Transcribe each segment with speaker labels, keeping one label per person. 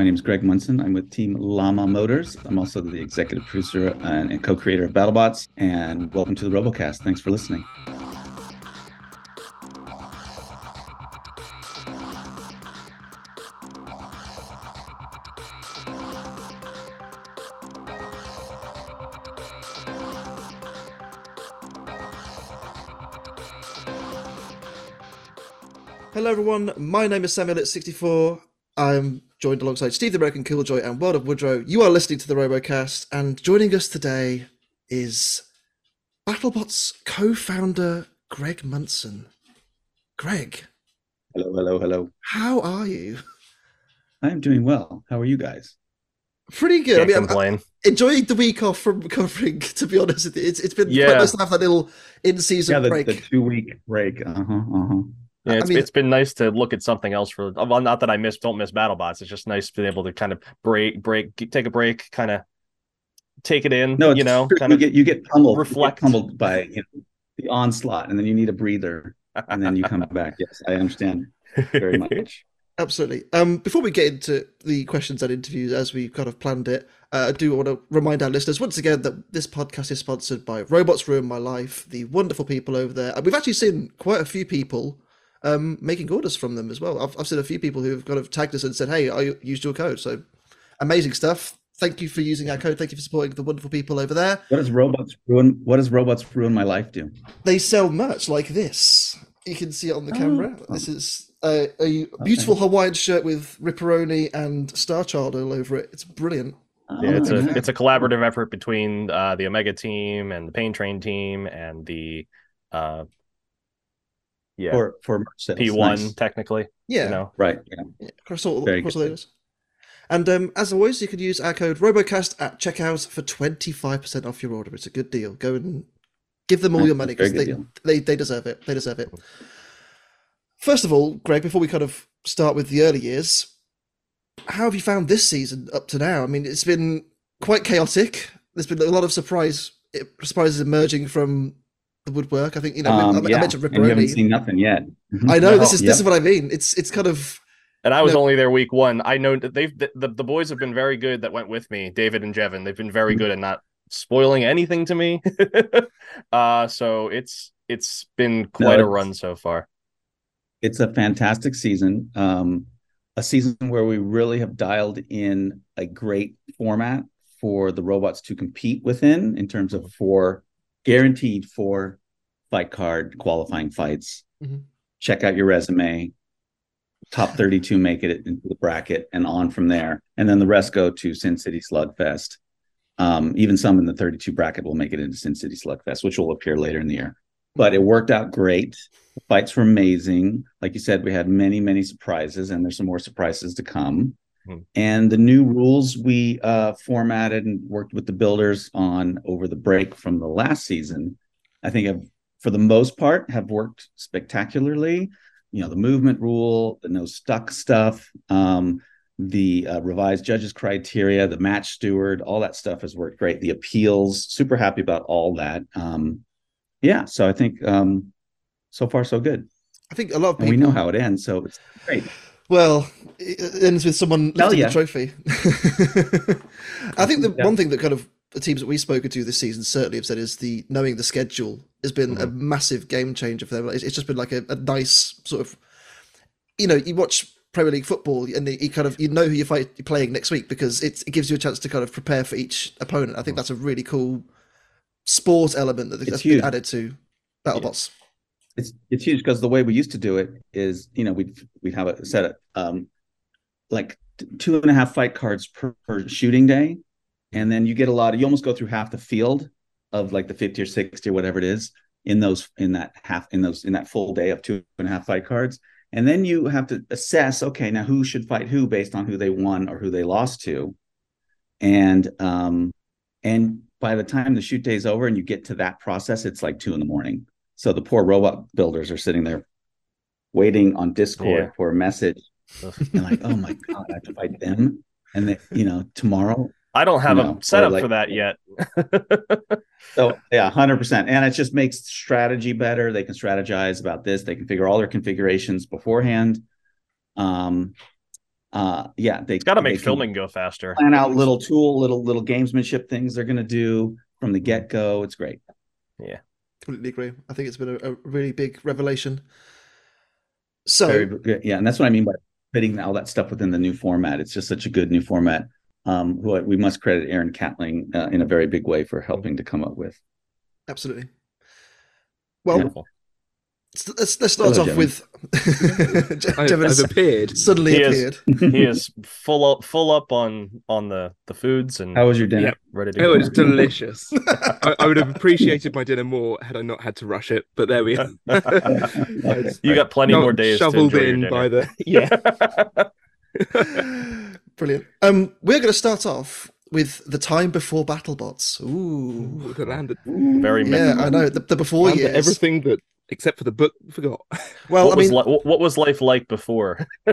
Speaker 1: My name is Greg Munson. I'm with Team Llama Motors. I'm also the executive producer and co creator of BattleBots. And welcome to the Robocast. Thanks for listening.
Speaker 2: Hello, everyone. My name is Sam Elliott 64. I'm joined alongside Steve the American Killjoy and World of Woodrow. You are listening to the Robocast, and joining us today is BattleBots co founder Greg Munson. Greg.
Speaker 1: Hello, hello, hello.
Speaker 2: How are you?
Speaker 1: I'm doing well. How are you guys?
Speaker 2: Pretty good.
Speaker 3: Can't
Speaker 2: I mean,
Speaker 3: complain.
Speaker 2: I'm enjoying the week off from covering, to be honest. It's, it's been
Speaker 3: Yeah.
Speaker 2: quite nice to have that little in season
Speaker 1: yeah, the,
Speaker 2: break.
Speaker 1: the two week break. Uh huh. Uh huh.
Speaker 3: Yeah,
Speaker 2: I mean-
Speaker 3: it's been nice to look at something else for. Well, not that I miss, don't miss BattleBots. It's just nice being able to kind of break, break, take a break, kind of take it in.
Speaker 1: No,
Speaker 3: you know,
Speaker 1: true.
Speaker 3: kind
Speaker 1: you
Speaker 3: of.
Speaker 1: get you get pummeled. you get
Speaker 3: reflect.
Speaker 1: pummeled by you know, the onslaught, and then you need a breather, and then you come back. Yes, I understand very much.
Speaker 2: Absolutely. Um, before we get into the questions and interviews as we kind of planned it, uh, I do want to remind our listeners once again that this podcast is sponsored by Robots Ruined My Life, the wonderful people over there. And we've actually seen quite a few people um, making orders from them as well. I've, I've seen a few people who have kind of tagged us and said, hey, I used your code. So amazing stuff. Thank you for using our code. Thank you for supporting the wonderful people over there.
Speaker 1: What does robots ruin? What does robots ruin my life do?
Speaker 2: They sell merch like this. You can see it on the
Speaker 1: Oh.
Speaker 2: camera. This is a, a beautiful Hawaiian shirt with Ripperoni and Starchild all over it. It's brilliant.
Speaker 3: Yeah, it's
Speaker 1: Oh,
Speaker 3: a it's a collaborative effort between uh, the Omega team and the Pain Train team and the uh, yeah
Speaker 1: for for merch sales.
Speaker 3: P one
Speaker 1: Nice.
Speaker 3: technically.
Speaker 2: Yeah,
Speaker 3: You know,
Speaker 1: Right. Yeah.
Speaker 2: yeah, across all,
Speaker 1: Very
Speaker 2: across
Speaker 1: good.
Speaker 2: all those. And um, as always, you can use our code Robocast at checkout for twenty five percent off your order. It's a good deal. Go and give them all
Speaker 1: Yeah,
Speaker 2: your money because they,
Speaker 1: deal.
Speaker 2: they they deserve it. They deserve it. First of all, Greg, before we kind of start with the early years, how have you found this season up to now? I mean, it's been quite chaotic. There's been a lot of surprise surprises emerging from the woodwork. I think you know I,
Speaker 1: Um,
Speaker 2: I
Speaker 1: yeah.
Speaker 2: mentioned
Speaker 1: And you haven't seen nothing yet.
Speaker 2: I know this
Speaker 3: No.
Speaker 2: is this is what I mean. It's it's kind of
Speaker 3: and I was
Speaker 2: No.
Speaker 3: only there week one. I know that they've the, the the boys have been very good that went with me, David and Jevin. They've been very
Speaker 1: Mhm.
Speaker 3: good at not spoiling anything to me. uh, so it's it's been quite a
Speaker 1: it's-
Speaker 3: run so far.
Speaker 1: it's a fantastic season. Um, a season where we really have dialed in a great format for the robots to compete within, in terms of four guaranteed four fight card qualifying fights.
Speaker 2: Mhm.
Speaker 1: Check out your resume. Top 32 make it into the bracket and on from there. And then the rest go to Sin City Slugfest. Um, even some in the 32 bracket will make it into Sin City Slugfest, which will appear later in the year. But it worked out great. The fights were amazing. Like you said, we had many, many surprises, and there's some more surprises to come. And the new rules we uh, formatted and worked with the builders on over the break from the last season, I think have, for the most part, have worked spectacularly. You know, the movement rule, the no stuck stuff, um, the uh, revised judges criteria, the match steward, all that stuff has worked great. The appeals, super happy about all that. Um, yeah, so I think um, so far so good,
Speaker 2: I think a lot of
Speaker 1: and we know how it ends, so it's great.
Speaker 2: Well, it ends with someone
Speaker 1: Hell
Speaker 2: lifting
Speaker 1: yeah.
Speaker 2: the trophy. I think the
Speaker 1: Yeah.
Speaker 2: one thing that kind of the teams that we've spoken to this season certainly have said is the knowing the schedule has been a mm-hmm. massive game changer for them. It's, it's just been like a, a nice sort of, you know, you watch Premier League football and you kind of you know who you fight you're playing next week because it's, it gives you a chance to kind of prepare for each opponent. I think mm-hmm. that's a really cool sport element that that's been added to BattleBots.
Speaker 1: It's it's huge because the way we used to do it is, you know, we'd we'd have a set of um, like two and a half fight cards per, per shooting day, and then you get a lot of you almost go through half the field of like the fifty or sixty or whatever it is in those in that half in those in that full day of two and a half fight cards, and then you have to assess okay now who should fight who based on who they won or who they lost to, and um and by the time the shoot day is over and you get to that process, it's like two in the morning. So the poor robot builders are sitting there waiting on Discord
Speaker 3: Yeah.
Speaker 1: for a message and like, oh my god, I have to fight them. And then you know, tomorrow.
Speaker 3: I don't have
Speaker 1: You know,
Speaker 3: a setup
Speaker 1: like-
Speaker 3: for that yet.
Speaker 1: So yeah, hundred percent. And it just makes strategy better. They can strategize about this. They can figure all their configurations beforehand. Um, uh, yeah, they
Speaker 3: got to make filming go faster.
Speaker 1: plan out little tool, little little gamesmanship things they're going to do from the get go. It's great.
Speaker 2: Completely agree. I think it's been a, a really big revelation. So
Speaker 1: Very good. Yeah, and that's what I mean by fitting all that stuff within the new format. It's just such a good new format. Um, what we must credit Aaron Catling uh, in a very big way for helping to come up with.
Speaker 2: absolutely. Well. Let's, let's let's start
Speaker 1: Hello,
Speaker 2: off
Speaker 1: Jevon.
Speaker 2: with Je-
Speaker 4: I, appeared.
Speaker 2: suddenly
Speaker 3: He is-
Speaker 2: appeared.
Speaker 3: he is full up, full up on on the the foods and
Speaker 1: How was your dinner?
Speaker 4: Yep.
Speaker 3: ready to
Speaker 4: It
Speaker 3: go.
Speaker 4: was delicious. I, I would have appreciated my dinner more had I not had to rush it. But there we are.
Speaker 3: you got plenty
Speaker 4: Not
Speaker 3: more days to
Speaker 4: shoveled
Speaker 3: enjoy
Speaker 4: in
Speaker 3: dinner.
Speaker 4: by the yeah.
Speaker 2: Brilliant. Um, we're going to start off with the time before BattleBots. Ooh,
Speaker 4: Ooh, the land,
Speaker 3: Very
Speaker 2: yeah. I know the, the before years.
Speaker 4: everything that except for the book forgot.
Speaker 2: Well,
Speaker 3: what
Speaker 2: I mean,
Speaker 3: was li- what was life like before?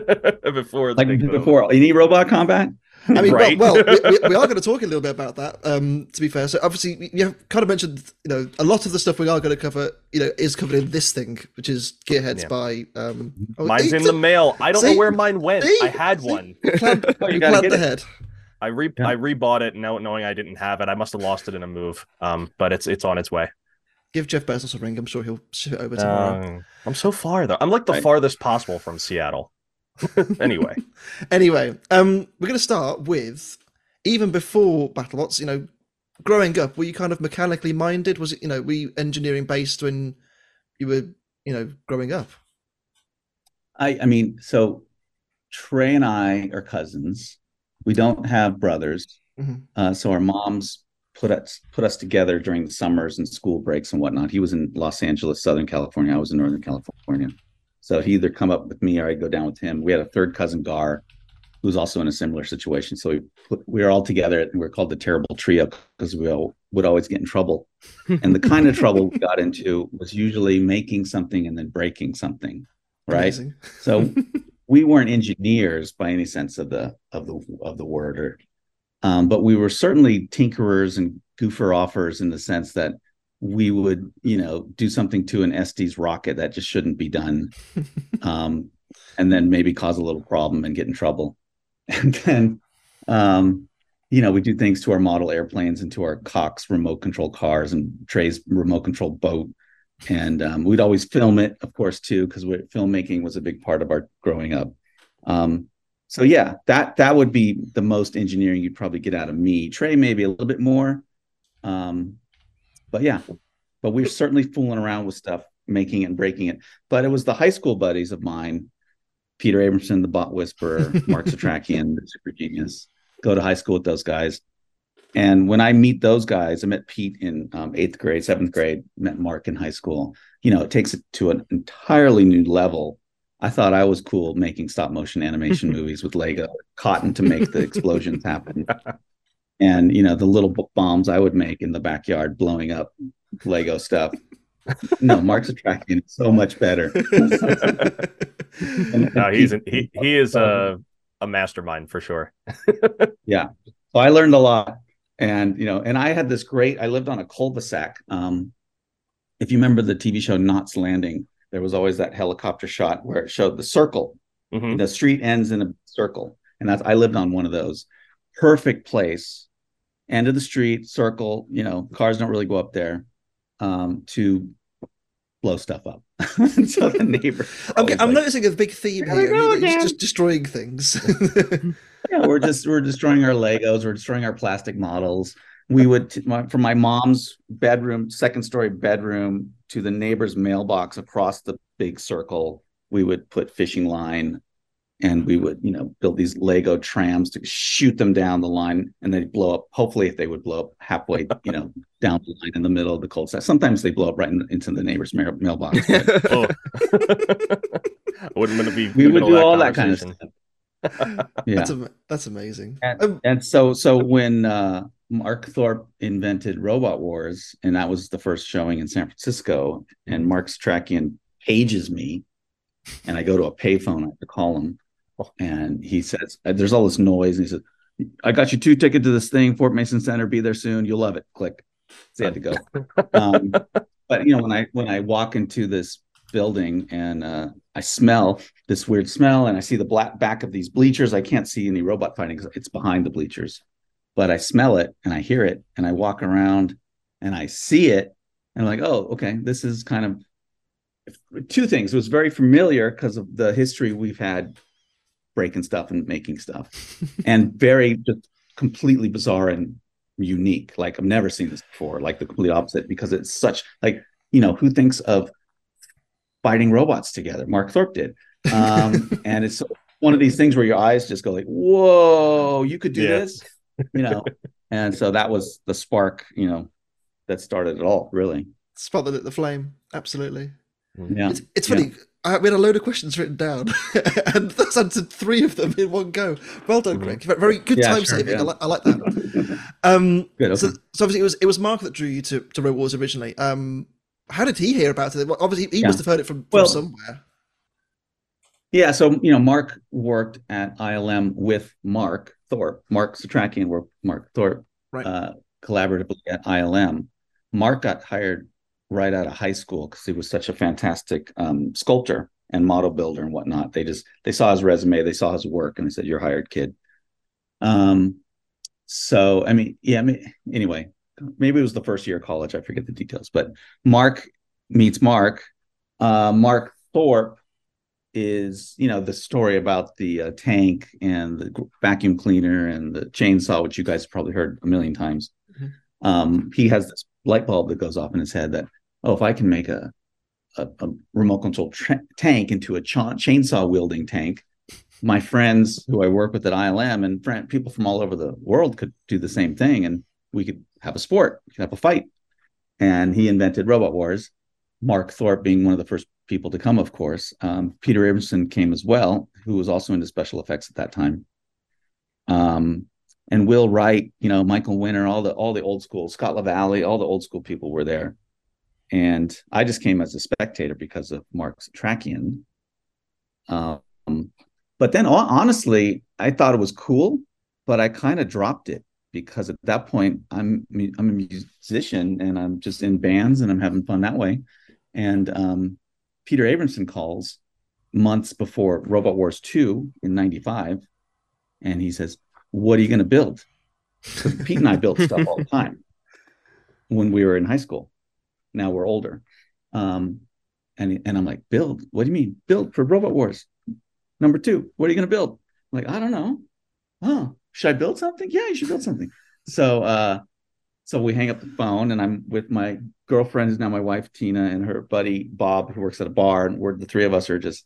Speaker 3: before
Speaker 1: Like
Speaker 3: big
Speaker 1: before, any robot combat?
Speaker 2: I mean,
Speaker 3: Right.
Speaker 2: well, well we, we, we are going to talk a little bit about that. Um, to be fair, so obviously you have kind of mentioned, you know, a lot of the stuff we are going to cover, you know, is covered in this thing, which is Gearheads
Speaker 3: Yeah.
Speaker 2: by. Um, oh,
Speaker 3: Mine's
Speaker 2: see,
Speaker 3: in the mail. I don't
Speaker 2: see?
Speaker 3: know where mine went.
Speaker 2: See?
Speaker 3: I had
Speaker 2: See?
Speaker 3: one.
Speaker 2: You planned,
Speaker 1: Oh, you
Speaker 2: you
Speaker 1: gotta
Speaker 2: planned
Speaker 1: get it.
Speaker 2: ahead.
Speaker 3: I re
Speaker 1: Yeah.
Speaker 3: I rebought it now knowing I didn't have it. I must have lost it in a move. Um, but it's it's on its way.
Speaker 2: Give Jeff Bezos a ring. I'm sure he'll ship it over tomorrow.
Speaker 3: Um, I'm so far though. I'm like the
Speaker 1: Right.
Speaker 3: farthest possible from Seattle. anyway,
Speaker 2: Anyway, um, we're going to start with even before BattleBots. You know, growing up, were you kind of mechanically minded? Was it, you know, were you engineering based when you were, you know, growing up?
Speaker 1: I, I mean, so Trey and I are cousins. We don't have brothers,
Speaker 2: Mhm.
Speaker 1: uh, so our moms put us put us together during the summers and school breaks and whatnot. He was in Los Angeles, Southern California. I was in Northern California. So he either come up with me or I go down with him. We had a third cousin, Gar, who's also in a similar situation. So we put, we were all together and we are called the Terrible Trio because we all would always get in trouble. and the kind of trouble we got into was usually making something and then breaking something, right? So we weren't engineers by any sense of the of the of the word, or um, but we were certainly tinkerers and goofer offers in the sense that we would, you know, do something to an Estes rocket that just shouldn't be done, um, and then maybe cause a little problem and get in trouble, and then, um, you know, we do things to our model airplanes and to our Cox remote control cars and Trey's remote control boat and um, we'd always film it, of course, too, because filmmaking was a big part of our growing up. Um, so yeah, that that would be the most engineering you'd probably get out of me. Trey maybe a little bit more, um, but yeah, but we we're certainly fooling around with stuff, making it and breaking it. But it was the high school buddies of mine, Peter Abramson, the Bot Whisperer, Mark Setrakian, the Super Genius. Go to high school with those guys. And when I meet those guys, I met Pete in um, eighth grade, seventh grade, met Mark in high school. You know, it takes it to an entirely new level. I thought I was cool making stop motion animation movies with Lego, cotton to make the explosions happen. And, you know, the little bombs I would make in the backyard blowing up Lego stuff. No, Mark Setrakian so much better.
Speaker 3: no, he's an, he he is a a mastermind for sure.
Speaker 1: yeah so i learned a lot and you know and i had this great i lived on a cul-de-sac um if you remember the tv show knots landing there was always that helicopter shot where it showed the circle
Speaker 3: Mhm.
Speaker 1: the street ends in a circle and that's i lived on one of those perfect place end of the street circle you know cars don't really go up there um to blow stuff up so the neighbor
Speaker 2: I'm, I'm noticing a big theme
Speaker 1: Here we
Speaker 2: here.
Speaker 1: go
Speaker 2: It's just destroying things.
Speaker 1: yeah, we're just we're destroying our Legos, we're destroying our plastic models. We would t- my, from my mom's bedroom, second story bedroom, to the neighbor's mailbox across the big circle. We would put fishing line, and we would you know build these Lego trams to shoot them down the line, and they'd blow up. Hopefully, if they would blow up halfway, you know, down the line in the middle of the cul-de-sac. Sometimes they blow up right in, into the neighbor's mail, mailbox. but
Speaker 3: Oh. I wouldn't want to be.
Speaker 1: we would do all that kind of stuff. Yeah.
Speaker 2: That's am- that's amazing.
Speaker 1: And,
Speaker 2: Um,
Speaker 1: and so so when uh, Mark Thorpe invented Robot Wars, and that was the first showing in San Francisco, and Mark Setrakian pages me, and I go to a payphone, I have to call him, and he says, uh, "There's all this noise," and he says, "I got you two tickets to this thing, Fort Mason Center. Be there soon. You'll love it." Click. So I had to go. Um, but you know, when I when I walk into this building and uh, I smell this weird smell and I see the black back of these bleachers. I can't see any robot fighting because it's behind the bleachers, but I smell it and I hear it and I walk around and I see it and I'm like, oh, okay, this is kind of two things. It was very familiar because of the history we've had breaking stuff and making stuff, and very just completely bizarre and unique. Like I've never seen this before. Like the complete opposite because it's such like you know who thinks of fighting robots together? Mark Thorpe did, um, and it's one of these things where your eyes just go like, whoa, you could do yeah. this, you know. and so that was the spark, you know, that started it all, really.
Speaker 2: Spot that at the flame, absolutely.
Speaker 1: Yeah,
Speaker 2: it's, it's funny. Yeah. I, we had a load of questions written down, and that's answered three of them in one go. Well done, Greg. Very good yeah, time sure, saving. Yeah. I, like, I like that. Um, good, okay. so, so, obviously, it was it was Mark that drew you to to Robot Wars originally. Um, how did he hear about it? Well, obviously, he must have heard it from, from well, somewhere.
Speaker 1: Yeah, so you know, Mark worked at ILM with Mark Thorpe. Mark Setrakian worked Mark Thorpe right. uh, collaboratively at ILM. Mark got hired right out of high school because he was such a fantastic um, sculptor and model builder and whatnot. They just they saw his resume, they saw his work, and they said, "You're hired, kid." Um, so I mean, yeah, I mean, anyway, maybe it was the first year of college. I forget the details, but Mark meets Mark. Uh, Mark Thorpe is, you know, the story about the uh, tank and the vacuum cleaner and the chainsaw, which you guys probably heard a million times. Mm-hmm. Um, he has this light bulb that goes off in his head that oh, if I can make a a, a remote control tra- tank into a cha- chainsaw wielding tank, my friends who I work with at ILM and friend, people from all over the world could do the same thing, and we could have a sport, we could have a fight. And he invented Robot Wars. Mark Thorpe being one of the first people to come, of course. Um, Peter Abramson came as well, who was also into special effects at that time. Um, and Will Wright, you know, Michael Winner, all the all the old school, Scott LaValle, all the old school people were there. And I just came as a spectator because of Mark Setrakian. Um, but then honestly, I thought it was cool, but I kind of dropped it because at that point I'm I'm a musician and I'm just in bands and I'm having fun that way. And um, Peter Abramson calls months before Robot Wars 2 in 95 and he says, What are you going to build? Because Pete and I built stuff all the time when we were in high school. Now we're older. Um, and, and I'm like, Build? What do you mean? Build for Robot Wars. Number two, what are you going to build? I'm like, I don't know. Oh, should I build something? Yeah, you should build something. So, uh, so we hang up the phone and I'm with my girlfriend is now my wife, Tina, and her buddy, Bob, who works at a bar. And we're the three of us are just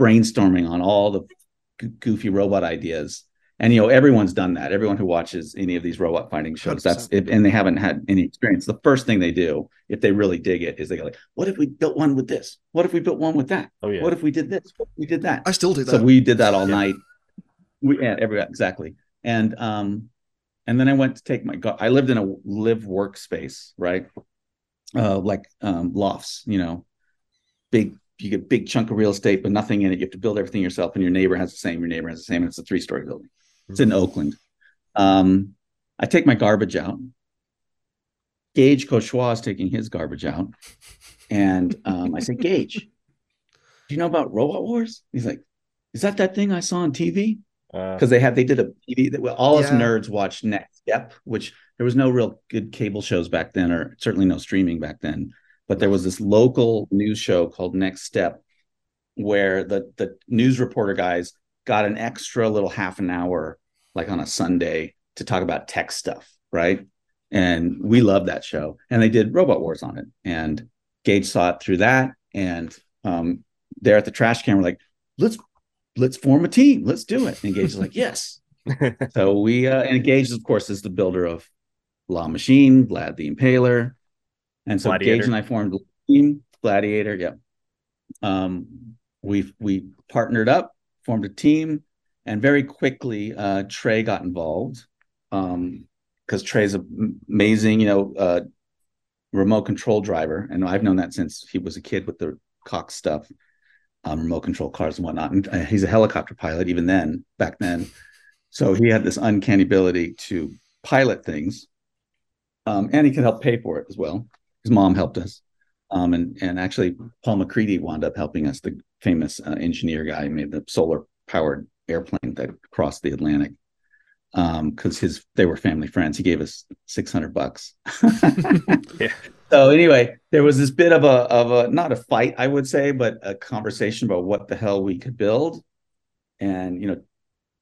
Speaker 1: brainstorming on all the goofy robot ideas. And, you know, everyone's done that. Everyone who watches any of these robot finding shows, 100%. that's if, and they haven't had any experience. The first thing they do, if they really dig it, is they go like, what if we built one with this? What if we built one with that? Oh, yeah. What if we did this? we did that?
Speaker 2: I still do that.
Speaker 1: So we did that all yeah. night we yeah, every exactly. And um, and then I went to take my. I lived in a live workspace, right? Uh, like um, lofts, you know, big. You get big chunk of real estate, but nothing in it. You have to build everything yourself, and your neighbor has the same. Your neighbor has the same. And it's a three story building. Mm-hmm. It's in Oakland. Um, I take my garbage out. Gage Cauchois is taking his garbage out, and um, I say, Gage, do you know about Robot Wars? He's like, Is that that thing I saw on TV? Because uh, they had they did a TV that all us nerds watched Next Step, which there was no real good cable shows back then, or certainly no streaming back then. But there was this local news show called Next Step, where the the news reporter guys got an extra little half an hour, like on a Sunday, to talk about tech stuff, right? And we loved that show, and they did Robot Wars on it. And Gage saw it through that, and um, there at the trash can, we're like, let's let's form a team. Let's do it. And Gage is like, yes. so we uh, and Gage, of course, is the builder of La Machine, Vlad the Impaler, and so Gladiator. Gage and I formed a team. Gladiator, yeah. Um, we we partnered up, formed a team, and very quickly uh, Trey got involved because um, Trey's amazing, you know, uh, remote control driver, and I've known that since he was a kid with the Cox stuff um, remote control cars and whatnot. And uh, he's a helicopter pilot, even then, back then. So he had this uncanny ability to pilot things, um, and he could help pay for it as well. His mom helped us. Um, and and actually, Paul MacCready wound up helping us, the famous uh, engineer guy, who made the solar powered airplane that crossed the Atlantic. Um, because his they were family friends. He gave us six hundred bucks.
Speaker 3: Yeah.
Speaker 1: So anyway, there was this bit of a of a not a fight, I would say, but a conversation about what the hell we could build. And you know,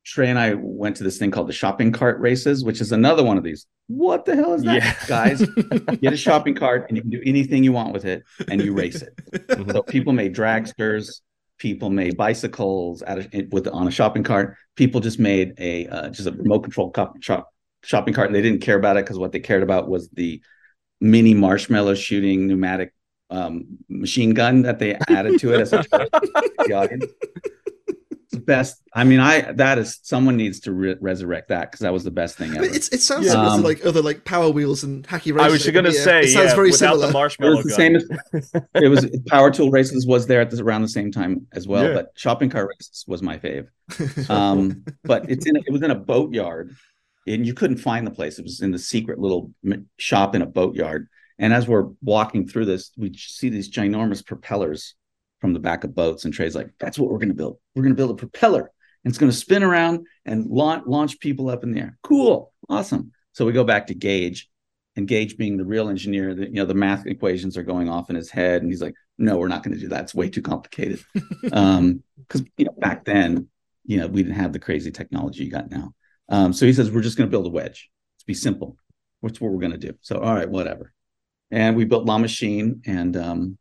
Speaker 1: Trey and I went to this thing called the shopping cart races, which is another one of these. What the hell is that,
Speaker 3: Yeah.
Speaker 1: guys? Get a shopping cart and you can do anything you want with it, and you race it.
Speaker 3: Mhm.
Speaker 1: So people made dragsters, people made bicycles of with on a shopping cart. People just made a uh, just a remote control cop, shop, shopping cart. and They didn't care about it because what they cared about was the mini marshmallow shooting pneumatic um, machine gun that they added to it as a toy to the audience. It's the best. I mean, I that is someone needs to re- resurrect that because that was the best thing ever.
Speaker 2: mean, it's, it sounds
Speaker 1: Yeah. Um,
Speaker 2: like other like power wheels and hacky races.
Speaker 3: I was going to
Speaker 2: Yeah,
Speaker 3: say,
Speaker 2: it sounds
Speaker 3: yeah,
Speaker 2: very
Speaker 3: without
Speaker 2: similar.
Speaker 3: the marshmallow
Speaker 1: it
Speaker 3: marshmallow
Speaker 1: was the
Speaker 3: gun.
Speaker 1: same as it was power tool races was there at this around the same time as well
Speaker 3: Yeah.
Speaker 1: but shopping cart races was my fave um but it's in a, it was in a boatyard and you couldn't find the place. It was in the secret little shop in a boatyard. And as we're walking through this we see these ginormous propellers from the back of boats and trey's like that's what we're going to build. We're going to build a propeller. And it's going to spin around and launch, launch people up in the air. Cool. Awesome. So we go back to gage and Gage being the real engineer, the, you know, the math equations are going off in his head, and he's like, "No, we're not going to do that. It's way too complicated." um, because you know, back then, you know, we didn't have the crazy technology you got now. Um, so he says, "We're just going to build a wedge. Let's be simple. What's what we're going to do?" So, all right, whatever. And we built La Machine, and um,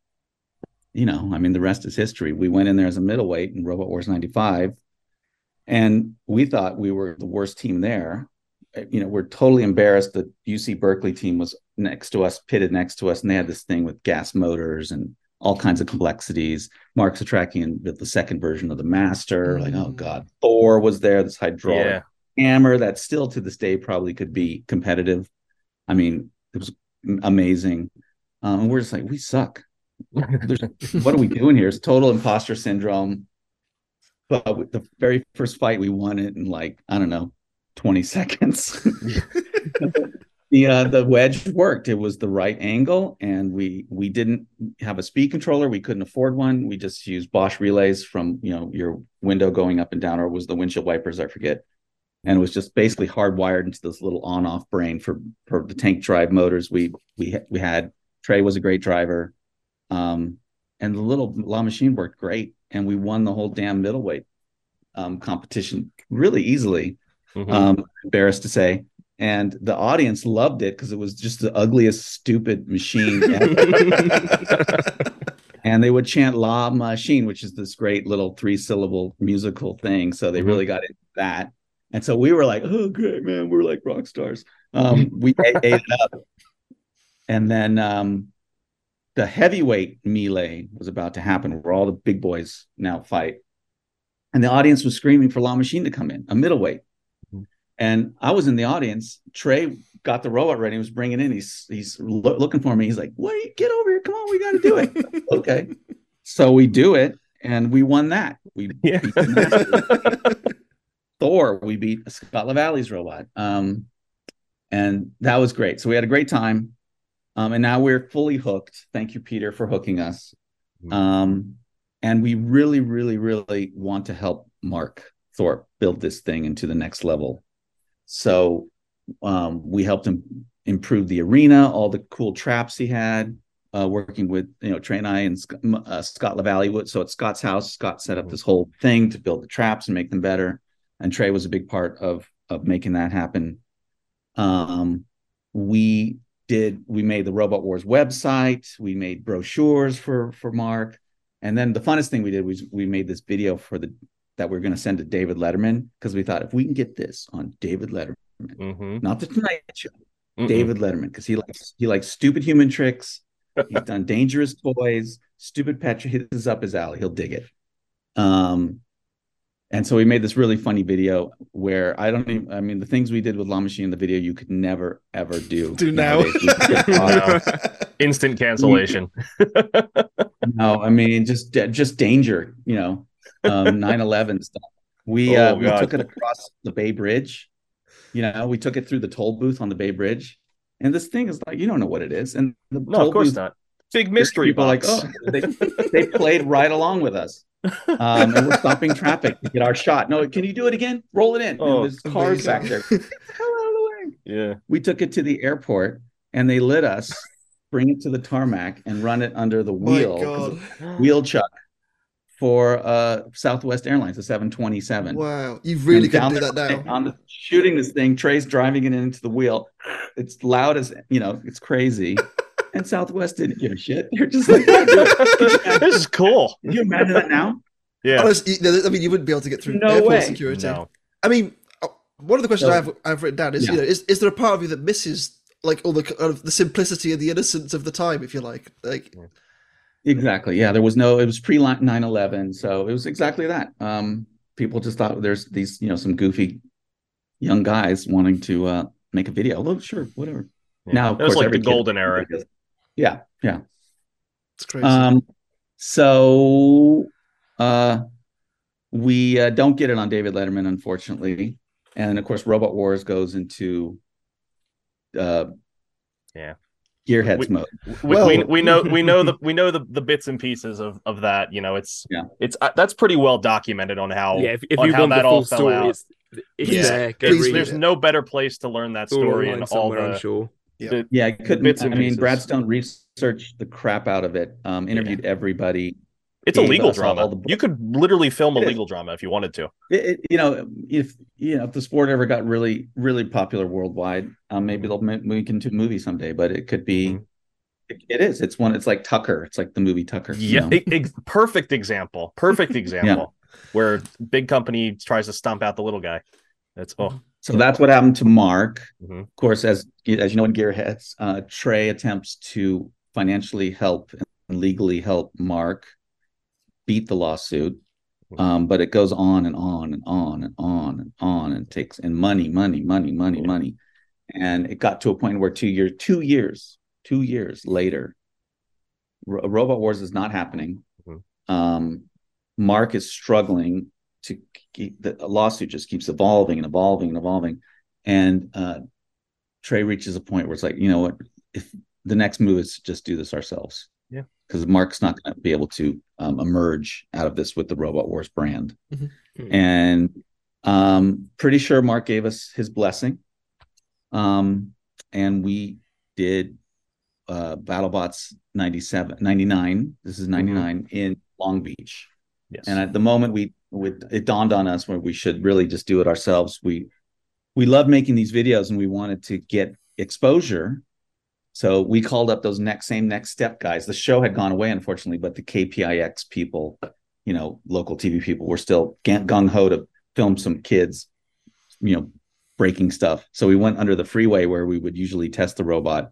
Speaker 1: you know, I mean, the rest is history. We went in there as a middleweight in Robot Wars '95, and we thought we were the worst team there you know, we're totally embarrassed. The UC Berkeley team was next to us, pitted next to us, and they had this thing with gas motors and all kinds of complexities. Mark Setrakian built the second version of the Master. Like, oh
Speaker 2: Mm.
Speaker 1: god, Thor was there. This hydraulic
Speaker 3: Yeah.
Speaker 1: Hammer that still to this day probably could be competitive. I mean, it was amazing. Um, and we're just like, we suck. There's, what are we doing here? It's total imposter syndrome. But with the very first fight, we won it in like I don't know, twenty seconds. the uh, the wedge worked. It was the right angle, and we we didn't have a speed controller. We couldn't afford one. We just used Bosch relays from you know your window going up and down, or was the windshield wipers? I forget. And it was just basically hardwired into this little on-off brain for for the tank drive motors. We we we had Trey was a great driver, um, and the little La Machine worked great, and we won the whole damn middleweight um, competition really easily
Speaker 3: Mhm.
Speaker 1: um, embarrassed to say. And the audience loved it because it was just the ugliest, stupid machine. and they would chant La Machine, which is this great little three syllable musical thing. So they
Speaker 3: Mhm.
Speaker 1: really got into that. And so we were like, oh, great, man. We're like rock stars. Um, we ate, it up. And then um, the heavyweight melee was about to happen where all the big boys now fight. And the audience was screaming for La Machine to come in, a middleweight.
Speaker 3: Mhm.
Speaker 1: And I was in the audience. Trey got the robot ready. He was bringing in. He's he's lo- looking for me. He's like, "What? You, Get over here! Come on, we got to do it." okay, so we do it, and we won that. We
Speaker 3: Yeah.
Speaker 1: beat the Master. Thor. We beat Scott LaValle's robot. Um, and that was great. So we had a great time. Um, and now we're fully hooked. Thank you, Peter, for hooking us.
Speaker 3: Mhm.
Speaker 1: Um, and we really, really, really want to help Mark Thorpe build this thing into the next level. So um, we helped him improve the arena, all the cool traps he had, uh, working with you know Trey and I and uh, Scott LaValle. Wood. So at Scott's house, Scott set up
Speaker 3: Mhm.
Speaker 1: this whole thing to build the traps and make them better. And Trey was a big part of of making that happen. Um, we did we made the Robot Wars website. We made brochures for for Mark. And then the funnest thing we did was we made this video for the that we are going to send to David Letterman because we thought if we can get this on David Letterman,
Speaker 3: Mhm.
Speaker 1: not the Tonight Show,
Speaker 3: Mm-mm.
Speaker 1: David Letterman, because he likes he likes stupid human tricks. He's done dangerous toys, stupid pet tricks. This is up his alley. He'll dig it. Um, and so we made this really funny video where I don't even. I mean, the things we did with La Machine in the video, you could never ever do.
Speaker 2: Do now.
Speaker 1: nowadays. We get caught.
Speaker 3: Instant cancellation.
Speaker 1: no, I mean just just danger, you know, um 9/11 stuff. We uh
Speaker 3: Oh,
Speaker 1: we
Speaker 3: God.
Speaker 1: took it across the Bay Bridge. You know, we took it through the toll booth on the Bay Bridge. And this thing is like you don't know what it is. And the
Speaker 3: No,
Speaker 1: toll
Speaker 3: of course
Speaker 1: booth
Speaker 3: not. Big mystery
Speaker 1: People are like,
Speaker 3: box.
Speaker 1: oh, they, they played right along with us. Um, and we're stopping traffic to get our shot. No, can you do it again? Roll it in.
Speaker 3: Oh,
Speaker 1: and there's cars back there. the hell out of the way.
Speaker 3: yeah.
Speaker 1: We took it to the airport and they lit us, bring it to the tarmac, and run it under the
Speaker 2: wheel,
Speaker 1: wheel. 'cause wheel chuck for uh Southwest Airlines, the 727.
Speaker 2: Wow. You really
Speaker 1: And
Speaker 2: couldn't
Speaker 1: down
Speaker 2: do that
Speaker 1: there,
Speaker 2: now.
Speaker 1: On the, shooting this thing, Trey's driving it into the wheel. It's loud as you know, it's crazy. And Southwest didn't give a shit. They're just like,
Speaker 3: this is cool.
Speaker 1: can you imagine that now?
Speaker 3: Yeah.
Speaker 2: Honestly, I mean, you wouldn't be able to get through
Speaker 1: No
Speaker 2: airport
Speaker 1: way.
Speaker 2: security.
Speaker 3: No.
Speaker 2: I mean, uh, one of the questions
Speaker 1: So-
Speaker 2: I've I've written down is,
Speaker 1: Yeah.
Speaker 2: you know, is, is there a part of you that misses like all the kind of the simplicity and the innocence of the time, if you like? Like,
Speaker 1: Exactly. Yeah, there was no. It was pre 9/11, so it was exactly that. Um, people just thought there's these, you know, some goofy young guys wanting to uh make a video. Oh, sure, whatever.
Speaker 3: Yeah.
Speaker 1: Now, of
Speaker 3: it was
Speaker 1: course,
Speaker 3: like the golden era.
Speaker 1: Yeah, yeah.
Speaker 2: it's crazy.
Speaker 1: Um, so uh, we uh, don't get it on David Letterman, unfortunately, and of course, Robot Wars goes into uh,
Speaker 3: Yeah.
Speaker 1: gearheads
Speaker 3: We-
Speaker 1: mode.
Speaker 3: we,
Speaker 2: Well-
Speaker 3: we, we know we know the we know the, the bits and pieces of, of that you know it's
Speaker 1: Yeah.
Speaker 3: it's uh, that's pretty well documented on how
Speaker 4: yeah, if, if
Speaker 3: on
Speaker 4: you
Speaker 3: how
Speaker 4: want
Speaker 3: that all
Speaker 4: full
Speaker 3: fell
Speaker 4: story,
Speaker 3: out.
Speaker 4: it's, it's
Speaker 2: Please-
Speaker 4: there. Go
Speaker 2: please
Speaker 4: read
Speaker 2: read
Speaker 3: there's
Speaker 4: it.
Speaker 3: no better place to learn that story
Speaker 4: online
Speaker 3: and all
Speaker 4: somewhere, I'm
Speaker 3: the,
Speaker 4: sure.
Speaker 3: The
Speaker 1: Yeah, I couldn't. I mean,
Speaker 3: pieces.
Speaker 1: Brad researched the crap out of it. Um, interviewed everybody.
Speaker 3: it's a legal
Speaker 1: us all
Speaker 3: drama
Speaker 1: the-
Speaker 3: you could literally film a
Speaker 1: It is.
Speaker 3: legal drama if you wanted to
Speaker 1: It, it- you know, if you know, if the sport ever got really, really popular worldwide, um, maybe they'll ma- make it into a movie someday. But it could be.
Speaker 3: Mhm.
Speaker 1: It, it is. It's one. It's like Tucker. It's like the movie Tucker. you
Speaker 3: yeah
Speaker 1: know?
Speaker 3: e- ex- perfect example perfect example where big company tries to stomp out the little guy that's oh
Speaker 1: So that's what happened to Mark.
Speaker 3: Mhm.
Speaker 1: Of course, as as you know, in Gearheads, uh, Trey attempts to financially help and legally help Mark beat the lawsuit. Um, but it goes on and on and on and on and on and takes and money, money, money, money,
Speaker 3: Yeah.
Speaker 1: money. And it got to a point where two years, two years, two years later, Ro- Robot Wars is not happening.
Speaker 3: Mhm.
Speaker 1: Um, Mark is struggling to keep the lawsuit just keeps evolving and evolving and evolving. And uh, Trey reaches a point where it's like, you know what, if the next move is to just do this ourselves.
Speaker 3: Yeah.
Speaker 1: Because Mark's not going to be able to um, emerge out of this with the Robot Wars brand.
Speaker 2: Mhm.
Speaker 4: Mhm.
Speaker 1: And um, pretty sure Mark gave us his blessing. Um, and we did uh, BattleBots 97, 99. This is 99 in Long Beach.
Speaker 3: Yes
Speaker 1: And at the moment we, it dawned on us where we should really just do it ourselves. We we love making these videos and we wanted to get exposure. So we called up those next same next step guys. The show had gone away, unfortunately, but the KPIX people, you know, local TV people were still gung ho to film some kids, you know, breaking stuff. So we went under the freeway where we would usually test the robot,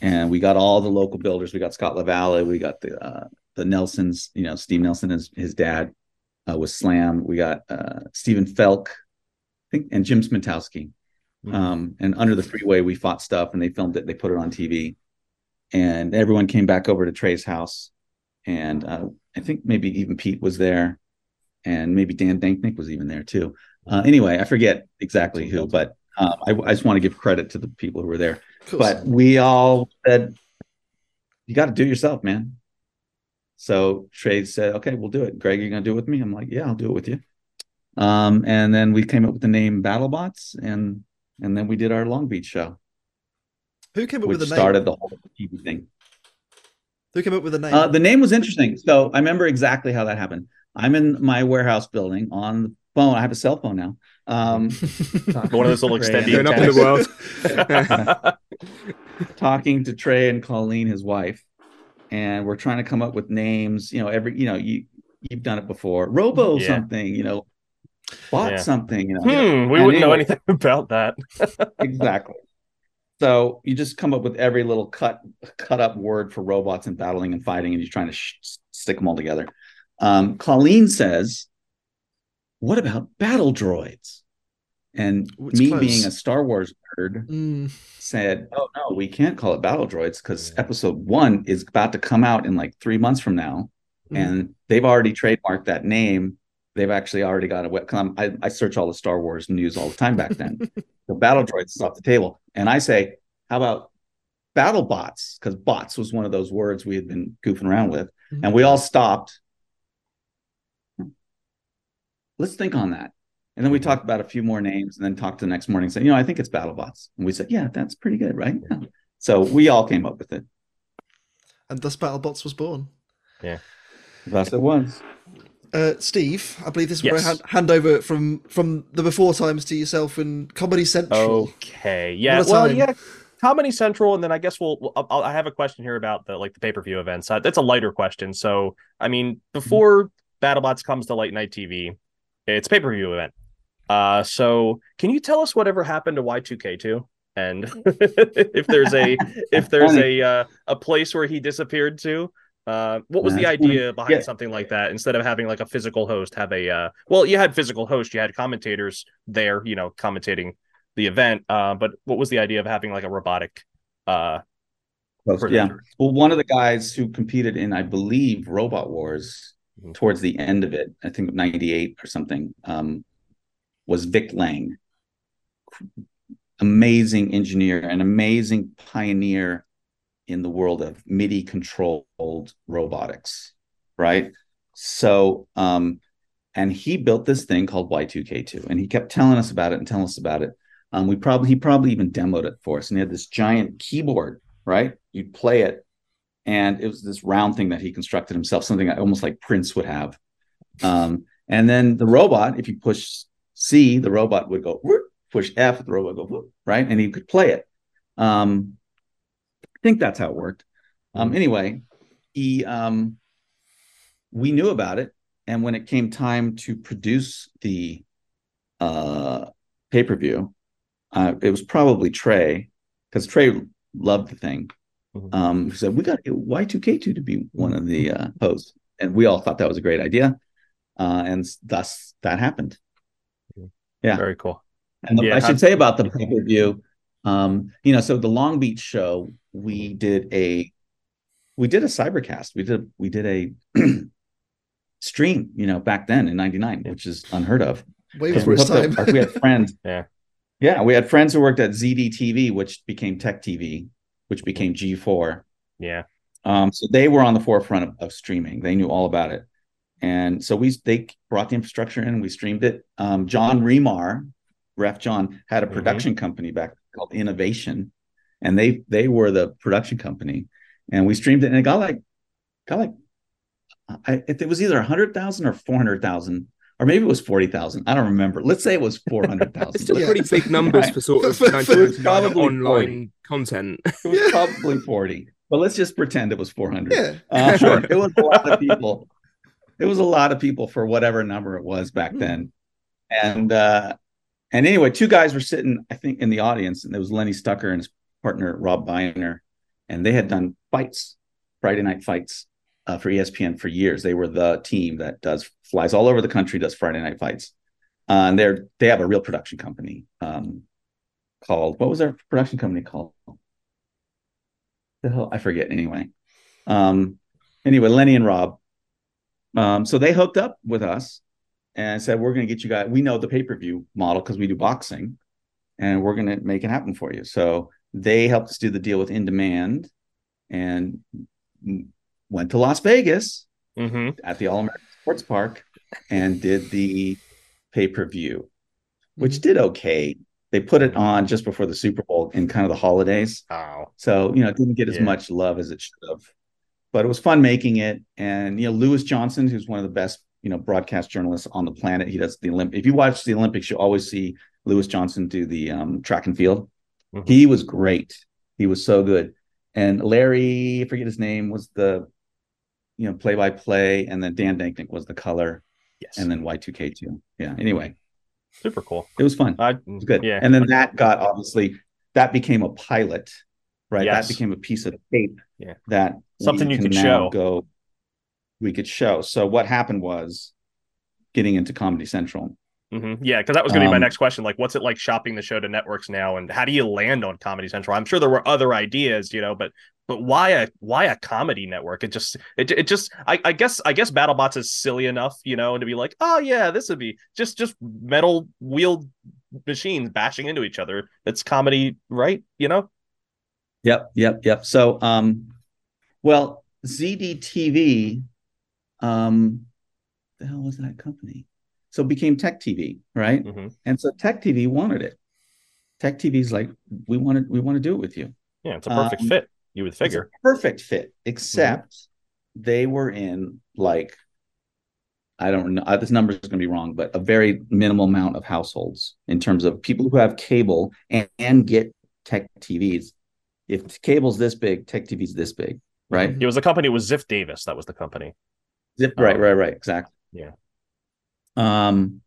Speaker 1: and we got all the local builders. We got Scott Lavalle, we got the uh, the Nelsons, you know, Steve Nelson and his, dad uh, was Slam. We got uh, Stephen Felk, I think, and Jim Smentowski.
Speaker 3: Mhm.
Speaker 1: Um, and under the freeway, we fought stuff, and they filmed it. They put it on TV, and everyone came back over to Trey's house, and uh, I think maybe even Pete was there, and maybe Dan Danknick was even there too. Uh, anyway, I forget exactly who, but um, I, I just want to give credit to the people who were there.
Speaker 2: Cool.
Speaker 1: But we all said, "You got to do it yourself, man." So Trey said, "Okay, we'll do it." Greg, you're gonna do it with me? I'm like, "Yeah, I'll do it with you." Um, and then we came up with the name BattleBots, and and then we did our Long Beach show,
Speaker 2: Who came up
Speaker 1: which
Speaker 2: with the name?
Speaker 1: started the whole TV thing.
Speaker 2: Who came up with the name?
Speaker 1: Uh, the name was interesting. So I remember exactly how that happened. I'm in my warehouse building on the phone. I have a cell phone now. Um,
Speaker 3: one of those little extended
Speaker 4: Going up in the world.
Speaker 1: talking to Trey and Colleen, his wife, and we're trying to come up with names. You know, every you know you you've done it before. Robo
Speaker 3: Yeah.
Speaker 1: something. You know, bought
Speaker 3: Yeah.
Speaker 1: something. You know,
Speaker 3: hmm, we
Speaker 1: And
Speaker 3: wouldn't know anything about that
Speaker 1: exactly. So you just come up with every little cut cut up word for robots and battling and fighting, and you're trying to sh- stick them all together. Um, Colleen says, "What about battle droids?" And
Speaker 2: it's
Speaker 1: me
Speaker 2: close.
Speaker 1: being a Star Wars nerd,
Speaker 2: Mm,
Speaker 1: said, "Oh no, we can't call it battle droids because episode one is about to come out in like three months from now,
Speaker 2: Mhm.
Speaker 1: and they've already trademarked that name. They've actually already got a web. Cause I'm- I, I search all the Star Wars news all the time back then. the battle droids is off the table, and I say, how about battle bots because bots was one of those words we had been goofing around with,
Speaker 2: Mhm.
Speaker 1: and we all stopped. Let's think on that. And then we talked about a few more names and then talked the next morning, saying, you know, I think it's BattleBots. And we said, yeah, that's pretty good, right? Yeah. So we all came up with it.
Speaker 2: And thus BattleBots was born. Yeah.
Speaker 1: Thus it was.
Speaker 2: Uh, Steve, I believe this is where I hand, hand over from from the before times to yourself in Comedy Central.
Speaker 3: Okay. Yeah. Well,
Speaker 2: time.
Speaker 3: yeah. Comedy Central, and then I guess we'll. I'll, I'll- I have a question here about the like the pay per view events. Uh, that's a lighter question. So, I mean, before BattleBots comes to late night TV, it's pay per view event. Uh, so can you tell us whatever happened to Y two K two? And if there's a if there's a uh, a place where he disappeared to, uh, what was the
Speaker 1: That's funny.
Speaker 3: idea behind
Speaker 1: Yeah.
Speaker 3: something like that? Instead of having like a physical host, have a uh, well, you had physical host, you had commentators there, you know, commentating the event. Uh, but what was the idea of having like a robotic uh
Speaker 1: yeah. Well, one of the guys who competed in, I believe, Robot Wars
Speaker 3: Mhm.
Speaker 1: towards the end of it, I think 98 or something, um, was Vic Lang. Amazing engineer, an amazing pioneer in the world of MIDI controlled robotics, right? So, um, and he built this thing called Y2K2, and he kept telling us about it and telling us about it. Um, we probably he probably even demoed it for us, and he had this giant keyboard, right? You'd play it, and it was this round thing that he constructed himself, something almost like Prince would have. Um, and then the robot, if you push C, the robot would go whoop, push F, the robot would go whoop, right, and he could play it. Um, I think that's how it worked. Um, anyway, he um, we knew about it, and when it came time to produce the uh, pay per view, uh, it was probably Trey because Trey loved the thing.
Speaker 3: Mhm.
Speaker 1: Um, he said we got Y2K2 to be one of the uh, hosts, and we all thought that was a great idea, uh, and thus that happened. Yeah.
Speaker 3: Very cool.
Speaker 1: And the-
Speaker 3: Yeah,
Speaker 1: I should
Speaker 3: I'm-
Speaker 1: say about the pay per view, um, you know, so the Long Beach show, we did a we did a cybercast. We did we did a stream, you know, back then in '99, which is unheard of.
Speaker 2: Way
Speaker 1: Because
Speaker 2: before
Speaker 1: we,
Speaker 2: his
Speaker 1: hooked
Speaker 2: time.
Speaker 1: up- we had friends.
Speaker 3: Yeah.
Speaker 1: Yeah, we had friends who worked at ZDTV, which became Tech TV, which became G4.
Speaker 3: Yeah.
Speaker 1: Um, so they were on the forefront of, of streaming. They knew all about it. And so we they brought the infrastructure in, we streamed it. Um, John Remar, Ref John, had a
Speaker 3: Mhm.
Speaker 1: production company back called Innovation, and they they were the production company. And we streamed it, and it got like got like I, it was either a hundred thousand or four hundred thousand, or maybe it was forty thousand. I don't remember. Let's say it was 400,000.
Speaker 4: It's
Speaker 1: thousand.
Speaker 4: still
Speaker 2: Yeah.
Speaker 4: pretty big numbers
Speaker 1: Right.
Speaker 4: for sort of
Speaker 2: For- for-
Speaker 4: 1999
Speaker 1: probably
Speaker 4: online content.
Speaker 1: It was probably 40, but let's just pretend it was 400.
Speaker 2: yeah.
Speaker 1: Uh,
Speaker 3: Sure.
Speaker 1: It was a lot of people. It was a lot of people for whatever number it was back
Speaker 2: Hmm.
Speaker 1: then. And uh, and anyway, two guys were sitting, I think, in the audience, and there was Lenny Stucker and his partner Rob Biner, and they had done fights, Friday night fights uh, for ESPN for years. They were the team that does flies all over the country, does Friday night fights. Uh, and they're they have a real production company um, called what was their production company called? The hell I forget. Anyway, um, anyway, Lenny and Rob. Um, so they hooked up with us and said, "We're going to get you guys. We know the pay per view model because we do boxing, and we're going to make it happen for you." So they helped us do the deal with In Demand, and went to Las Vegas
Speaker 3: hmm
Speaker 1: at the All American Sports Park and did the pay per view, which did okay. They put it on just before the Super Bowl in kind of the holidays.
Speaker 3: Oh.
Speaker 1: So, you know, it didn't get as
Speaker 3: Yeah.
Speaker 1: much love as it should have. But it was fun making it. And, you know, Lewis Johnson, who's one of the best, you know, broadcast journalists on the planet, he does the Olympic. If you watch the Olympics, you always see Lewis Johnson do the um, track and field.
Speaker 3: Mhm.
Speaker 1: He was great. He was so good. And Larry, I forget his name, was the, you know, play by play. And then Dan Danknick was the color.
Speaker 3: Yes.
Speaker 1: And then Y2K2. Yeah. Anyway,
Speaker 3: Super cool.
Speaker 1: it was fun.
Speaker 3: I,
Speaker 1: It was good.
Speaker 3: Yeah.
Speaker 1: And then that got obviously that became a pilot, right?
Speaker 3: Yes.
Speaker 1: That became a piece of tape
Speaker 3: Yeah.
Speaker 1: that
Speaker 3: Something you could show.
Speaker 1: Go, we could show. So what happened was getting into Comedy Central.
Speaker 3: hmm Yeah, because that was going to be my
Speaker 1: Um,
Speaker 3: next question. Like, what's it like shopping the show to networks now, and how do you land on Comedy Central? I'm sure there were other ideas, you know, but but why a why a comedy network? It just it it just I, I guess I guess BattleBots is silly enough, you know, and to be like, oh yeah, this would be just just metal wheeled machines bashing into each other. It's comedy, right? You know?
Speaker 1: Yep, yep, yep. So, um, well, ZDTV, um, the hell was that company? So it became Tech TV, right?
Speaker 3: Mhm.
Speaker 1: And so Tech TV wanted it. Tech TV's like, we want to, we want to do it with you.
Speaker 3: Yeah, it's a perfect
Speaker 1: Um,
Speaker 3: fit. You would
Speaker 1: It's a
Speaker 3: figure.
Speaker 1: perfect fit, except they were in like, I don't know, uh, this number is going to be wrong, but a very minimal amount of households in terms of people who have cable and, and get Tech TVs. If cable's this big, Tech TV's this big, right?
Speaker 3: It was the company. It was Ziff Davis. That was the company.
Speaker 1: Zip, right,
Speaker 3: Um,
Speaker 1: right, right, exactly.
Speaker 3: yeah.
Speaker 1: Um.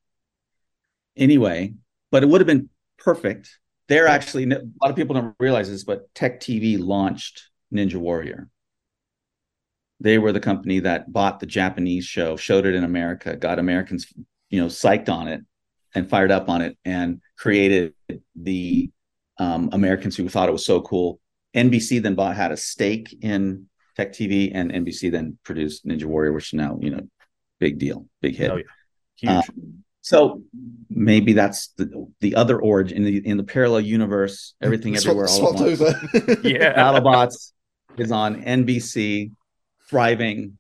Speaker 1: Anyway, but it would have been perfect. They're actually a lot of people don't realize this, but Tech TV launched Ninja Warrior. They were the company that bought the Japanese show, showed it in America, got Americans, you know, psyched on it and fired up on it, and created the um, Americans who thought it was so cool. NBC then bought had a stake in Tech TV, and NBC then produced Ninja Warrior, which is now you know, big deal, big hit.
Speaker 3: Oh, yeah. Huge.
Speaker 1: Uh, so maybe that's the the other origin in the in the parallel universe. Everything
Speaker 2: Swap-
Speaker 1: everywhere all at
Speaker 2: swapped
Speaker 1: once.
Speaker 2: over.
Speaker 3: yeah.
Speaker 1: BattleBots is on NBC, thriving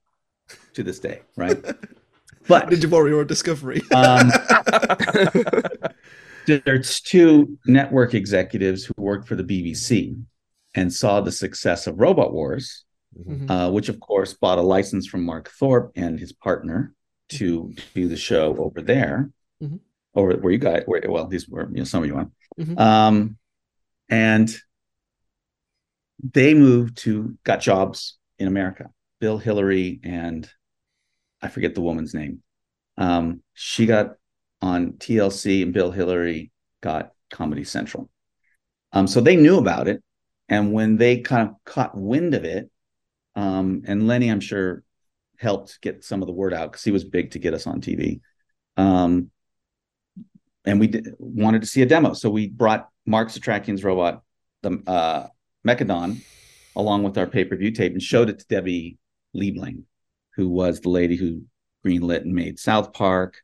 Speaker 1: to this day, right? But
Speaker 2: Ninja Warrior on Discovery.
Speaker 1: um, there's two network executives who worked for the BBC and saw the success of Robot Wars,
Speaker 2: Mhm.
Speaker 1: uh, which of course bought a license from Mark Thorpe and his partner to do the show over there,
Speaker 2: Mhm.
Speaker 1: over where you guys, where well, these were you know some of you on,
Speaker 2: Mhm.
Speaker 1: um, and they moved to got jobs in America. Bill Hillary and I forget the woman's name. Um, she got on TLC, and Bill Hillary got Comedy Central. Um, so they knew about it, and when they kind of caught wind of it, um, and Lenny, I'm sure, helped get some of the word out because he was big to get us on TV. Um, and we did, wanted to see a demo, so we brought Mark Setrakian's robot, the uh, Mechadon, along with our pay per view tape, and showed it to Debbie Liebling, who was the lady who greenlit and made South Park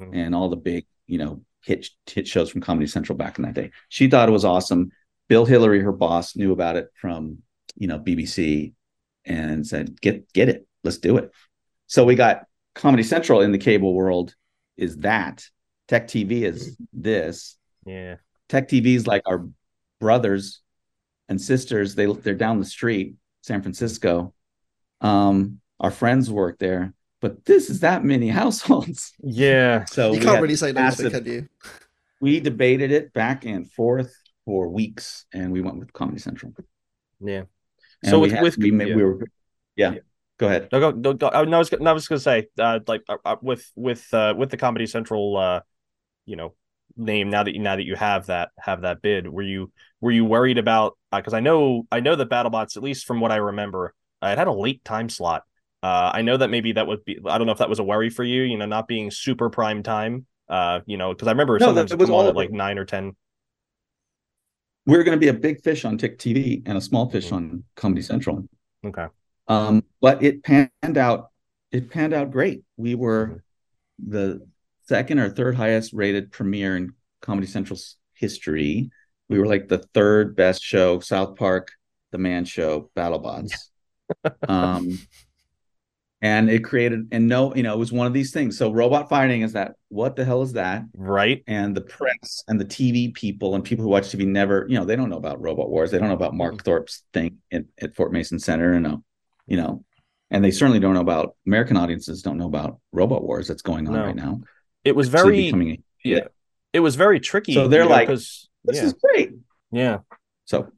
Speaker 3: Mhm.
Speaker 1: and all the big, you know, hit hit shows from Comedy Central back in that day. She thought it was awesome. Bill Hillary, her boss, knew about it from you know BBC and said, "Get get it, let's do it." So we got Comedy Central in the cable world is that Tech TV is this
Speaker 3: Yeah.
Speaker 1: Tech TV is like our brothers and sisters. They they're down the street, San Francisco. Um, our friends work there, but this is that many households.
Speaker 3: Yeah.
Speaker 1: So
Speaker 2: you
Speaker 1: we
Speaker 2: can't really say no to it,
Speaker 1: massive-
Speaker 2: can you?
Speaker 1: we debated it back and forth for weeks, and we went with Comedy Central.
Speaker 3: Yeah.
Speaker 1: And
Speaker 3: So with,
Speaker 1: had-
Speaker 3: with
Speaker 1: we,
Speaker 3: yeah.
Speaker 1: we were yeah.
Speaker 3: Yeah.
Speaker 1: Go ahead.
Speaker 3: No, go, no, go, I, no, I was, I was going to say, uh, like, uh, uh, with with uh, with the Comedy Central, uh, you know, name now that you now that you have that have that bid, were you were you worried about? Because I know I know that BattleBots, at least from what I remember, uh, it had a late time slot. Uh, I know that maybe that would be. I don't know if that was a worry for you. You know, not being super prime time. Uh, you know, because I remember
Speaker 1: No,
Speaker 3: sometimes
Speaker 1: that
Speaker 3: it
Speaker 1: was
Speaker 3: come on
Speaker 1: all-
Speaker 3: at like nine or ten.
Speaker 1: We were going to be a big fish on Tech TV and a small fish
Speaker 3: Mhm.
Speaker 1: on Comedy Central.
Speaker 3: Okay.
Speaker 1: Um, but it panned out. It panned out great. We were the second or third highest rated premiere in Comedy Central's history. We were like the third best show. South Park, The Man Show, BattleBots. um, and it created and no, you know, it was one of these things. So robot fighting is that. What the hell is that?
Speaker 3: Right.
Speaker 1: and the press and the TV people and people who watch TV never, you know, they don't know about Robot Wars. They don't know about Mark Thorpe's thing at, at Fort Mason Center, and uh, you know, and they certainly don't know about American audiences don't know about Robot Wars that's going on
Speaker 3: No.
Speaker 1: right now.
Speaker 3: It was very
Speaker 1: becoming a,
Speaker 3: yeah. It was very tricky.
Speaker 1: So they're
Speaker 3: you know,
Speaker 1: this
Speaker 3: yeah,
Speaker 1: is great.
Speaker 3: yeah.
Speaker 1: So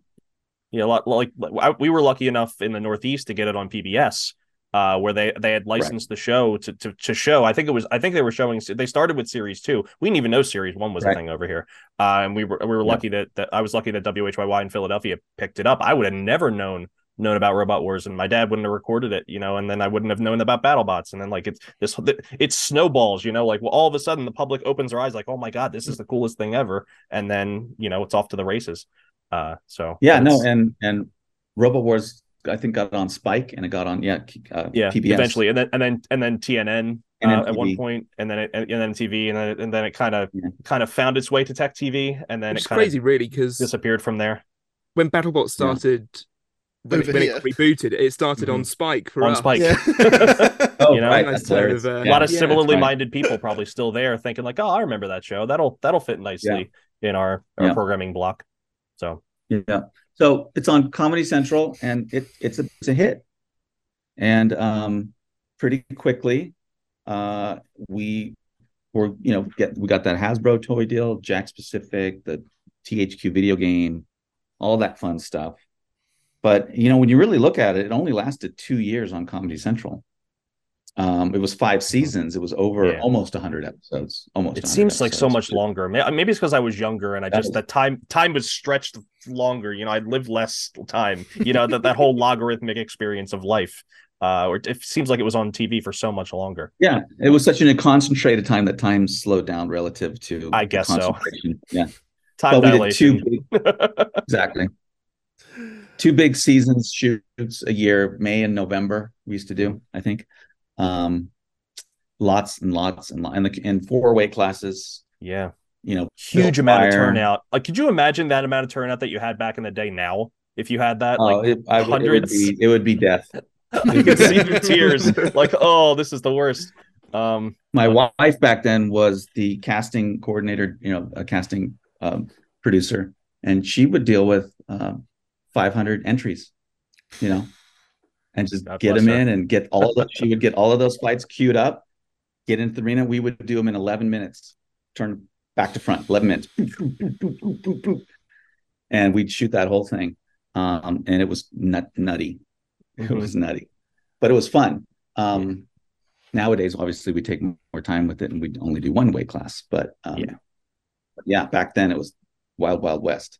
Speaker 3: Yeah, a lot like we were lucky enough in the Northeast to get it on PBS, uh, where they they had licensed the show to, to to show. I think it was I think they were showing. They started with series two. We didn't even know series one was a thing over here, uh, and we were we were
Speaker 1: Yeah.
Speaker 3: lucky that, that I was lucky that WHYY in Philadelphia picked it up. I would have never known known about Robot Wars, and my dad wouldn't have recorded it, you know, and then I wouldn't have known about BattleBots, and then like it's this it snowballs, you know, like well, all of a sudden the public opens their eyes, like oh my god, this is the coolest thing ever, and then you know it's off to the races. Uh, so
Speaker 1: yeah, no, and and Robot Wars I think got on Spike and it got on yeah uh,
Speaker 3: yeah
Speaker 1: PBS
Speaker 3: eventually and then and then and then tnn
Speaker 1: And
Speaker 3: uh, at one point and then it, and then tv and then and then it kind of
Speaker 1: Yeah.
Speaker 3: kind of found its way to tech tv and then
Speaker 4: Which
Speaker 3: it
Speaker 4: is crazy, really, because
Speaker 3: disappeared from there
Speaker 4: when BattleBot started, when, it, when it rebooted, it started on Spike for
Speaker 3: on
Speaker 4: us.
Speaker 3: Spike.
Speaker 2: Yeah.
Speaker 1: Oh,
Speaker 3: You know,
Speaker 1: right.
Speaker 4: nice
Speaker 1: That's
Speaker 4: of, uh,
Speaker 3: a lot of
Speaker 4: Yeah,
Speaker 3: similarly
Speaker 1: right.
Speaker 3: minded people probably still there thinking like oh i remember that show that'll that'll fit nicely in our, our
Speaker 1: Yeah.
Speaker 3: programming block so
Speaker 1: Yeah. So it's on Comedy Central and it it's a it's a hit. And um pretty quickly uh we were you know get we got that Hasbro toy deal, Jakks Pacific, the THQ video game, all that fun stuff. But you know when you really look at it, it only lasted 2 years on Comedy Central. Um it was 5 seasons. It was over.
Speaker 3: Yeah.
Speaker 1: almost 100 episodes. Almost
Speaker 3: it seems like so much longer maybe it's because i was younger and i just that time time was stretched longer you know i lived less time you know that that whole logarithmic experience of life uh or it seems like it was on tv for so much longer
Speaker 1: Yeah, it was such an, a concentrated time that time slowed down relative to
Speaker 3: I guess so.
Speaker 1: Yeah,
Speaker 3: time
Speaker 1: but we did two
Speaker 3: dilation
Speaker 1: big, exactly two big seasons shoots a year, May and November. We used to do, I think, um, lots and lots and and the and four weight classes.
Speaker 3: yeah
Speaker 1: You know,
Speaker 3: huge amount of turnout like could you imagine that amount of turnout that you had back in the day now if you had that
Speaker 1: Oh,
Speaker 3: like
Speaker 1: it, I, it would
Speaker 3: hundreds?
Speaker 1: be it would be death.
Speaker 3: you could see your tears. Like, oh, this is the worst. Um,
Speaker 1: My wife back then was the casting coordinator, you know, a casting um, producer, and she would deal with uh, 500 entries, you know, and just
Speaker 3: God
Speaker 1: get them
Speaker 3: her.
Speaker 1: in and get all of the, she would get all of those fights queued up, get into the arena. We would do them in 11 minutes, turn back to front, 11 minutes, and we'd shoot that whole thing. Um, and it was nut nutty. It
Speaker 3: Mhm.
Speaker 1: was nutty, but it was fun. Um, nowadays, obviously, we take more time with it, and we only do one weight class. But um,
Speaker 3: Yeah.
Speaker 1: yeah, back then it was wild, wild west.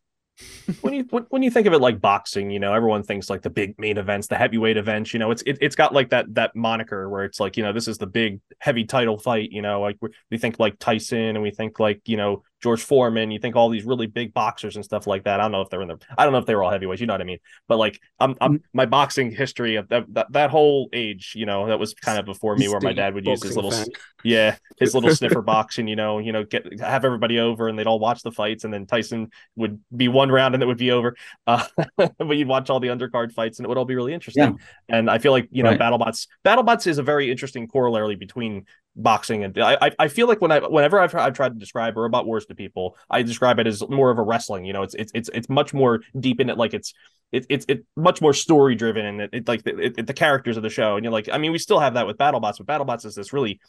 Speaker 3: When you when, when you think of it like boxing, you know, everyone thinks like the big main events, the heavyweight events. You know, it's it, it's got like that that moniker where it's like you know this is the big heavy title fight. You know, like we think like Tyson and we think like you know George Foreman. You think all these really big boxers and stuff like that. I don't know if they're in the I don't know if they were all heavyweights. You know what I mean? But like I'm, I'm my boxing history of that, that that whole age. You know, that was kind of before me, where my dad would use his little
Speaker 4: fan.
Speaker 3: Yeah, his little sniffer box, and you know, you know, get have everybody over, and they'd all watch the fights, and then Tyson would be one round, and it would be over. Uh, but you'd watch all the undercard fights, and it would all be really interesting. And I feel like you know,
Speaker 1: Right.
Speaker 3: BattleBots, BattleBots is a very interesting corollary between boxing and I. I- feel like when I whenever I've, I've tried to describe Robot Wars to people, I describe it as more of a wrestling. You know, it's it's it's it's much more deep in it, like it's it, it's it's much more story driven and it, it like the, it, the characters of the show and you're like i mean we still have that with battlebots but battlebots is this really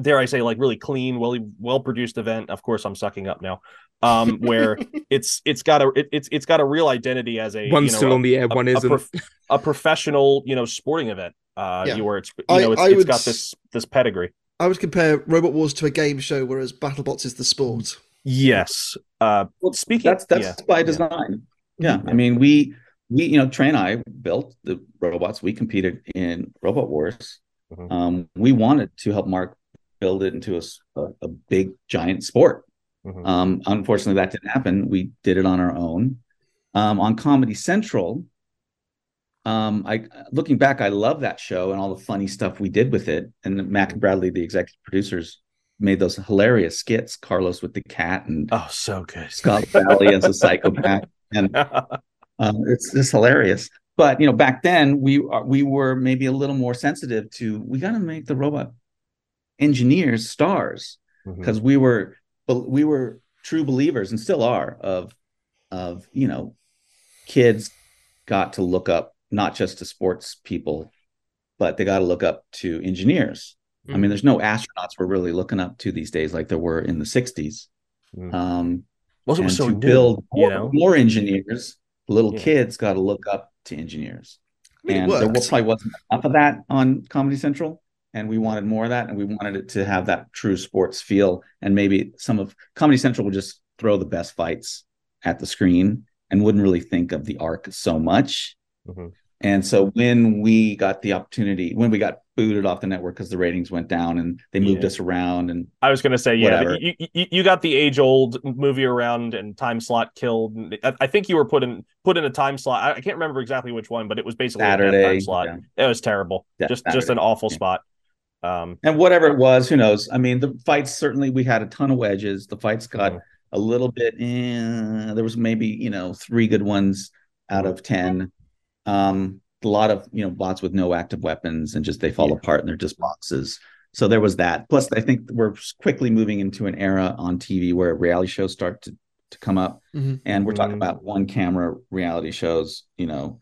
Speaker 3: dare i say like really clean well well produced event of course i'm sucking up now um where it's it's got a it, it's it's got a real identity as a
Speaker 4: One's
Speaker 3: you know,
Speaker 4: still
Speaker 3: a,
Speaker 4: on the air, one
Speaker 3: a
Speaker 4: isn't.
Speaker 3: prof- a professional you know sporting event uh
Speaker 2: Yeah.
Speaker 3: you where it's you
Speaker 2: I-
Speaker 3: know it's,
Speaker 2: I
Speaker 3: it's
Speaker 2: would
Speaker 3: got this this pedigree
Speaker 2: I would compare Robot Wars to a game show, whereas BattleBots is the sport.
Speaker 3: yes uh
Speaker 1: Well,
Speaker 3: speaking
Speaker 1: That's that's
Speaker 3: yeah.
Speaker 1: by design. Yeah. I mean, we we you know Trey and I built the robots. We competed in Robot Wars.
Speaker 3: Mhm.
Speaker 1: Um, we wanted to help Mark build it into a big giant sport.
Speaker 3: Mhm.
Speaker 1: Um, unfortunately, that didn't happen. We did it on our own. Um, on Comedy Central, um, I looking back, I love that show and all the funny stuff we did with it. And Mac and Bradley, the executive producers, made those hilarious skits. Carlos with the cat and
Speaker 3: oh so good
Speaker 1: Scott Valley as a psychopath, and um, it's just hilarious. But you know, back then we are, we were maybe a little more sensitive to we got to make the robot engineers stars because we were but we were true believers and still are of of you know kids got to look up not just to sports people but they got to look up to engineers. I
Speaker 3: Mm-hmm.
Speaker 1: mean there's no astronauts we're really looking up to these days like there were in the 60s
Speaker 3: Mhm.
Speaker 1: um
Speaker 3: Well, it was
Speaker 1: and
Speaker 3: so
Speaker 1: to
Speaker 3: new,
Speaker 1: build
Speaker 3: you
Speaker 1: more,
Speaker 3: know?
Speaker 1: more engineers little
Speaker 3: Yeah.
Speaker 1: kids got to look up to engineers.
Speaker 2: I mean,
Speaker 1: and there probably wasn't enough of that on comedy central and we wanted more of that and we wanted it to have that true sports feel and maybe some of comedy central would just throw the best fights at the screen and wouldn't really think of the arc so much
Speaker 3: Mhm.
Speaker 1: and so when we got the opportunity when we got booted off the network because the ratings went down and they moved
Speaker 3: Yeah.
Speaker 1: us around and
Speaker 3: I was gonna say, yeah, you, you you got the age old movie around and time slot killed. I, I think you were put in put in a time slot. I, I can't remember exactly which one, but it was basically a
Speaker 1: saturday
Speaker 3: time slot.
Speaker 1: yeah.
Speaker 3: It was terrible.
Speaker 1: Yeah,
Speaker 3: just just an awful spot. Um,
Speaker 1: and whatever it was who knows i mean the fights certainly we had a ton of wedges the fights got
Speaker 3: Mhm.
Speaker 1: a little bit. Eh, there was maybe you know three good ones out of ten. Um, a lot of you know bots with no active weapons and just they fall
Speaker 3: Yeah.
Speaker 1: apart and they're just boxes. So there was that. Plus, I think we're quickly moving into an era on TV where reality shows start to to come up,
Speaker 2: Mhm.
Speaker 1: and we're talking
Speaker 3: Mm.
Speaker 1: about one camera reality shows. You know,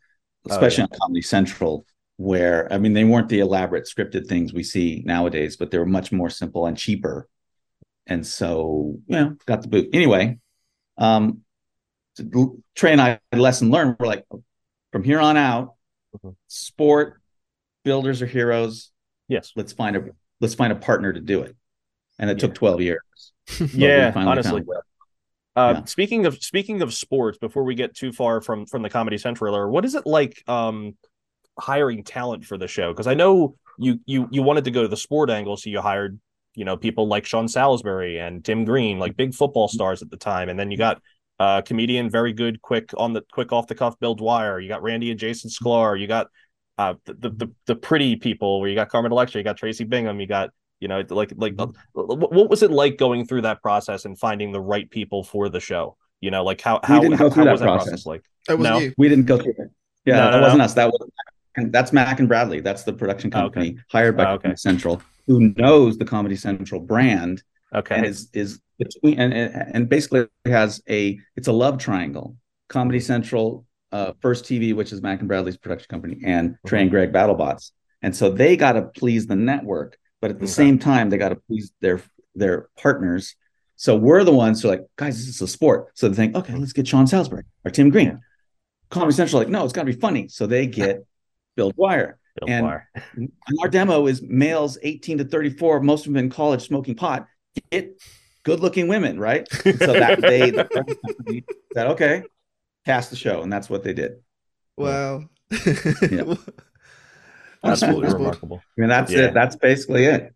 Speaker 3: Oh,
Speaker 1: especially on Comedy Central, where I mean they weren't the elaborate scripted things we see nowadays, but they were much more simple and cheaper. And so, you know, got the boot. Anyway, um Trey and I lesson learned. We're like, from here on out,
Speaker 3: Mhm.
Speaker 1: sport builders are heroes.
Speaker 3: Yes.
Speaker 1: Let's find a let's find a partner to do it. And it
Speaker 3: Yeah.
Speaker 1: took 12 years.
Speaker 3: Yeah, honestly.
Speaker 1: found a way.
Speaker 3: Uh,
Speaker 1: Yeah.
Speaker 3: Speaking of speaking of sports, before we get too far from from the Comedy Central, or what is it like um, hiring talent for the show? Because I know you you you wanted to go to the sport angle, so you hired you know people like Sean Salisbury and Tim Green, like big football stars at the time, and then you got uh, comedian, very good, quick on the quick off the cuff Bill Dwyer. You got Randy and Jason Sklar. You got uh, the, the the the pretty people where you got Carmen Electra, you got Tracy Bingham, you got you know like like uh, what what was it like going through that process and finding the right people for the show? You know, like how how,
Speaker 1: didn't
Speaker 3: how,
Speaker 1: go through
Speaker 3: how
Speaker 1: that
Speaker 3: was that process,
Speaker 1: process.
Speaker 3: like?
Speaker 2: That wasn't
Speaker 3: No.
Speaker 2: you.
Speaker 1: We didn't go through it. Yeah,
Speaker 3: No,
Speaker 1: that
Speaker 3: no,
Speaker 1: wasn't us. That was and that's Mac and Bradley. That's the production
Speaker 3: Oh, okay.
Speaker 1: company hired by
Speaker 3: Oh, okay.
Speaker 1: Comedy Central, who knows the Comedy Central brand
Speaker 3: Okay,
Speaker 1: and is is between and, and and basically has a it's a love triangle. Comedy Central, uh, First TV, which is Mac and Bradley's production company, and Trey and Greg BattleBots, and so they got to please the network, but at the
Speaker 3: Okay.
Speaker 1: same time they got to please their their partners. So we're the ones who are like, guys, this is a sport. So they think, okay, let's get Sean Salisbury or Tim Green.
Speaker 3: Yeah.
Speaker 1: Comedy Central, like, no, it's got to be funny. So they get Bill Dwyer.
Speaker 3: Bill
Speaker 1: and-
Speaker 3: Dwyer.
Speaker 1: And our demo is males 18 to 34, most of them in college smoking pot, get good looking women, right? So that they the said, okay, cast the show. And that's what they did.
Speaker 2: Wow.
Speaker 1: Yeah.
Speaker 2: That's
Speaker 3: Absolutely remarkable.
Speaker 1: I mean, that's
Speaker 3: Yeah.
Speaker 1: it. That's basically it.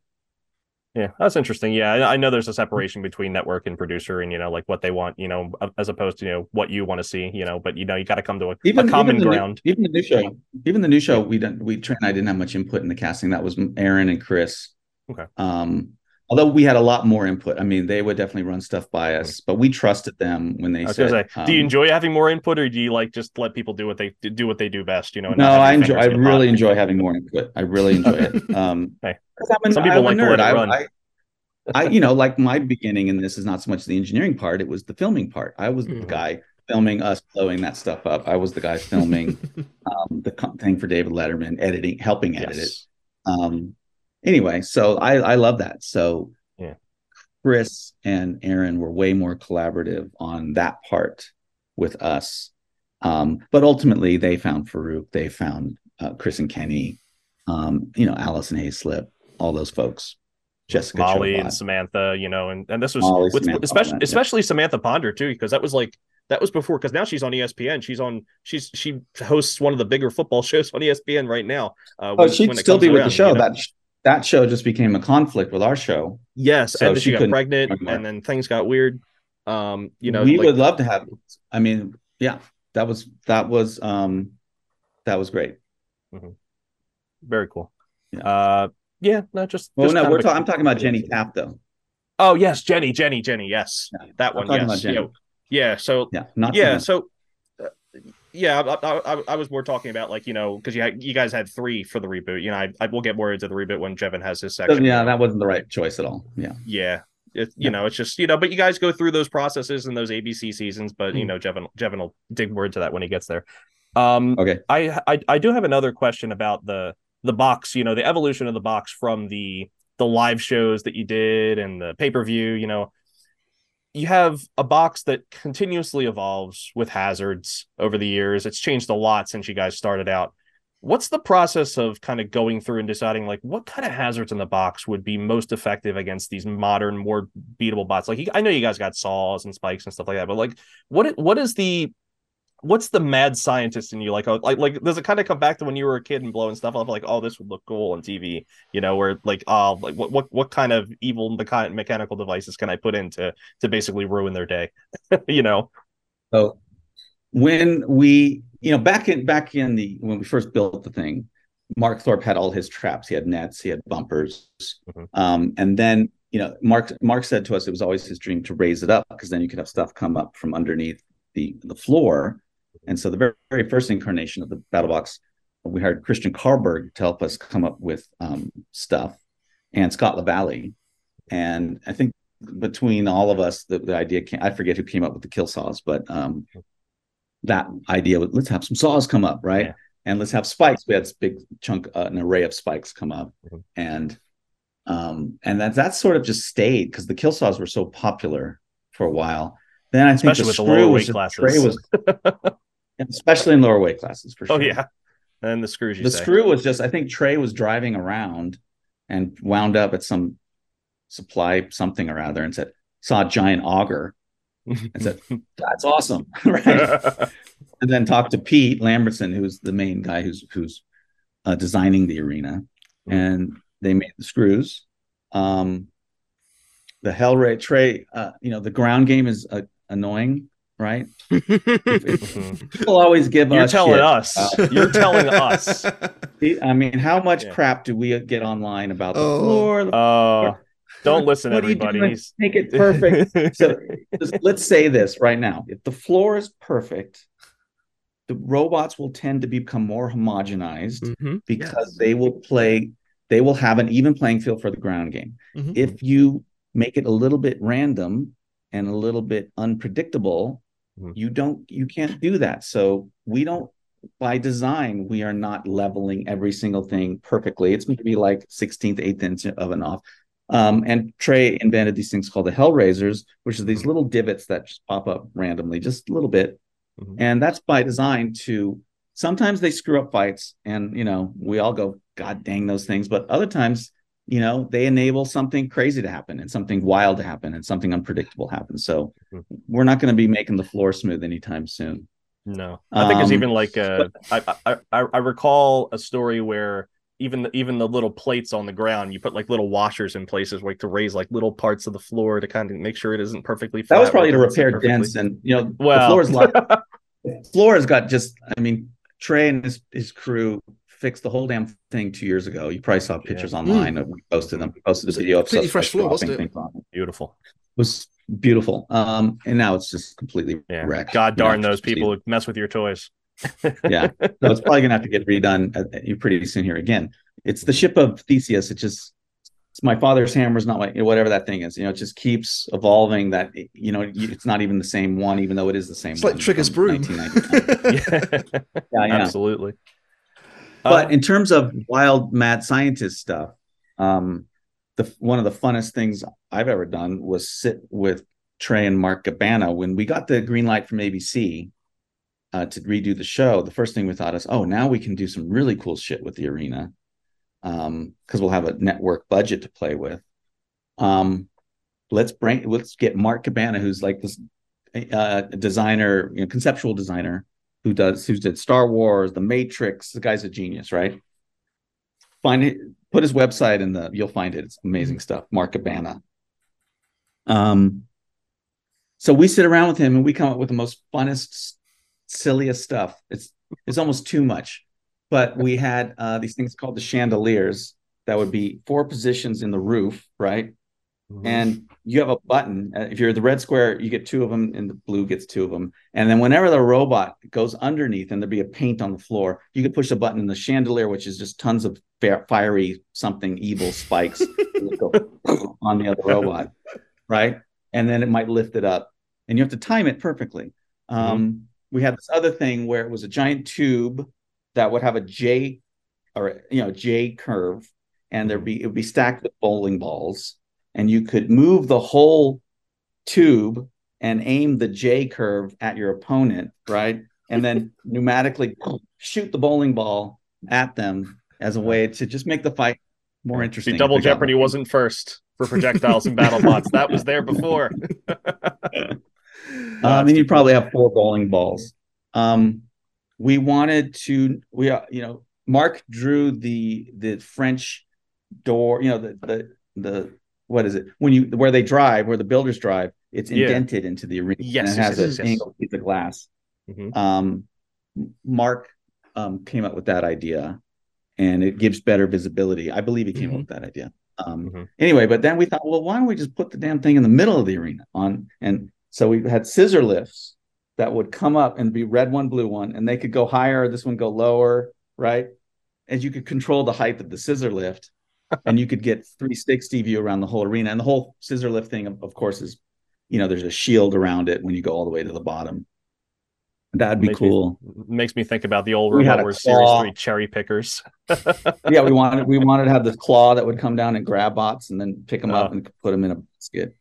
Speaker 3: Yeah, that's interesting. Yeah, I, I know there's a separation between network and producer, and you know, like what they want, you know, as opposed to you know what you want to see, you know. But you know, you got to come to a, a common
Speaker 1: new-
Speaker 3: ground.
Speaker 1: even the new show, even the new show, we didn't. We Trey and I didn't have much input in the casting. That was Aaron and Chris.
Speaker 3: Okay.
Speaker 1: Um, although we had a lot more input. I mean, they would definitely run stuff by us, but we trusted them when they said.
Speaker 3: say, do you
Speaker 1: um,
Speaker 3: enjoy having more input, or do you like just let people do what they do what they do best? You know, and
Speaker 1: no, I enjoy. I really enjoy having more input. I really enjoy it. Um,
Speaker 3: Hey,
Speaker 1: 'cause I'm a,
Speaker 3: some people
Speaker 1: I'm a
Speaker 3: like to
Speaker 1: nerd.
Speaker 3: let it
Speaker 1: I,
Speaker 3: run.
Speaker 1: I, I, you know, like my beginning in this is not so much the engineering part; it was the filming part. I was the
Speaker 3: Mhm.
Speaker 1: guy filming us blowing that stuff up. I was the guy filming um, the thing for David Letterman, editing, helping edit it. Um, anyway, so I I love that. So
Speaker 3: Yeah.
Speaker 1: Chris and Aaron were way more collaborative on that part with us. Um, but ultimately they found Farouk, they found uh, Chris and Kenny, um, you know, Alice Allison Haislip, all those folks. Jessica
Speaker 3: Molly
Speaker 1: Chobot.
Speaker 3: and Samantha, you know, and, and this was
Speaker 1: Molly,
Speaker 3: with,
Speaker 1: Samantha,
Speaker 3: especially
Speaker 1: all that, yeah.
Speaker 3: especially Samantha Ponder too, because that was like that was before because now she's on ESPN. She's on she's she hosts one of the bigger football shows on ESPN right now. Uh,
Speaker 1: Oh,
Speaker 3: when-
Speaker 1: she'd
Speaker 3: when
Speaker 1: still be with the show.
Speaker 3: you know?
Speaker 1: That that show just became a conflict with our show.
Speaker 3: yes,
Speaker 1: so
Speaker 3: and then
Speaker 1: she
Speaker 3: she got pregnant,
Speaker 1: anymore.
Speaker 3: and then things got weird. Um, you know,
Speaker 1: we
Speaker 3: like-
Speaker 1: would love to have. I mean, yeah, that was that was um that was great.
Speaker 3: very cool.
Speaker 1: Yeah.
Speaker 3: Uh, yeah, no, just
Speaker 1: Well,
Speaker 3: just
Speaker 1: no, we're talking. I'm talking about Jenny Taft though.
Speaker 3: Oh yes, Jenny, Jenny, Jenny. Yes,
Speaker 1: Yeah,
Speaker 3: that
Speaker 1: I'm
Speaker 3: one. Yes, yeah, yeah. So
Speaker 1: Yeah, not
Speaker 3: yeah so uh, yeah I, I, I, I was more talking about like you know because you had, you guys had three for the reboot you know I, I will get more into the reboot when Jevin has his section
Speaker 1: yeah, that wasn't the right choice at all. Yeah.
Speaker 3: yeah it, you
Speaker 1: Yeah.
Speaker 3: know it's just you know but you guys go through those processes and those abc seasons but you
Speaker 2: Mm.
Speaker 3: know Jevin Jevin will dig more into that when he gets there um
Speaker 1: Okay.
Speaker 3: I, I I do have another question about the the box you know the evolution of the box from the the live shows that you did and the pay-per-view you know you have a box that continuously evolves with hazards over the years. It's changed a lot since you guys started out. What's the process of kind of going through and deciding like what kind of hazards in the box would be most effective against these modern, more beatable bots? Like I know you guys got saws and spikes and stuff like that, but like what what is the what's the mad scientist in you like oh, like like does it kind of come back to when you were a kid and blowing stuff up like oh this would look cool on tv you know where like oh like what what, what kind of evil mecha- mechanical devices can i put in to to basically ruin their day you know
Speaker 1: So when we, you know, back in back in the when we first built the thing, Mark Thorpe had all his traps. He had nets, he had bumpers,
Speaker 3: Mhm.
Speaker 1: um, and then you know, Mark Mark said to us it was always his dream to raise it up because then you could have stuff come up from underneath the the floor. And so the very, very first incarnation of the battle box, we hired Christian Carlberg to help us come up with um, stuff, and Scott LaValley. And I think between all of us, the, the idea came, I forget who came up with the kill saws, but um, that idea was let's have some saws come up, right?
Speaker 3: Yeah.
Speaker 1: And let's have spikes. We had this big chunk, uh, an array of spikes come up,
Speaker 3: Mhm.
Speaker 1: and um, and that that sort of just stayed because the kill saws were so popular for a while. Then I
Speaker 3: Especially
Speaker 1: think
Speaker 3: with
Speaker 1: the
Speaker 3: the
Speaker 1: screw
Speaker 3: lower
Speaker 1: was
Speaker 3: weight
Speaker 1: just-
Speaker 3: classes.
Speaker 1: Trey was, especially in lower weight classes for sure.
Speaker 3: Oh yeah, and the screws
Speaker 1: the
Speaker 3: say.
Speaker 1: screw was just I think Trey was driving around and wound up at some supply something or other and said saw a giant auger and said that's awesome right and then talked to Pete Lambertson who's the main guy who's who's uh, designing the arena
Speaker 3: Mhm.
Speaker 1: and they made the screws um the Hellray Trey uh, you know the ground game is uh, annoying right
Speaker 3: Mhm.
Speaker 1: people always give us.
Speaker 3: You're
Speaker 1: us
Speaker 3: telling
Speaker 1: shit.
Speaker 3: us. You're telling us.
Speaker 1: I mean, how much
Speaker 3: Yeah.
Speaker 1: crap do we get online about the
Speaker 2: Oh.
Speaker 1: floor? the- floor?
Speaker 3: Uh, don't listen,
Speaker 1: What are you
Speaker 3: everybody.
Speaker 1: doing? Make it perfect. so just- let's say this right now: if the floor is perfect, the robots will tend to become more homogenized
Speaker 4: Mhm.
Speaker 1: because they will play. They will have an even playing field for the ground game.
Speaker 2: Mhm.
Speaker 1: If you make it a little bit random and a little bit unpredictable,
Speaker 3: Mhm.
Speaker 1: you don't. You can't do that. So we don't by design, we are not leveling every single thing perfectly. It's going to be like 16th, 8th inch of an off. Um, and Trey invented these things called the Hellraisers, which are these little divots that just pop up randomly, just a little bit.
Speaker 3: Mhm.
Speaker 1: And that's by design to sometimes they screw up fights, and you know, we all go, God dang those things. But other times, you know, they enable something crazy to happen and something wild to happen and something unpredictable happen. So
Speaker 3: Mhm.
Speaker 1: we're not going to be making the floor smooth anytime soon.
Speaker 3: No, I think
Speaker 1: Um,
Speaker 3: even like I I recall a story where even the, even the little plates on the ground, you put like little washers in places like to raise like little parts of the floor to kind of make sure it isn't perfectly.
Speaker 1: Flat that was probably to repair
Speaker 3: perfectly-
Speaker 1: dents and you know
Speaker 3: Well,
Speaker 1: the floor's like floor has got just I mean Trey and his, his crew fixed the whole damn thing two years ago. You probably saw pictures online. We posted them. We posted a video of
Speaker 2: fresh floor, wasn't it?
Speaker 1: things on it.
Speaker 3: beautiful.
Speaker 1: It was beautiful. Um, and now it's just completely
Speaker 3: Yeah,
Speaker 1: wrecked.
Speaker 3: God
Speaker 1: you
Speaker 3: darn those people who mess with your toys.
Speaker 1: Yeah, so it's probably gonna have to get redone uh, uh, pretty soon here again. It's the ship of Theseus. It just it's my father's hammer is not my whatever that thing is. You know, it just keeps evolving. That you know, it's not even the same one, even though it is the same.
Speaker 2: It's like
Speaker 1: one
Speaker 2: Trigger's
Speaker 1: from
Speaker 2: broom.
Speaker 1: 1999.
Speaker 3: yeah,
Speaker 1: Yeah, yeah.
Speaker 3: absolutely.
Speaker 1: But
Speaker 3: Uh,
Speaker 1: in terms of wild mad scientist stuff, um, the one of the funnest things I've ever done was sit with Trey and Mark Gabana when we got the green light from ABC uh, to redo the show. The first thing we thought is, oh, now we can do some really cool shit with the arena because we'll have a network budget to play with. Um, let's bring let's get Mark Cabana, who's like this uh, designer, you know, conceptual designer who does who did Star Wars, The Matrix. The guy's a genius, right? Find it, put his website in the you'll find it. It's amazing stuff. Mark Cabana. Um, so we sit around with him and we come up with the most funnest, silliest stuff. It's it's almost too much. But we had uh, these things called the chandeliers that would be four positions in the roof, right?
Speaker 3: Mhm.
Speaker 1: and you have a button. Uh, If you're the red square, you get two of them, and the blue gets two of them. And then whenever the robot goes underneath and there'd be a paint on the floor, you could push a button, in the chandelier, which is just tons of fiery something evil spikes, on the other robot, right? And then it might lift it up, and you have to time it perfectly. Um, We had this other thing where it was a giant tube that would have a J or you know J curve, and there'd be it would be stacked with bowling balls and you could move the whole tube and aim the J curve at your opponent, right? And then pneumatically shoot the bowling ball at them as a way to just make the fight more interesting.
Speaker 3: See, Double Jeopardy wasn't first for projectiles and battle bots. That was there before.
Speaker 1: Um, and you probably have four bowling balls. Um, we wanted to, we, uh, you know, Mark drew the the French door, you know, the the the what is it when you where they drive, where the builders drive, it's
Speaker 3: Yeah.
Speaker 1: indented into the arena.
Speaker 3: Yes,
Speaker 1: and it has
Speaker 3: yes,
Speaker 1: an
Speaker 3: yes.
Speaker 1: angled piece of glass.
Speaker 3: Mhm.
Speaker 1: Um, Mark um, came up with that idea, and it gives better visibility. I believe he came
Speaker 3: Mm-hmm.
Speaker 1: up with that idea. Um,
Speaker 3: Mhm.
Speaker 1: Anyway, but then we thought, well, why don't we just put the damn thing in the middle of the arena on? And so we had scissor lifts that would come up and be red one, blue one, and they could go higher. This one go lower, right? And you could control the height of the scissor lift, and you could get 360 view around the whole arena. And the whole scissor lift thing, of, of course, is you know there's a shield around it when you go all the way to the bottom. That'd be
Speaker 3: Makes me-
Speaker 1: cool.
Speaker 3: Makes me think about the old
Speaker 1: We had a
Speaker 3: Wars Series. Three cherry pickers.
Speaker 1: yeah, we wanted we wanted to have this claw that would come down and grab bots and then pick them up
Speaker 3: Oh.
Speaker 1: and put them in a basket.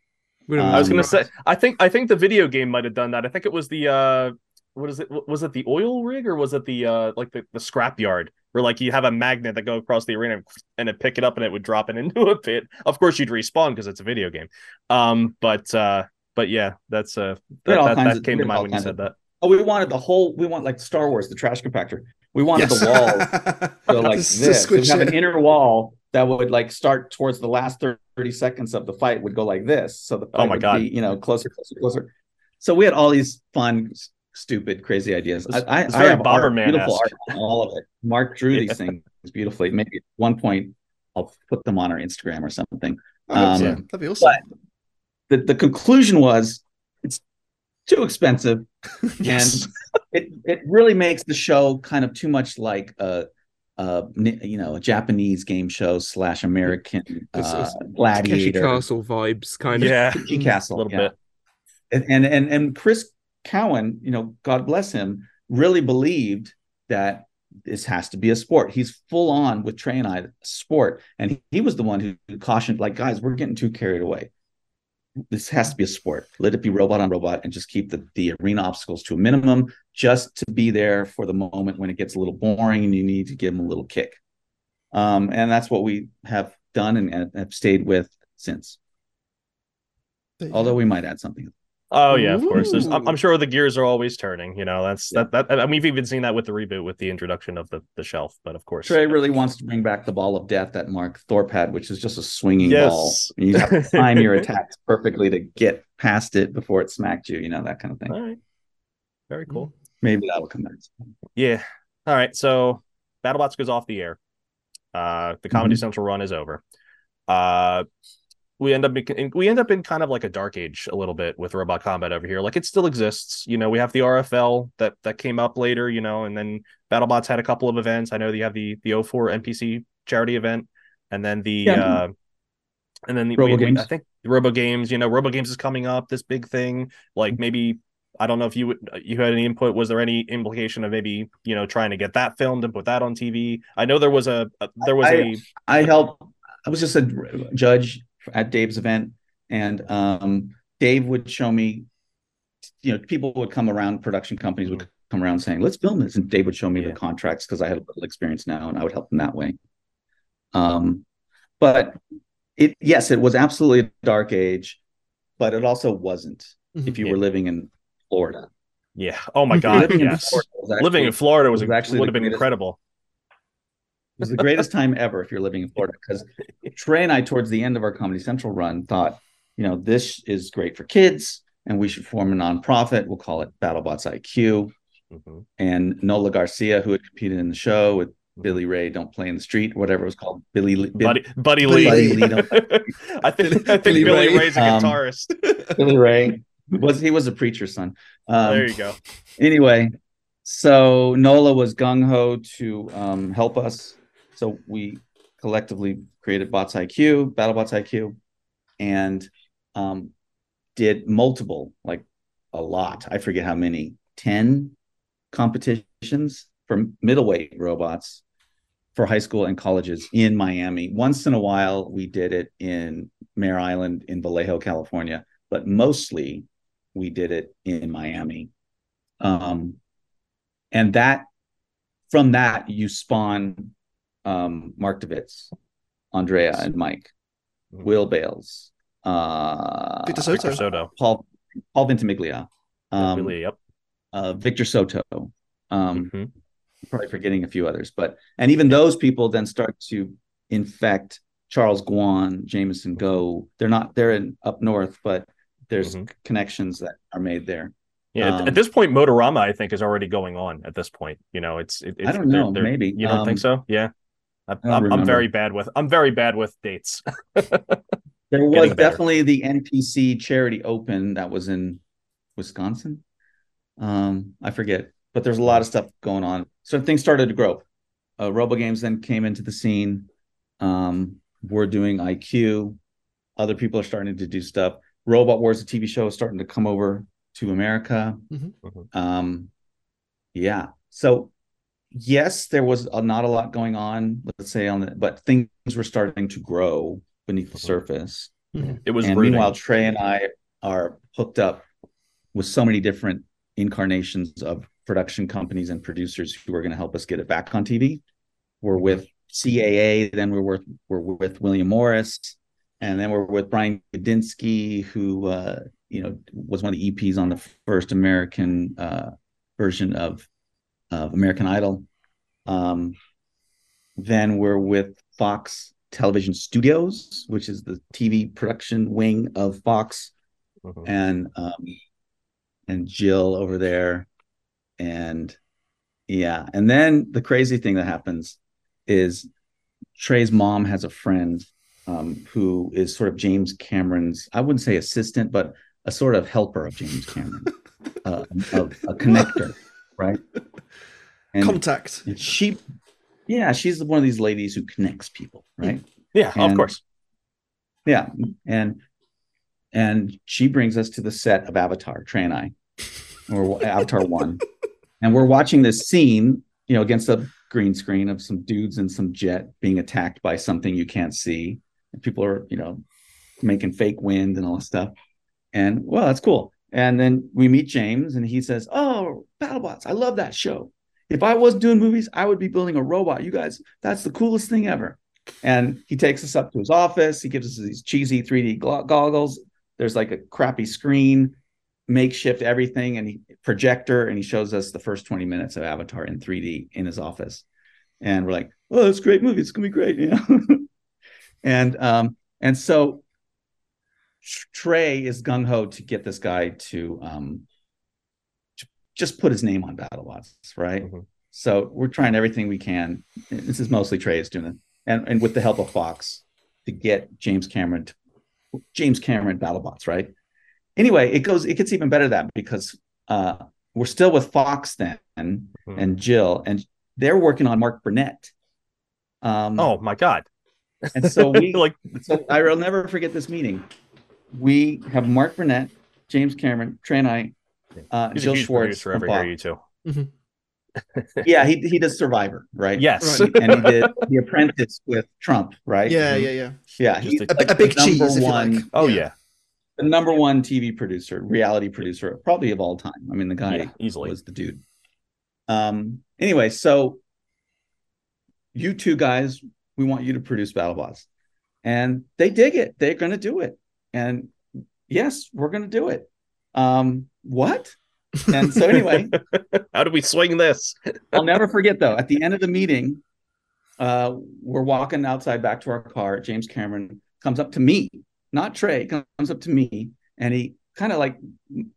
Speaker 1: Um,
Speaker 3: I was gonna say. I think I think the video game might have done that. I think it was the uh, what is it? Was it the oil rig or was it the uh, like the, the scrap yard where like you have a magnet that go across the arena and it pick it up and it would drop it into a pit. Of course, you'd respawn because it's a video game. Um, but uh, but yeah, that's uh, that, that, that
Speaker 1: of-
Speaker 3: came to mind when you said
Speaker 1: of-
Speaker 3: that.
Speaker 1: Oh, we wanted the whole. We want like Star Wars, the trash compactor. We wanted the wall go like
Speaker 2: Just
Speaker 1: this. So we have an inner wall that would like start towards the last 30 seconds of the fight would go like this. So the fight
Speaker 3: Oh my
Speaker 1: would
Speaker 3: God.
Speaker 1: be, you know, closer, closer, closer. So we had all these fun, s- stupid, crazy ideas.
Speaker 3: It's-
Speaker 1: I, I,
Speaker 3: it's
Speaker 1: I
Speaker 3: very
Speaker 1: have art, beautiful art all of it. Mark drew
Speaker 3: Yeah.
Speaker 1: these things beautifully. Maybe at one point I'll put them on our Instagram or something.
Speaker 2: I hope so.
Speaker 1: Um,
Speaker 2: That'd be awesome.
Speaker 1: The the conclusion was it's too expensive
Speaker 3: Yes.
Speaker 1: and it it really makes the show kind of too much like a, a you know a Japanese game show slash American
Speaker 4: It's-
Speaker 1: uh,
Speaker 4: it's Takeshi
Speaker 1: gladiator
Speaker 4: Castle vibes, kind of.
Speaker 3: yeah,
Speaker 1: Takeshi Castle
Speaker 3: a little
Speaker 1: yeah.
Speaker 3: bit.
Speaker 1: and, and and and Chris Cowan you know God bless him really believed that this has to be a sport he's full on with Trey and I sport and he, was the one who cautioned like guys we're getting too carried away this has to be a sport. Let it be robot on robot and just keep the, the arena obstacles to a minimum just to be there for the moment when it gets a little boring and you need to give them a little kick. Um, and that's what we have done and, and have stayed with since. Although we might add something.
Speaker 3: Oh yeah, of course. There's, I'm, I'm sure the gears are always turning. You know, that's
Speaker 1: Yeah.
Speaker 3: that. That and we've even seen that with the reboot with the introduction of the the shelf. But of course,
Speaker 1: Trey really wants to bring back the ball of death that Mark Thorpe had, which is just a swinging ball.
Speaker 3: Yes.
Speaker 1: And you have to time your attacks perfectly to get past it before it smacked you, you know, that kind of thing.
Speaker 3: All right, very cool.
Speaker 1: Maybe that'll come back.
Speaker 3: Yeah. All right. So BattleBots goes off the air. Uh, the Comedy Central run is over. Uh, we end up in, we end up in kind of like a dark age a little bit with Robot Combat over here. Like it still exists. You know, we have the RFL that that came up later. You know, and then BattleBots had a couple of events. I know you have the the 04 NPC charity event, and then the
Speaker 1: Yeah.
Speaker 3: uh, and then the
Speaker 1: Robo
Speaker 3: we- we-
Speaker 1: Games.
Speaker 3: I think Robo Games. You know, Robo Games is coming up. This big thing. Like maybe I don't know if you would you had any input. Was there any implication of maybe you know trying to get that filmed and put that on TV? I know there was a, a there was
Speaker 1: I-
Speaker 3: a
Speaker 1: I helped. I was just a judge at Dave's event, and um, Dave would show me. You know, people would come around. Production companies would come around saying, "Let's film this," and Dave would show me
Speaker 3: Yeah.
Speaker 1: the contracts because I had a little experience now, and I would help them that way. Um, but it yes, it was absolutely a dark age, but it also wasn't. If you
Speaker 3: Yeah.
Speaker 1: were living in Florida,
Speaker 3: yeah. Oh my god,
Speaker 1: living in. Florida was
Speaker 3: Living in
Speaker 1: actually-
Speaker 3: Florida was,
Speaker 1: was actually
Speaker 3: would have been
Speaker 1: greatest-
Speaker 3: incredible.
Speaker 1: It was the greatest time ever if you're living in Florida because Trey and I, towards the end of our Comedy Central run, thought, you know, this is great for kids and we should form a nonprofit. We'll call it BattleBots IQ.
Speaker 3: Mhm.
Speaker 1: And Nola Garcia, who had competed in the show with Billy Ray, Don't Play in the Street, whatever it was called, Billy, Lee-
Speaker 3: Buddy, Buddy
Speaker 2: Buddy
Speaker 3: Lee.
Speaker 1: Lee, Lee,
Speaker 3: I think
Speaker 2: Billy-
Speaker 3: I think
Speaker 2: Billy
Speaker 3: Billy,
Speaker 2: Ray.
Speaker 3: Ray's a
Speaker 1: Um,
Speaker 3: guitarist.
Speaker 1: Billy Ray was he was a preacher's son. Um,
Speaker 3: there you go.
Speaker 1: anyway, so Nola was gung ho to um, help us. So we collectively created Bots IQ, BattleBots IQ, and um, did multiple, like a lot. I forget how many, 10 competitions for middleweight robots for high school and colleges in Miami. Once in a while, we did it in Mare Island in Vallejo, California, but mostly we did it in Miami. Um, and that from that you spawn um, Mark DeVidts, Andrea and Mike,
Speaker 3: Mhm.
Speaker 1: Will Bales, uh,
Speaker 2: Victor
Speaker 3: Victor
Speaker 2: Soto.
Speaker 3: Soto.
Speaker 1: Paul Paul Ventimiglia, um,
Speaker 3: really, yep.
Speaker 1: uh, Victor Soto. Um,
Speaker 3: Mhm.
Speaker 1: probably forgetting a few others, but and even those people then start to infect Charles Guan, Jamison Go. They're not they're in up north, but there's
Speaker 3: Mhm.
Speaker 1: connections that are made there.
Speaker 3: Yeah, at-
Speaker 1: Um,
Speaker 3: at this point, Motorama, I think, is already going on. At this point, you know, it's it, it's
Speaker 1: I don't
Speaker 3: they're-
Speaker 1: know,
Speaker 3: they're-
Speaker 1: maybe.
Speaker 3: you don't
Speaker 1: Um,
Speaker 3: think so? Yeah, I'm, I'm, I'm very bad with I'm very bad with dates.
Speaker 1: There was definitely the NPC Charity Open that was in Wisconsin. Um, I forget, but there's a lot of stuff going on. So things started to grow. Uh, Robo Games then came into the scene. Um, we're doing IQ. Other people are starting to do stuff. Robot Wars, the TV show, is starting to come over to America.
Speaker 2: Mhm.
Speaker 3: Mhm.
Speaker 1: Um, yeah. So yes, there was a, not a lot going on. Let's say on the, but things were starting to grow beneath the
Speaker 3: Mhm.
Speaker 1: surface.
Speaker 3: It was
Speaker 1: and
Speaker 3: rooting.
Speaker 1: meanwhile, Trey and I are hooked up with so many different incarnations of production companies and producers who are going to help us get it back on TV. We're with CAA, then we're with we're with William Morris, and then we're with Brian Gadinsky, who uh, you know was one of the EPs on the first American uh, version of of American Idol. Um, then we're with Fox Television Studios, which is the TV production wing of Fox,
Speaker 3: Mhm.
Speaker 1: and um, and Jill over there, and yeah, and then the crazy thing that happens is Trey's mom has a friend um, who is sort of James Cameron's, I wouldn't say assistant, but a sort of helper of James Cameron, uh, a, a connector, right? And,
Speaker 2: Contact.
Speaker 1: she, yeah, she's one of these ladies who connects people, right?
Speaker 3: Yeah, of course.
Speaker 1: Yeah, and and she brings us to the set of Avatar, Trey and I, or Avatar One, and we're watching this scene, you know, against a green screen of some dudes in some jet being attacked by something you can't see, and people are, you know, making fake wind and all this stuff, and well, that's cool. And then we meet James, and he says, "Oh, BattleBots, I love that show. If I wasn't doing movies, I would be building a robot. You guys, that's the coolest thing ever." And he takes us up to his office. He gives us these cheesy 3D goggles. There's like a crappy screen, makeshift everything, and he projector, and he shows us the first 20 minutes of Avatar in 3D in his office. And we're like, "Oh, that's a great movie. It's gonna be great," you know. and um, and so Trey is gung ho to get this guy to um, just put his name on battle BattleBots, right?
Speaker 3: Mhm.
Speaker 1: So we're trying everything we can. This is mostly Trey is doing it, and and with the help of Fox to get James Cameron, to, James Cameron BattleBots, right? Anyway, it goes. It gets even better than that because uh, we're still with Fox then
Speaker 3: Mhm.
Speaker 1: and Jill, and they're working on Mark Burnett. Um,
Speaker 3: Oh my god.
Speaker 1: and so we
Speaker 3: like
Speaker 1: so I will never forget this meeting. We have Mark Burnett, James Cameron, Trey and I, uh,
Speaker 3: he's a
Speaker 1: Jill
Speaker 3: huge
Speaker 1: Schwartz.
Speaker 3: producer
Speaker 1: from
Speaker 3: over here,
Speaker 1: Fox.
Speaker 3: you two.
Speaker 1: Yeah, he he does Survivor, right?
Speaker 3: Yes.
Speaker 2: Right.
Speaker 1: and he did The Apprentice with Trump, right?
Speaker 2: Yeah,
Speaker 3: Mhm.
Speaker 2: yeah, yeah.
Speaker 1: yeah.
Speaker 3: Just
Speaker 1: He's
Speaker 3: a-
Speaker 2: A,
Speaker 1: like
Speaker 2: a big
Speaker 1: the number
Speaker 2: cheese, if you
Speaker 1: one,
Speaker 2: like.
Speaker 3: oh yeah.
Speaker 1: the number one TV producer, reality producer, probably of all time. I mean, the guy
Speaker 3: Yeah, easily.
Speaker 1: was the dude. Um. Anyway, so you two guys, we want you to produce BattleBots, and they dig it. They're going to do it, and yes, we're going to do it. Um. What? And so anyway,
Speaker 3: How do we swing this?
Speaker 1: I'll never forget though. At the end of the meeting, uh, we're walking outside back to our car. James Cameron comes up to me, not Trey, comes up to me, and he kind of like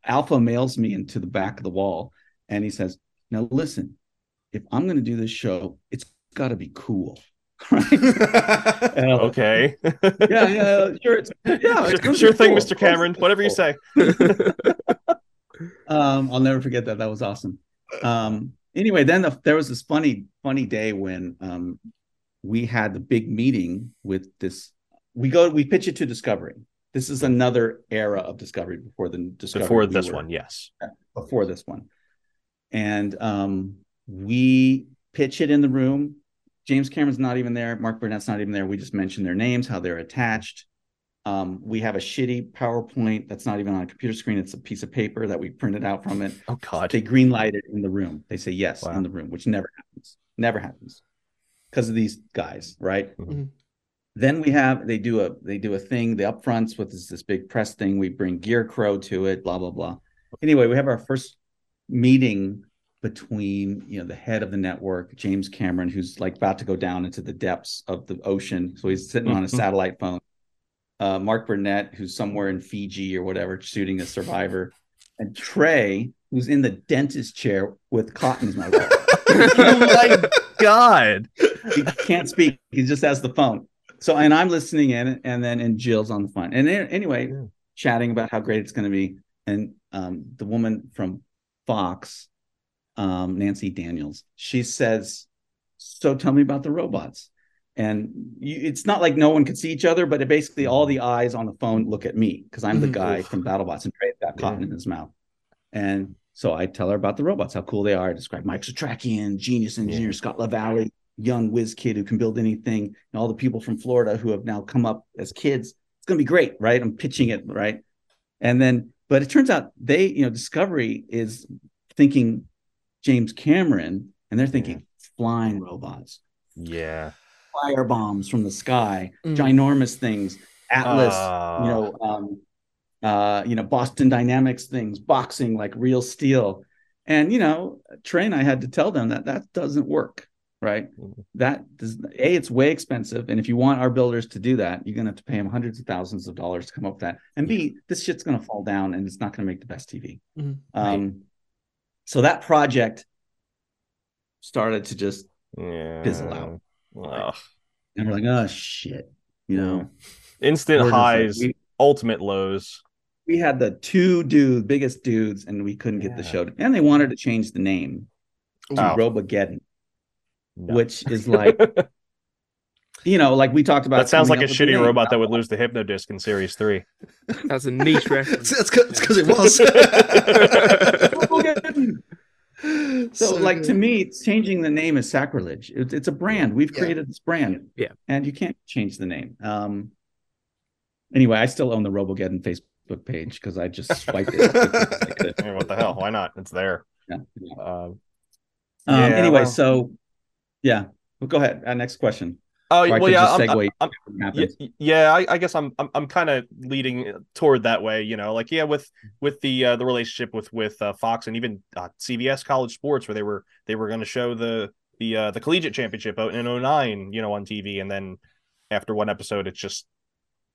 Speaker 1: alpha mails me into the back of the wall, and he says, "Now listen, if I'm going to do this show, it's got to be cool." Right? And I was like,
Speaker 3: Okay.
Speaker 1: yeah, yeah, sure, it's yeah, it's
Speaker 3: sure, sure thing,
Speaker 1: cool.
Speaker 3: Mr. Cameron.
Speaker 1: it's
Speaker 3: Whatever you say.
Speaker 1: Um, I'll never forget that. That was awesome. Um, anyway, then the, there was this funny, funny day when um, we had the big meeting with this. We go, we pitch it to Discovery. This is another era of Discovery before the Discovery.
Speaker 3: Before
Speaker 1: we
Speaker 3: this
Speaker 1: were-
Speaker 3: one, yes.
Speaker 1: Before this one, and um, we pitch it in the room. James Cameron's not even there. Mark Burnett's not even there. We just mention their names, how they're attached. Um, we have a shitty PowerPoint that's not even on a computer screen. It's a piece of paper that we printed out from it.
Speaker 3: Oh God.
Speaker 1: They green light it in the room. They say yes
Speaker 3: Wow.
Speaker 1: in the room, which never happens. Never happens because of these guys, right?
Speaker 3: Mhm.
Speaker 1: Then we have they do a they do a thing the upfronts with this, this big press thing. We bring Gear Crow to it. Blah blah blah. Anyway, we have our first meeting between you know the head of the network, James Cameron, who's like about to go down into the depths of the ocean. So he's sitting on a
Speaker 3: Mhm.
Speaker 1: satellite phone. Uh, Mark Burnett, who's somewhere in Fiji or whatever, shooting a survivor, and Trey, who's in the dentist chair with cotton in his mouth. like
Speaker 3: god!
Speaker 1: he can't speak. He just has the phone. So, and I'm listening in, and then and Jill's on the phone. And anyway,
Speaker 3: Yeah.
Speaker 1: chatting about how great it's going to be. And um, the woman from Fox, um, Nancy Daniels, she says, "So tell me about the robots." And you, it's not like no one could see each other, but it basically all the eyes on the phone look at me because I'm the
Speaker 2: Mhm.
Speaker 1: guy from BattleBots, and Trey's got cotton in his mouth. And so I tell her about the robots, how cool they are. I describe Mike Setrakian, genius engineer,
Speaker 3: Yeah.
Speaker 1: Scott LaValley, young whiz kid who can build anything, and all the people from Florida who have now come up as kids. It's going to be great, right? I'm pitching it, right? And then, but it turns out they, you know, Discovery is thinking James Cameron, and they're thinking flying robots,
Speaker 3: Yeah.
Speaker 1: fire bombs from the sky,
Speaker 2: Mm.
Speaker 1: ginormous things, Atlas,
Speaker 3: Ah.
Speaker 1: you know, um, uh, you know, Boston Dynamics things, boxing like real steel. And you know, Trey and I had to tell them that that doesn't work, right?
Speaker 3: Mhm.
Speaker 1: That does a it's way expensive, and if you want our builders to do that, you're gonna have to pay them hundreds of thousands of dollars to come up with that. And B, this shit's gonna fall down, and it's not gonna make the best TV.
Speaker 2: Mhm.
Speaker 1: Um, so that project started to just,
Speaker 3: Yeah.
Speaker 1: Fizzle out.
Speaker 3: Ugh.
Speaker 1: and we're like, oh shit, you know,
Speaker 3: Instant
Speaker 1: We're just like,
Speaker 3: highs,
Speaker 1: we-
Speaker 3: ultimate lows.
Speaker 1: we had the two dude biggest dudes and we couldn't get the show to- and they wanted to change the name to
Speaker 3: Oh.
Speaker 1: robogeddon
Speaker 3: No.
Speaker 1: which is like you know like we talked about
Speaker 3: that sounds like a
Speaker 1: up with the
Speaker 3: shitty
Speaker 1: name.
Speaker 3: robot that would lose the hypno disc in series three.
Speaker 4: That's a niche reference.
Speaker 2: That's because it was.
Speaker 1: Robogeddon. so, like to me changing the name is sacrilege it, it's a brand we've
Speaker 2: Yeah.
Speaker 1: created this brand
Speaker 4: Yeah.
Speaker 1: and you can't change the name um anyway i still own the robogeddon facebook page because i just swiped it
Speaker 3: Yeah, what the hell? Why not? It's there.
Speaker 1: Yeah, yeah.
Speaker 3: Um,
Speaker 1: Um,
Speaker 3: Yeah,
Speaker 1: anyway,
Speaker 3: well-
Speaker 1: so yeah, well, go ahead. Uh, next question.
Speaker 3: Oh
Speaker 1: Or
Speaker 3: well, yeah.
Speaker 1: just
Speaker 3: I'm, I'm,
Speaker 1: what
Speaker 3: Yeah, yeah I, I guess I'm I'm, I'm kind of leading toward that way, you know, like yeah, with with the uh, the relationship with with uh, Fox and even uh, CBS College Sports, where they were they were going to show the the uh, the collegiate championship in 09, you know, on TV, and then after one episode, it's just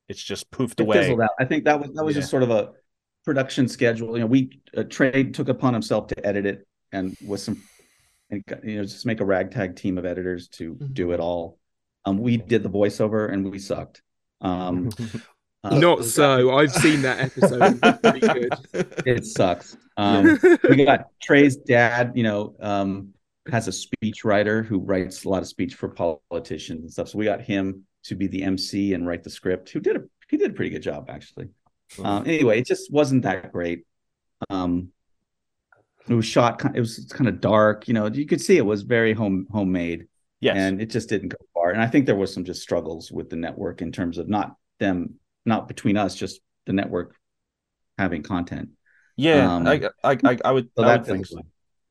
Speaker 3: it's just poofed
Speaker 1: It
Speaker 3: away.
Speaker 1: out. I think that was that was
Speaker 3: Yeah.
Speaker 1: just sort of a production schedule. You know, we uh, Trey took upon himself to edit it and with some, and you know, just make a ragtag team of editors to
Speaker 2: Mhm.
Speaker 1: do it all. Um, we did the voiceover and we sucked. Um, uh,
Speaker 4: Not so. I've seen that episode. It's pretty good.
Speaker 1: it sucks. Um, we got Trey's dad, you know, um, has a speech writer who writes a lot of speech for politicians and stuff. So we got him to be the MC and write the script. Who did a he did a pretty good job actually. Um, anyway, it just wasn't that great. Um, it was shot. It was kind of dark. You know, you could see it was very home homemade,
Speaker 3: yes.
Speaker 1: and it just didn't go far. And I think there was some just struggles with the network in terms of not them, not between us, just the network having content.
Speaker 3: yeah,
Speaker 1: um,
Speaker 3: I, I I I would
Speaker 1: So
Speaker 3: I
Speaker 1: that
Speaker 3: would think so.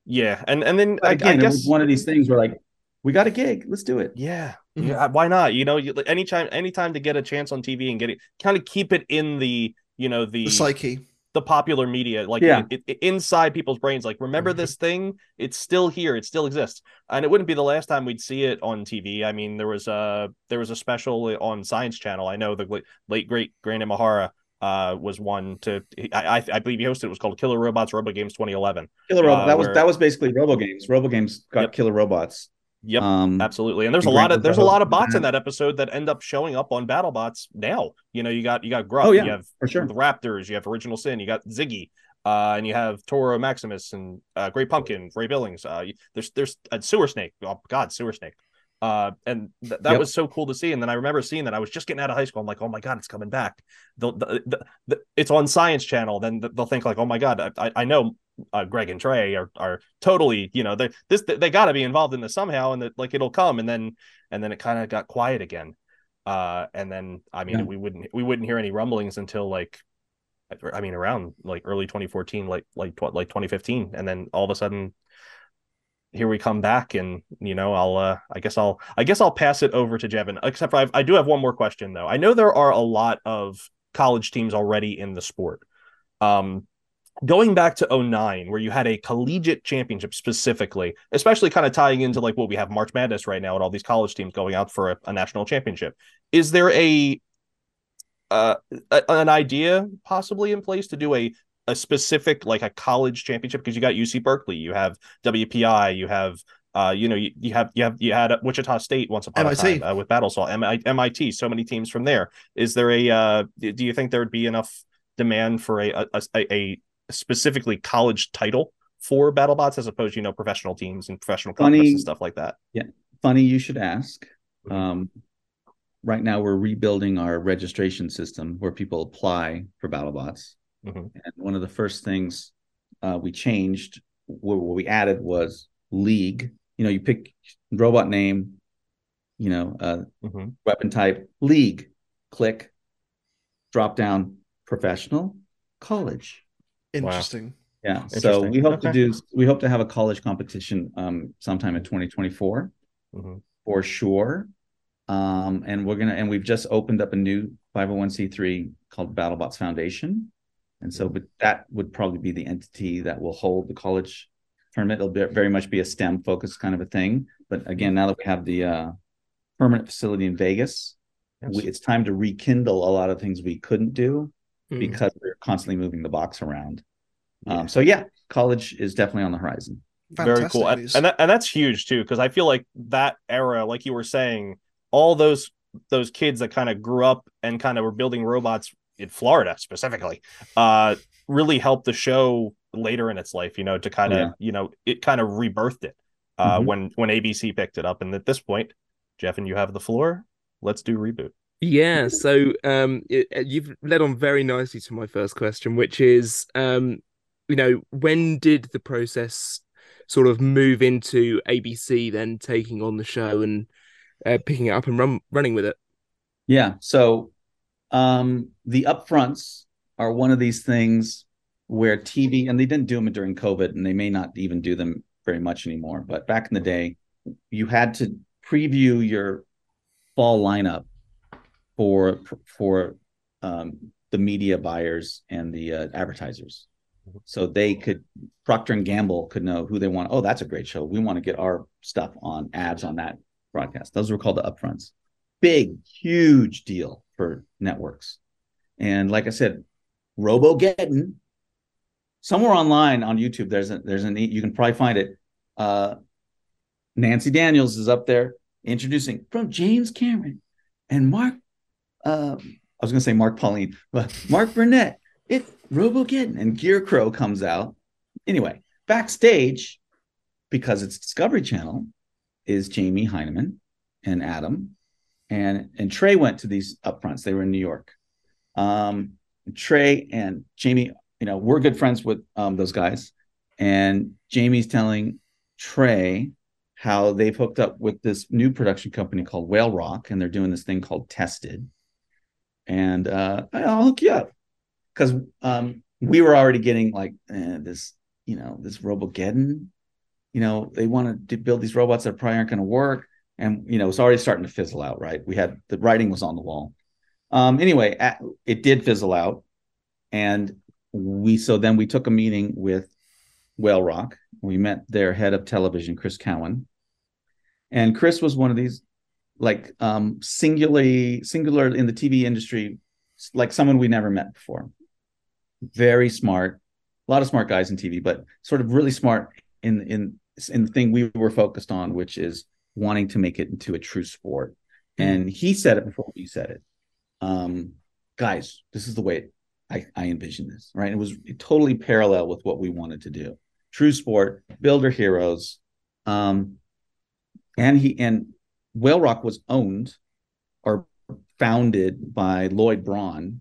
Speaker 3: Yeah, and and then
Speaker 1: But
Speaker 3: I,
Speaker 1: again,
Speaker 3: I
Speaker 1: it
Speaker 3: guess
Speaker 1: was one of these things where like, we got a gig, let's do it.
Speaker 3: Yeah,
Speaker 2: Mhm.
Speaker 3: yeah. Why not? You know, you, like, anytime, anytime to get a chance on TV and get it, kind of keep it in the, you know, the
Speaker 2: the psyche.
Speaker 3: The popular media, like
Speaker 1: Yeah.
Speaker 3: it, it- inside people's brains. Like, remember
Speaker 2: Mhm.
Speaker 3: this thing? It's still here. It still exists, and it wouldn't be the last time we'd see it on TV. I mean, there was a there was a special on Science Channel. I know the late, great Grant Imahara uh was one to I, I I believe he hosted. It was called Killer Robots Robo Games 2011.
Speaker 1: Killer Robots
Speaker 3: Uh,
Speaker 1: that was
Speaker 3: where-
Speaker 1: that was basically Robo Games. Robo Games got
Speaker 3: Yep.
Speaker 1: Killer Robots.
Speaker 3: Yep.
Speaker 1: Um,
Speaker 3: Absolutely, and there's a lot of there's a lot of bots in
Speaker 1: that.
Speaker 3: episode that end up showing up on BattleBots now. You know, you got you got Gruff,
Speaker 1: Oh, yeah,
Speaker 3: you have
Speaker 1: for sure.
Speaker 3: the Raptors, you have Original Sin, you got Ziggy, uh, and you have Touro Maximus and uh, Great Pumpkin, Ray Billings. Uh, there's there's a Sewer Snake. Oh God, Sewer Snake. Uh, and th- that
Speaker 1: Yep.
Speaker 3: was so cool to see. And then I remember seeing that I was just getting out of high school. I'm like, oh my god, it's coming back. The, the, the, the, it's on Science Channel. Then th- they'll think like, oh my god, I- I know uh, Greg and Trey are are totally, you know, they this they got to be involved in this somehow, and that like it'll come, and then and then it kind of got quiet again. Uh, and then I mean,
Speaker 1: Yeah.
Speaker 3: we wouldn't we wouldn't hear any rumblings until like, I mean, around like early 2014, like like tw- like 2015, and then all of a sudden. Here we come back, and you know, I'll. Uh, I guess I'll. I guess I'll pass it over to Jevin. Except for I've, I do have one more question though. I know there are a lot of college teams already in the sport. Um, going back to 09 where you had a collegiate championship specifically especially kind of tying into like what we have march madness right now and all these college teams going out for a, a national championship is there a uh a, an idea possibly in place to do a a specific like a college championship because you got uc berkeley you have wpi you have Uh, you know, you, you have you have you had Wichita State once upon
Speaker 2: MIT.
Speaker 3: a time uh, with Battlesalt, MI, MIT, so many teams from there. Is there a uh, do you think there would be enough demand for a a, a, a specifically college title for BattleBots as opposed, you know, professional teams and professional contests
Speaker 1: Funny-
Speaker 3: and stuff like that?
Speaker 1: Yeah, funny you should ask.
Speaker 3: Mhm.
Speaker 1: Um, right now, we're rebuilding our registration system where people apply for BattleBots.
Speaker 3: Mhm.
Speaker 1: And one of the first things uh, we changed, what, we added was league. You know, you pick robot name, you know, uh,
Speaker 3: Mhm.
Speaker 1: weapon type, league, click, drop down, professional, college.
Speaker 2: Interesting.
Speaker 1: Yeah. So we hope to do we hope to have a college competition um sometime in 2024
Speaker 3: Mhm.
Speaker 1: for sure. Um and we're gonna and we've just opened up a new 501c3 called BattleBots Foundation. And so but that would probably be the entity that will hold the college tournament. It'll be, very much be a STEM focused kind of a thing. But again, now that we have the uh permanent facility in Vegas,
Speaker 3: Yes.
Speaker 1: we, it's time to rekindle a lot of things we couldn't do
Speaker 2: Hmm.
Speaker 1: because we're constantly moving the box around. Um, so yeah, college is definitely on the horizon.
Speaker 3: very cool and,
Speaker 2: news.
Speaker 3: and, that, and that's huge too because i feel like that era like you were saying all those those kids that kind of grew up and kind of were building robots in florida specifically uh really helped the show later in its life you know to kind of
Speaker 1: Yeah.
Speaker 3: you know it kind of rebirthed it uh
Speaker 1: Mhm.
Speaker 3: when when abc picked it up and at this point jeff and you have the floor let's do reboot
Speaker 4: Yeah, so um, it, uh, you've led on very nicely to my first question, which is, um, you know, when did the process sort of move into ABC then taking on the show and uh, picking it up and run, running with it?
Speaker 1: Yeah. So um, the upfronts are one of these things where TV, and they didn't do them during COVID, and they may not even do them very much anymore. But back in the day, you had to preview your fall lineup for for um, the media buyers and the uh, advertisers, so they could Procter and Gamble could know who they want. Oh, that's a great show. We want to get our stuff on ads on that broadcast. Those were called the upfronts. Big, huge deal for networks. And like I said, Robogeddon, somewhere online on YouTube, there's a there's you can probably find it. Uh, Nancy Daniels is up there introducing from James Cameron and Mark. Uh, I was going to say Mark Pauline, but Mark Burnett. It Robogeddon and Gear Crow comes out. Anyway, backstage because it's Discovery Channel is Jamie Hyneman and Adam and and Trey went to these upfronts. They were in New York. Um, Trey and Jamie, you know, we're good friends with um, those guys, and Jamie's telling Trey how they've hooked up with this new production company called Whale Rock, and they're doing this thing called Tested. And uh, I'll hook you up. Because um, we were already getting like eh, this, you know, this Robogeddon. You know, they wanted to build these robots that probably aren't going to work. And you know it's already starting to fizzle out right? We had the writing was on the wall. Um anyway at, it did fizzle out. And we so then we took a meeting with whale rock. We met their head of television chris cowan. And chris was one of these like um singularly singular in the tv industry like someone we never met before very smart a lot of smart guys in tv but sort of really smart in in in the thing we were focused on which is wanting to make it into a true sport. And he said it before you said it. Um, guys, this is the way I, I envision this, right? It was totally parallel with what we wanted to do. True sport, builder heroes. Um, and he and Whale Rock was owned or founded by Lloyd Braun,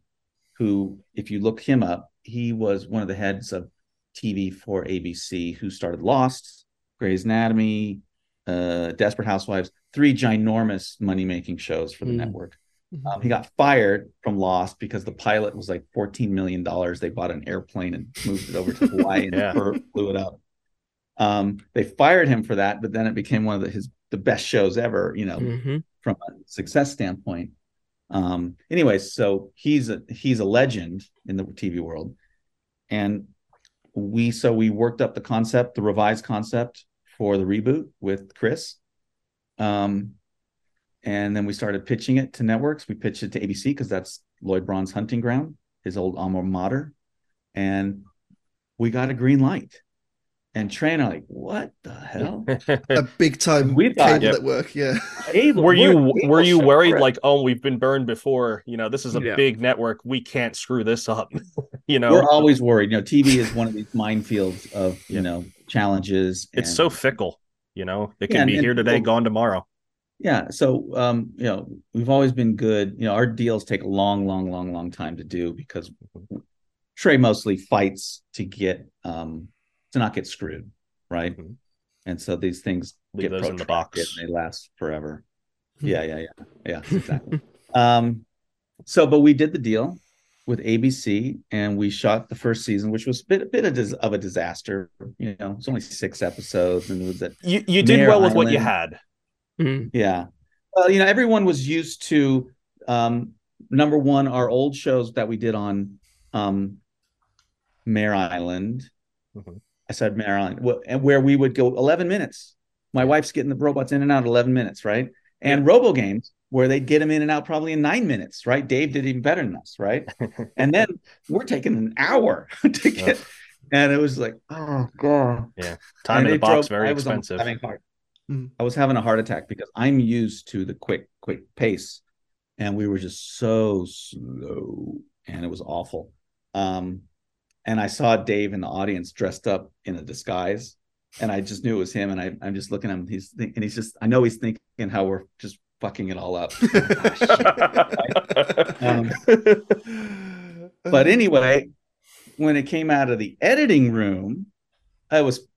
Speaker 1: who, if you look him up, he was one of the heads of TV for ABC, who started Lost, Grey's Anatomy, uh, Desperate Housewives, three ginormous money making shows for the
Speaker 4: Mm.
Speaker 1: network. Um, he got fired from Lost because the pilot was like $14 million. They bought an airplane and moved it over to Hawaii and
Speaker 3: Yeah.
Speaker 1: flew it up. Um, they fired him for that, but then it became one of the, his the best shows ever, you know,
Speaker 4: hmm
Speaker 1: from a success standpoint. Um, anyway, so he's a he's a legend in the TV world, and we so we worked up the concept, the revised concept for the reboot with Chris, um, and then we started pitching it to networks. We pitched it to ABC because that's Lloyd Braun's hunting ground, his old alma mater, and we got a green light. And Trey I are like, what the hell?
Speaker 2: A big time
Speaker 1: We thought-
Speaker 2: cable
Speaker 3: Yep.
Speaker 2: network. Yeah.
Speaker 1: Able-
Speaker 3: were you
Speaker 1: were
Speaker 3: you worried like oh we've been burned before you know this is a
Speaker 4: Yeah.
Speaker 3: big network we can't screw this up you know
Speaker 1: we're always worried. You know, TV is one of these minefields of you
Speaker 3: Yeah.
Speaker 1: know challenges.
Speaker 3: it's
Speaker 1: and-
Speaker 3: so fickle you know it can
Speaker 1: Yeah,
Speaker 3: be
Speaker 1: and
Speaker 3: here today
Speaker 1: people-
Speaker 3: gone tomorrow
Speaker 1: yeah. So um, you know, we've always been good. You know, our deals take a long, long, long, long time to do because Trey mostly fights to get um to not get screwed, right?
Speaker 3: Mhm.
Speaker 1: And so these things
Speaker 3: Leave
Speaker 1: get
Speaker 3: those in the box.
Speaker 1: and they last forever.
Speaker 2: Hmm.
Speaker 1: Yeah, yeah, yeah, yeah, exactly. um, so but we did the deal with ABC and we shot the first season, which was a bit, a bit of, dis- of a disaster. You know, it's only six episodes, and it was at
Speaker 3: you you did
Speaker 1: Mare
Speaker 3: well with what you had
Speaker 4: Mm.
Speaker 1: yeah. Well, you know, everyone was used to um number one, our old shows that we did on um Mare Island.
Speaker 3: Mhm.
Speaker 1: I said Mare Island, well, and where we would go 11 minutes. My wife's getting the robots in and out 11 minutes, right? And Robo games where they'd get them in and out probably in nine minutes, right? Dave did even better than us, right? and then we're taking an hour to get, and it was like, oh god, yeah,
Speaker 3: time
Speaker 1: and
Speaker 3: in the box
Speaker 1: drove-
Speaker 3: very
Speaker 1: I
Speaker 3: expensive
Speaker 1: having heart-
Speaker 2: Mm.
Speaker 1: I was having a heart attack because I'm used to the quick, quick pace, and we were just so slow, and it was awful. Um, and I saw Dave in the audience dressed up in a disguise, and I just knew it was him. And I, I'm just looking at him. He's think, and he's just, I know he's thinking how we're just fucking it all up. Um, but anyway, when it came out of the editing room, it was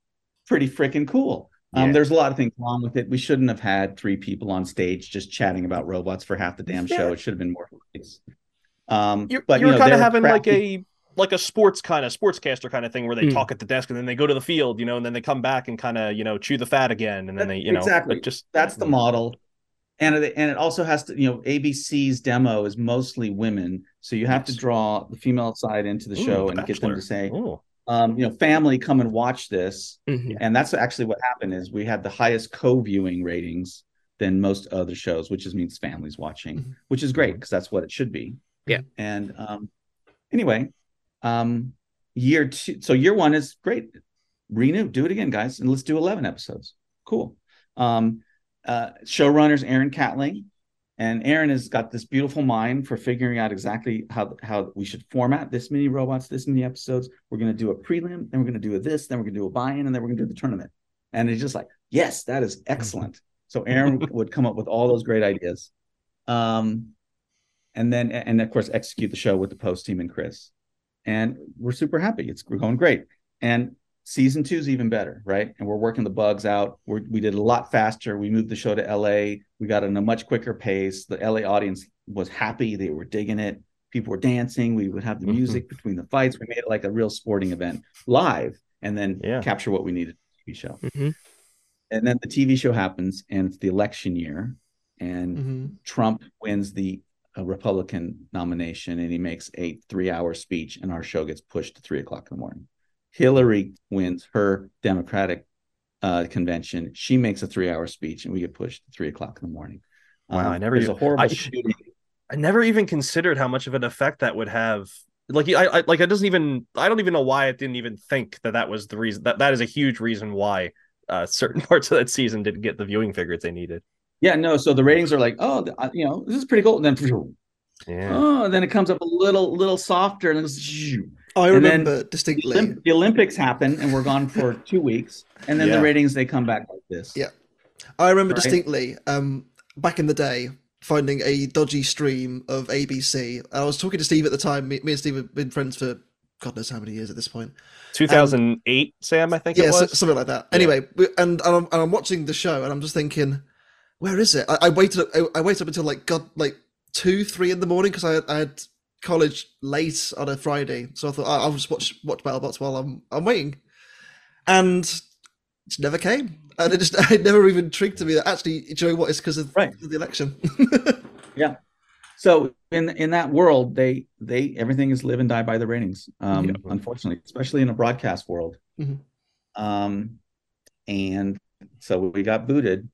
Speaker 1: pretty freaking cool. Um,
Speaker 3: Yeah.
Speaker 1: There's a lot of things wrong with it. We shouldn't have had three people on stage just chatting about robots for half the damn show.
Speaker 3: Yeah.
Speaker 1: It should have been more. Um,
Speaker 3: you're,
Speaker 1: but
Speaker 3: you're
Speaker 1: you know,
Speaker 3: kind of having like a like a sports kind of sportscaster kind of thing where they
Speaker 4: Mm.
Speaker 3: talk at the desk and then they go to the field, you know, and then they come back and kind of you know chew the fat again, and then they you know
Speaker 1: Exactly.
Speaker 3: it just
Speaker 1: that's the model. And it, and it also has to, you know, ABC's demo is mostly women, so you have to draw the female side into the
Speaker 3: Ooh,
Speaker 1: show
Speaker 3: The
Speaker 1: and get them to say,
Speaker 3: Ooh.
Speaker 1: um, you know, family, come and watch this.
Speaker 4: Mhm.
Speaker 1: and that's actually what happened is we had the highest co-viewing ratings than most other shows which is means families watching
Speaker 2: Mhm.
Speaker 1: which is great because that's what it should be
Speaker 4: Yeah.
Speaker 1: and um anyway um year two so year one is great. Renew do it again guys and let's do 11 episodes. Cool. Um uh showrunners aaron catling and aaron has got this beautiful mind for figuring out exactly how how we should format this many robots this many episodes. We're going to do a prelim then we're going to do a this then we're going to do a buy-in and then we're going to do the tournament. And it's just like yes that is excellent. So aaron would come up with all those great ideas. Um and then and of course execute the show with the post team and chris and we're super happy. It's we're going great. And season two is even better right? And we're working the bugs out. We're, we did a lot faster. We moved the show to la we got in a much quicker pace. The la audience was happy. They were digging it. People were dancing. We would have the
Speaker 3: Mhm.
Speaker 1: music between the fights. We made it like a real sporting event live and then
Speaker 3: Yeah.
Speaker 1: capture what we needed tv show.
Speaker 4: Mhm.
Speaker 1: and then the tv show happens and it's the election year and
Speaker 2: Mhm.
Speaker 1: Trump wins the uh, Republican nomination and he makes a three hour speech, and our show gets pushed to three o'clock in the morning. Hillary wins her Democratic uh, convention. She makes a three hour speech, and we get pushed to three o'clock in the morning.
Speaker 3: Wow,
Speaker 1: Um,
Speaker 3: I never
Speaker 1: There's a
Speaker 3: even-
Speaker 1: horrible
Speaker 3: I-
Speaker 1: shooting.
Speaker 3: I never even considered how much of an effect that would have. Like I, I like it doesn't even. I don't even know why I didn't even think that that was the reason. That that is a huge reason why uh, certain parts of that season didn't get the viewing figures they needed.
Speaker 1: Yeah, no. So the ratings are like, oh, you know, this is pretty cool. And then,
Speaker 3: Yeah.
Speaker 1: oh, and then it comes up a little, little softer, and it's
Speaker 2: I
Speaker 1: And then
Speaker 2: remember
Speaker 1: the,
Speaker 2: distinctly.
Speaker 1: Olymp- the Olympics happen, and we're gone for two weeks, and then
Speaker 3: Yeah.
Speaker 1: the ratings they come back like this.
Speaker 2: Yeah. I remember
Speaker 1: Right.
Speaker 2: distinctly um, back in the day finding a dodgy stream of ABC. I was talking to Steve at the time. Me, me and Steve have been friends for God knows how many years at this point.
Speaker 3: 2008, Sam. I think
Speaker 2: Yeah,
Speaker 3: it
Speaker 2: so, something like that. Anyway, we- and, and, I'm, and I'm watching the show and I'm just thinking, where is it? I, I waited. up- I, I waited up until like God, like two, three in the morning because I, had- I had college late on a Friday, so I thought "Oh, I'll just watch watch BattleBots while I'm I'm waiting, and it never came. And it just it never even intrigued to me that actually, do you know what? It's because of,
Speaker 1: Right.
Speaker 2: of the election. Yeah.
Speaker 1: So in in that world, they they everything is live and die by the ratings. Um,
Speaker 4: Yeah.
Speaker 1: unfortunately, especially in a broadcast world.
Speaker 2: Mhm.
Speaker 1: Um, and so we got booted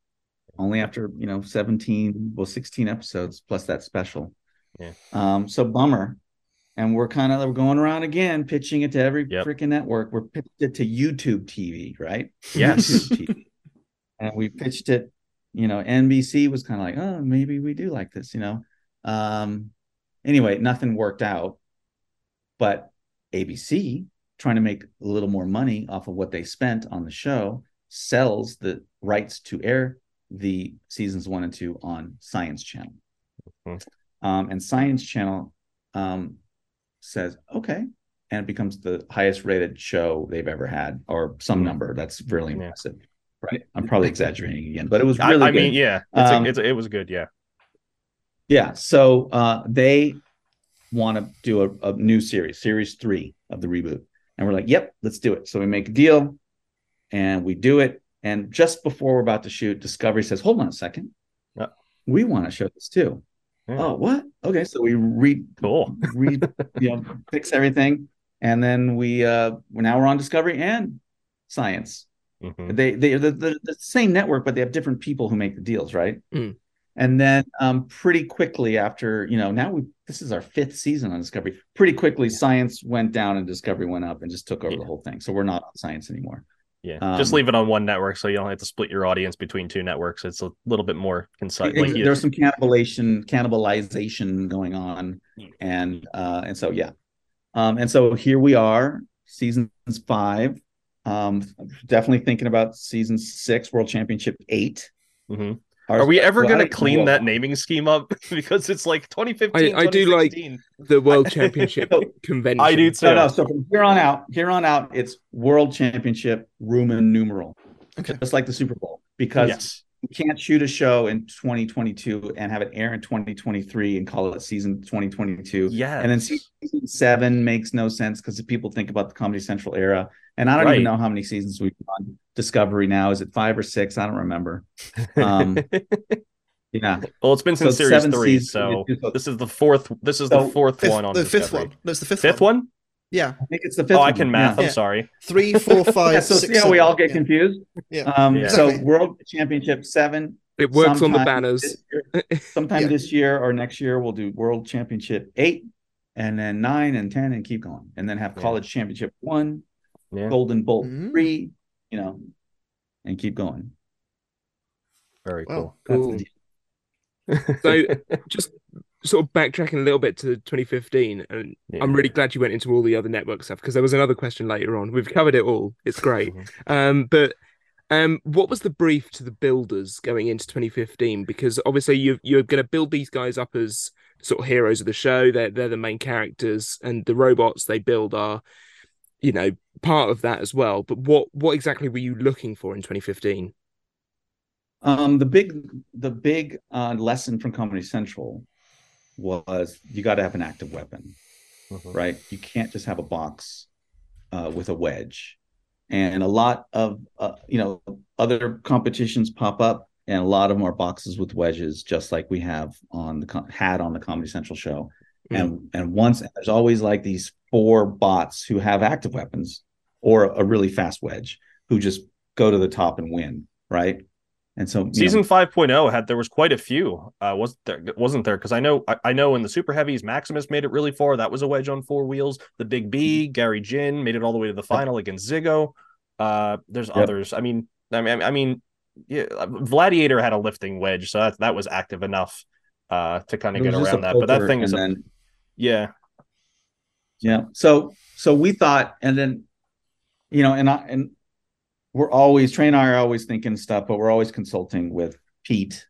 Speaker 1: only after you know 17 well 16 episodes plus that special
Speaker 3: Yeah.
Speaker 1: um so bummer and we're kind of we're going around again, pitching it to every
Speaker 3: Yep.
Speaker 1: freaking network. We're pitched it to YouTube TV, right?
Speaker 3: Yes.
Speaker 1: YouTube TV. and we pitched it. You know, NBC was kind of like, oh, maybe we do like this. You know, um, anyway, nothing worked out. But ABC, trying to make a little more money off of what they spent on the show, sells the rights to air the seasons one and two on Science Channel.
Speaker 3: Mhm.
Speaker 1: Um, and Science Channel um, says, okay. And it becomes the highest rated show they've ever had, or some
Speaker 3: Mhm.
Speaker 1: number. That's really
Speaker 3: Yeah.
Speaker 1: impressive. Right. I'm probably exaggerating again, but it was
Speaker 3: I,
Speaker 1: really
Speaker 3: I
Speaker 1: good.
Speaker 3: mean, yeah, it's
Speaker 1: Um,
Speaker 3: a, it's a, it was good. Yeah.
Speaker 1: Yeah. So uh, they want to do a, a new series, series three of the reboot. And we're like, yep, let's do it. So we make a deal and we do it. And just before we're about to shoot, Discovery says, hold on a second.
Speaker 3: Yeah.
Speaker 1: We want to show this too.
Speaker 3: Yeah.
Speaker 1: Oh, what? Okay. So we re,
Speaker 3: Cool.
Speaker 1: re you know, fix everything. And then we uh now we're on Discovery and Science.
Speaker 3: Mhm.
Speaker 1: They they the, the the same network, but they have different people who make the deals, right?
Speaker 4: Mm.
Speaker 1: And then um, pretty quickly after, you know, now we this is our fifth season on Discovery. Pretty quickly, Science went down and Discovery went up and just took over
Speaker 3: Yeah.
Speaker 1: the whole thing. So we're not on Science anymore.
Speaker 3: Yeah.
Speaker 1: Um,
Speaker 3: Just leave it on one network so you don't have to split your audience between two networks. It's a little bit more concise. Like
Speaker 1: There's some cannibalization, cannibalization going on, and uh, and so yeah, um, and so here we are, seasons five. Um, definitely thinking about season six, World Championship eight.
Speaker 3: Mhm.
Speaker 1: Our-
Speaker 3: Are we ever
Speaker 1: well,
Speaker 3: going to clean
Speaker 1: know.
Speaker 3: that naming scheme up? because it's like 2015.
Speaker 4: I- I do like- The World Championship convention.
Speaker 3: I do too.
Speaker 1: No, no. So from here on out, here on out, it's World Championship Roman numeral,
Speaker 2: Okay.
Speaker 1: just like the Super Bowl, because
Speaker 3: Yes.
Speaker 1: You can't shoot a show in 2022 and have it air in 2023 and call it season 2022.
Speaker 3: Yeah.
Speaker 1: And then season seven makes no sense because people think about the Comedy Central era. And I don't
Speaker 3: Right.
Speaker 1: even know how many seasons we've on Discovery now. Is it five or six? I don't remember. Um, yeah.
Speaker 3: well, it's been since
Speaker 1: So
Speaker 3: series three,
Speaker 1: seasons,
Speaker 3: so this is the fourth. This is
Speaker 1: So
Speaker 3: the fourth
Speaker 2: Fifth,
Speaker 3: one on
Speaker 2: the fifth
Speaker 3: Discovery.
Speaker 2: one. No, the fifth,
Speaker 3: Fifth one?
Speaker 2: Yeah.
Speaker 1: I think it's the fifth.
Speaker 3: Oh, I can math.
Speaker 1: Yeah.
Speaker 3: I'm sorry.
Speaker 2: Three, four, five,
Speaker 1: Yeah, so
Speaker 2: six,
Speaker 1: see how we all get
Speaker 2: Yeah.
Speaker 1: confused.
Speaker 2: Yeah.
Speaker 1: Um,
Speaker 3: Yeah.
Speaker 1: So
Speaker 2: Exactly.
Speaker 1: World Championship seven.
Speaker 4: It works on the banners.
Speaker 1: this year- Sometime
Speaker 2: Yeah.
Speaker 1: this year or next year, we'll do World Championship eight, and then nine and ten, and keep going, and then have
Speaker 3: Yeah.
Speaker 1: College Championship one,
Speaker 3: Yeah.
Speaker 1: Golden Bolt
Speaker 2: Mm.
Speaker 1: three, you know, and keep going.
Speaker 3: Very
Speaker 2: Wow.
Speaker 1: That's
Speaker 4: Cool.
Speaker 1: the.
Speaker 4: So just sort of backtracking a little bit to 2015, and
Speaker 3: Yeah.
Speaker 4: I'm really glad you went into all the other network stuff because there was another question later on. We've covered it all. It's great.
Speaker 3: Mhm.
Speaker 4: Um, but um, what was the brief to the builders going into 2015? Because obviously you you're going to build these guys up as sort of heroes of the show. They're they're the main characters, and the robots they build are, you know, part of that as well. But what what exactly were you looking for in 2015?
Speaker 1: Um, the big, the big uh, lesson from Comedy Central was you got to have an active weapon.
Speaker 3: Mhm.
Speaker 1: right? You can't just have a box uh, with a wedge. And a lot of uh, you know other competitions pop up, and a lot of them are boxes with wedges, just like we have on the had on the Comedy Central show. And and once there's always like these four bots who have active weapons or a really fast wedge who just go to the top and win, right? And so
Speaker 3: Season
Speaker 1: know,
Speaker 3: 5.0 had there was quite a few. Uh, was there wasn't there? Because I know I, I know in the super heavies, Maximus made it really far. That was a wedge on four wheels. The Big B, Gary Gin made it all the way to the final against Ziggy. Uh, there's
Speaker 1: Yep.
Speaker 3: others. I mean, I mean, I mean, yeah, Gladiator had a lifting wedge, so that that was active enough uh to kind of get
Speaker 1: was just a
Speaker 3: around that. But that thing is, a,
Speaker 1: then
Speaker 3: yeah,
Speaker 1: Yeah. So so we thought, and then, you know, and I and we're always Trey and I are always thinking stuff, but we're always consulting with Pete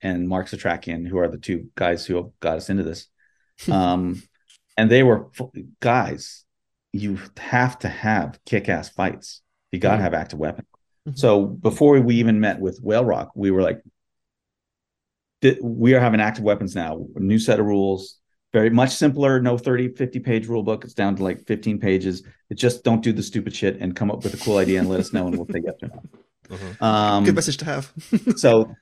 Speaker 1: and Mark Setrakian, who are the two guys who got us into this. Um, and they were guys. You have to have kick-ass fights. You got to
Speaker 3: Mhm.
Speaker 1: have active weapons.
Speaker 2: Mhm.
Speaker 1: So before we even met with Whale Rock, we were like, "Th- we are having active weapons now. New set of rules very much simpler no 30 50 page rule book. It's down to like 15 pages. It just don't do the stupid shit and come up with a cool idea and let us know and we'll say yes or no um
Speaker 2: Good message to have.
Speaker 1: so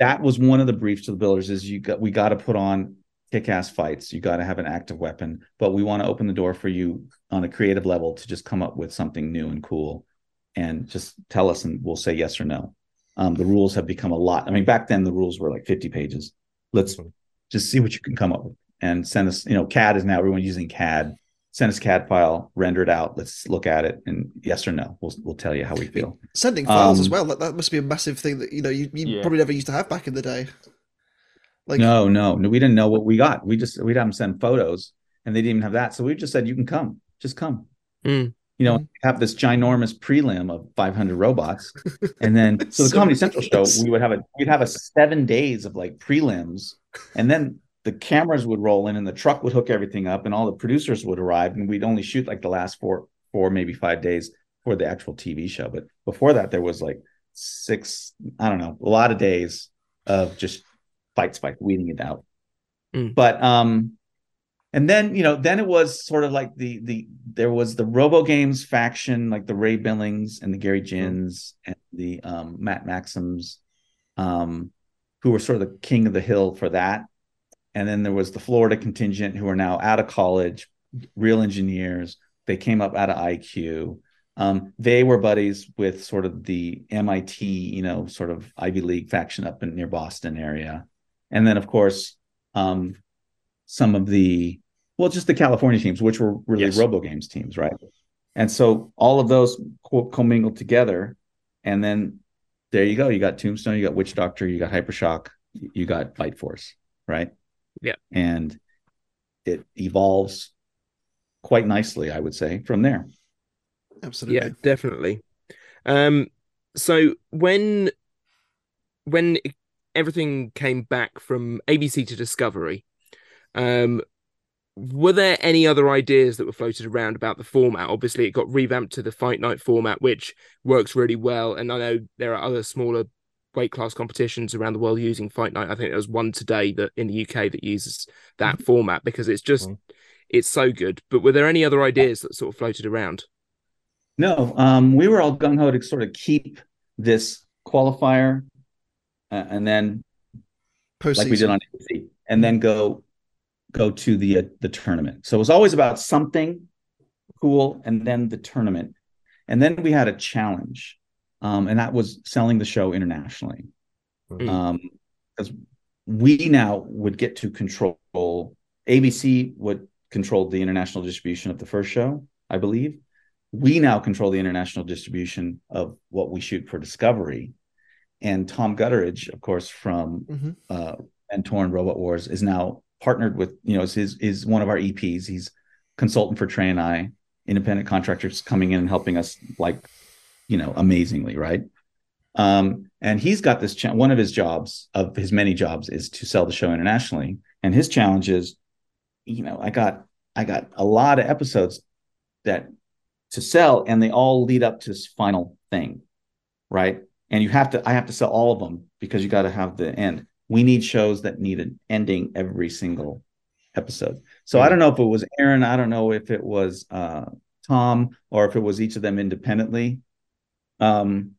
Speaker 1: that was one of the briefs to the builders is you got we got to put on kick-ass fights. You got to have an active weapon but we want to open the door for you on a creative level to just come up with something new and cool and just tell us and we'll say yes or no. Um, the rules have become a lot. I mean back then the rules were like 50 pages. Let's just see what you can come up with and send us. You know, CAD is now everyone using CAD. Send us CAD file, render it out. Let's look at it, and yes or no, we'll we'll tell you how we feel.
Speaker 2: Sending files
Speaker 1: Um,
Speaker 2: as well. That, that must be a massive thing that you know you, you
Speaker 3: Yeah.
Speaker 2: probably never used to have back in the day. Like
Speaker 1: no, no, no, we didn't know what we got. We just we'd have them send photos, and they didn't even have that. So we just said, "You can come, just come."
Speaker 4: Mm.
Speaker 1: You know,
Speaker 2: Mhm.
Speaker 1: have this ginormous prelim of 500 robots, and then so the
Speaker 2: So
Speaker 1: Comedy Central show, we would have a we'd have a seven days of like prelims, and then the cameras would roll in, and the truck would hook everything up, and all the producers would arrive, and we'd only shoot like the last four, four maybe five days for the actual TV show. But before that, there was like six, I don't know, a lot of days of just fights, fight, weeding it out.
Speaker 4: Mm.
Speaker 1: But um, and then you know, then it was sort of like the the there was the Robo Games faction, like the Ray Billings and the Gary Gins and the um Matt Maxhams, um, who were sort of the king of the hill for that. And then there was the Florida contingent who are now out of college, real engineers. They came up out of IQ. Um, they were buddies with sort of the MIT, you know, sort of Ivy League faction up in near Boston area. And then, of course, um, some of the well, just the California teams, which were really
Speaker 3: Yes.
Speaker 1: Robo Games teams, right? And so all of those co- commingled together, and then there you go. You got Tombstone, you got Witch Doctor, you got Hypershock, you got Bite Force, right?
Speaker 4: Yeah.
Speaker 1: And it evolves quite nicely, I would say, from there.
Speaker 2: absolutely.
Speaker 4: Yeah, definitely. Um, so when when everything came back from ABC to Discovery, um, were there any other ideas that were floated around about the format? Obviously, it got revamped to the Fight Night format, which works really well. And I know there are other smaller weight class competitions around the world using Fight Night. I think there was one today that in the UK that uses that format because it's just
Speaker 3: Mhm.
Speaker 4: it's so good. But were there any other ideas that sort of floated around?
Speaker 1: No, um, we were all gung ho to sort of keep this qualifier, uh, and then
Speaker 2: Post
Speaker 1: like we did on ABC, and then go go to the uh, the tournament. So it was always about something cool, and then the tournament, and then we had a challenge, um, and that was selling the show internationally,
Speaker 4: Mm.
Speaker 1: because we now would get to control. ABC would control the international distribution of the first show, I believe. We now control the international distribution of what we shoot for Discovery. And Tom Gutteridge, of course, from
Speaker 2: Mhm.
Speaker 1: uh, Mentorn Robot Wars is now partnered with, you know, is his is one of our EPs. He's consultant for Trey and I, independent contractors coming in and helping us like, you know, amazingly, right? Um, and he's got this cha- one of his jobs of his many jobs is to sell the show internationally. And his challenge is, you know, I got I got a lot of episodes that to sell, and they all lead up to this final thing, right? And you have to, I have to sell all of them because you got to have the end. We need shows that need an ending every single episode. So I don't know if it was Aaron, I don't know if it was uh, Tom, or if it was each of them independently. Um,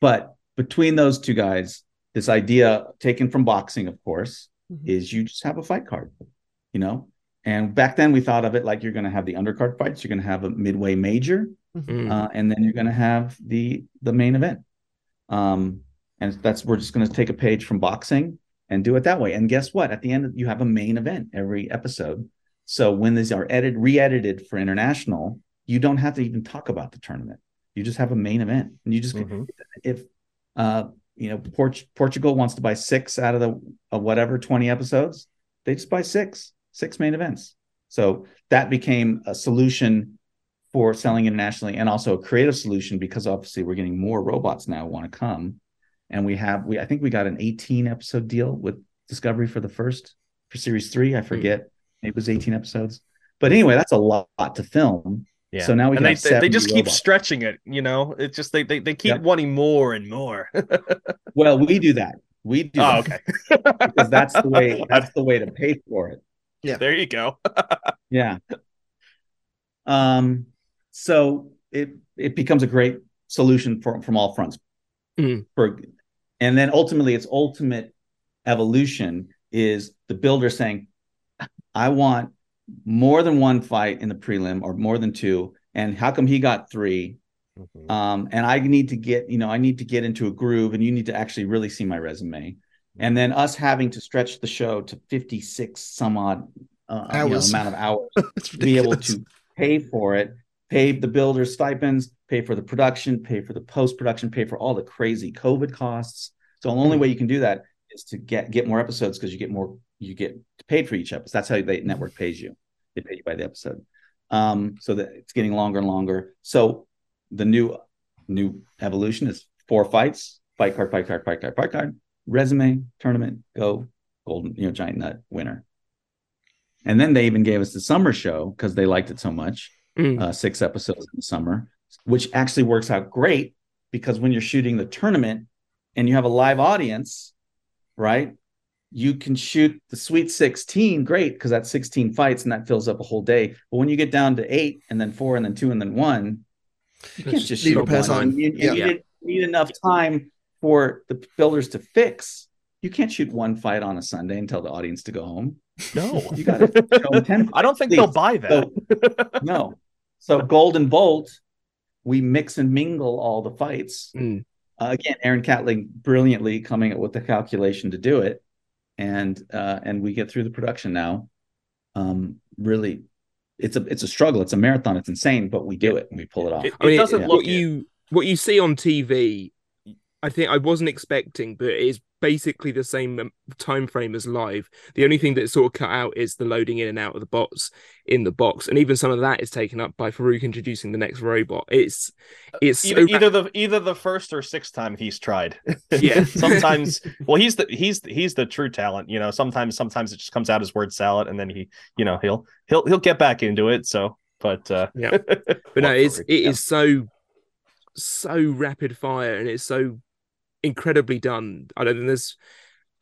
Speaker 1: but between those two guys, this idea taken from boxing, of course,
Speaker 2: Mhm.
Speaker 1: is you just have a fight card, you know. And back then we thought of it like you're going to have the undercard fights, you're going to have a midway major,
Speaker 4: Mm.
Speaker 1: uh, and then you're going to have the the main event. Um, and that's we're just going to take a page from boxing and do it that way. And guess what? At the end, you have a main event every episode. So when these are edited, re-edited for international, you don't have to even talk about the tournament. You just have a main event, and you just
Speaker 3: Mhm.
Speaker 1: if uh you know Port- Portugal wants to buy six out of the of whatever 20 episodes, they just buy six, six main events. So that became a solution for selling internationally and also a creative solution because obviously we're getting more robots now want to come. And we have we I think we got an 18 episode deal with Discovery for the first for series three. I forget. It was 18 episodes. But anyway, that's a lot to film.
Speaker 3: Yeah.
Speaker 1: So now we
Speaker 3: and
Speaker 1: can
Speaker 3: they,
Speaker 1: have
Speaker 3: they, they just keep
Speaker 1: robots.
Speaker 3: stretching it, you know. It's just they they, they keep
Speaker 1: Yep.
Speaker 3: wanting more and more.
Speaker 1: Well, we do that. We do
Speaker 3: oh,
Speaker 1: that
Speaker 3: okay.
Speaker 1: because that's the way that's the way to pay for it. Yeah.
Speaker 3: There you go.
Speaker 1: Yeah. Um, so it it becomes a great solution for from all fronts.
Speaker 4: Mm.
Speaker 1: For and then ultimately its ultimate evolution is the builder saying, I want more than one fight in the prelim or more than two. And how come he got three?
Speaker 3: Mhm.
Speaker 1: um, and I need to get, you know, I need to get into a groove, and you need to actually really see my resume. and then us having to stretch the show to 56 some odd uh, you know, amount of hours to be able to pay for it, pay the builders stipends, pay for the production, pay for the post production, pay for all the crazy COVID costs. So the only way you can do that is to get get more episodes because you get more you get paid for each episode. That's how the network pays you. They pay you by the episode. Um, so that it's getting longer and longer. So the new new evolution is four fights, fight card, fight card, fight card, fight card, resume, tournament, go, golden, you know, giant nut winner. And then they even gave us the summer show because they liked it so much,
Speaker 4: Mm.
Speaker 1: uh, six episodes in the summer, which actually works out great because when you're shooting the tournament and you have a live audience, right? You can shoot the Sweet 16, great, because that's 16 fights and that fills up a whole day. But when you get down to eight and then four and then two and then one, you can't
Speaker 4: It's
Speaker 1: just
Speaker 2: need
Speaker 1: shoot
Speaker 2: repair
Speaker 1: one.
Speaker 2: time.
Speaker 1: You,
Speaker 2: Yeah.
Speaker 1: you need, need enough time for the builders to fix. You can't shoot one fight on a Sunday and tell the audience to go home.
Speaker 3: No,
Speaker 1: You got to show them 10
Speaker 3: I don't think they'll buy that.
Speaker 1: So, no. So Golden Bolt, we mix and mingle all the fights.
Speaker 4: Mm.
Speaker 1: Uh, again, Aaron Catling brilliantly coming up with the calculation to do it, and uh, and we get through the production now. Um, really, it's a it's a struggle. It's a marathon. It's insane, but we do it and we pull it off.
Speaker 3: It,
Speaker 4: I mean,
Speaker 3: it doesn't
Speaker 1: yeah.
Speaker 3: look
Speaker 4: what you what you see on TV. I think I wasn't expecting, but it is basically the same um, time frame as live. The only thing that's sort of cut out is the loading in and out of the bots in the box, and even some of that is taken up by Faruq introducing the next robot. It's it's so
Speaker 3: either, either the either the first or sixth time he's tried.
Speaker 4: Yeah.
Speaker 3: sometimes well he's the he's he's the true talent you know sometimes sometimes it just comes out as word salad and then he you know he'll he'll he'll get back into it so but uh
Speaker 4: Yeah. but no, it's it
Speaker 3: Yeah.
Speaker 4: is so so rapid fire and it's so incredibly done. I don't think there's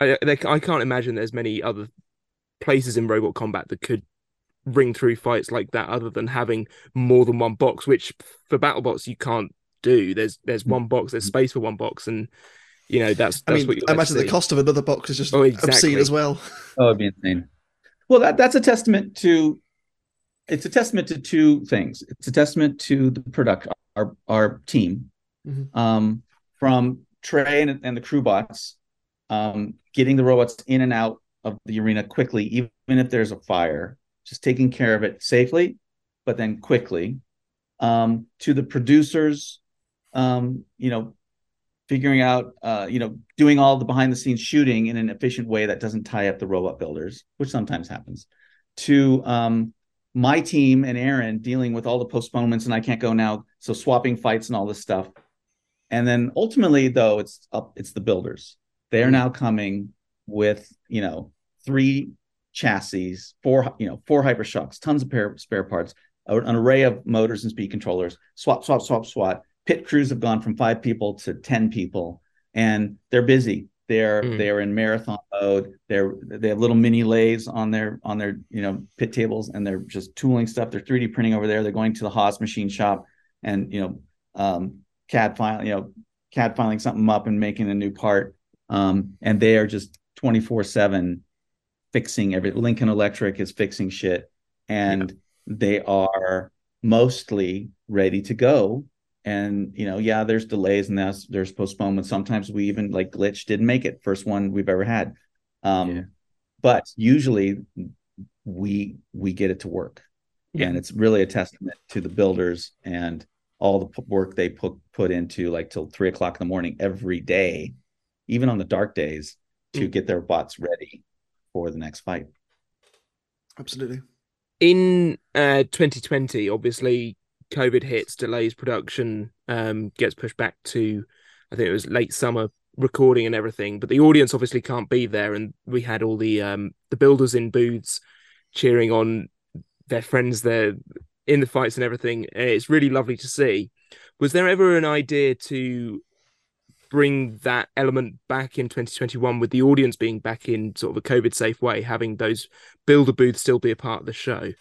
Speaker 4: I there, I can't imagine there's many other places in robot combat that could ring through fights like that other than having more than one box, which for battle BattleBots you can't do. There's there's one box, there's space for one box, and you know that's
Speaker 2: I mean,
Speaker 4: what you
Speaker 2: I imagine the cost of another box is just
Speaker 4: Oh,
Speaker 2: obscene as well.
Speaker 1: Oh, it'd be insane. Well, that that's a testament to it's a testament to two things. It's a testament to the product our our team
Speaker 2: Mhm.
Speaker 1: um, from Trey and, and the crew bots um, getting the robots in and out of the arena quickly, even if there's a fire, just taking care of it safely, but then quickly. Um, to the producers, um, you know, figuring out, uh, you know, doing all the behind the scenes shooting in an efficient way that doesn't tie up the robot builders, which sometimes happens. To um, my team and Aaron dealing with all the postponements, and I can't go now, so swapping fights and all this stuff. And then ultimately, though, it's up, it's the builders. They are now coming with you know three chassis, four you know four hypershocks, tons of pair, spare parts, an array of motors and speed controllers. Swap, swap, swap, swap. Pit crews have gone from five people to ten people, and they're busy. They're
Speaker 4: Mm.
Speaker 1: they're in marathon mode. They're they have little mini lathes on their on their you know pit tables, and they're just tooling stuff. They're 3D printing over there. They're going to the Haas machine shop, and you know um, CAD file you know CAD filing something up and making a new part. Um, and they are just 24 7 fixing every Lincoln Electric is fixing shit. And they are mostly ready to go. And you know, yeah, there's delays and there's there's postponements. Sometimes we even like glitch didn't make it. First one we've ever had. Um,
Speaker 3: Yeah.
Speaker 1: but usually we we get it to work.
Speaker 3: Yeah.
Speaker 1: And it's really a testament to the builders and all the work they put put into like till three o'clock in the morning every day, even on the dark days, to
Speaker 4: Mm.
Speaker 1: get their bots ready for the next fight.
Speaker 2: Absolutely.
Speaker 4: in uh 2020 obviously covid hits delays production um gets pushed back to i think it was late summer recording and everything but the audience obviously can't be there and we had all the um the builders in booths cheering on their friends there in the fights and everything eh, it's really lovely to see. Was there ever an idea to bring that element back in 2021 with the audience being back in sort of a covid safe way having those builder booths still be a part of the show?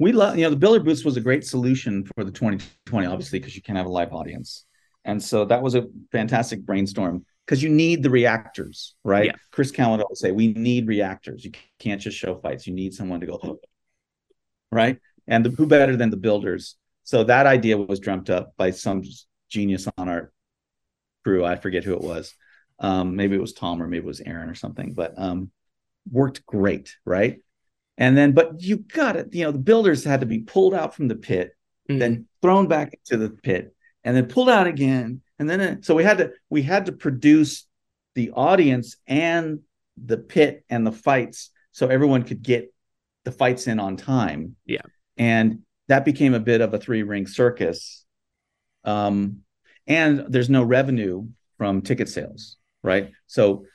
Speaker 1: We love you know the builder booths was a great solution for the 2020 obviously because you can't have a live audience. And so that was a fantastic brainstorm because you need the reactors right?
Speaker 4: Yeah.
Speaker 1: chris Cowan would say we need reactors. You can't just show fights. You need someone to go right and the, who better than the builders so that idea was dreamt up by some genius on our crew i forget who it was Um, maybe it was Tom or maybe it was Aaron or something, but um, worked great, right? And then, but you got it. You know, the builders had to be pulled out from the pit,
Speaker 4: Mm.
Speaker 1: then thrown back into the pit, and then pulled out again. And then, it- so we had to we had to produce the audience and the pit and the fights so everyone could get the fights in on time.
Speaker 4: Yeah.
Speaker 1: And that became a bit of a three ring circus. Um, and there's no revenue from ticket sales, right? So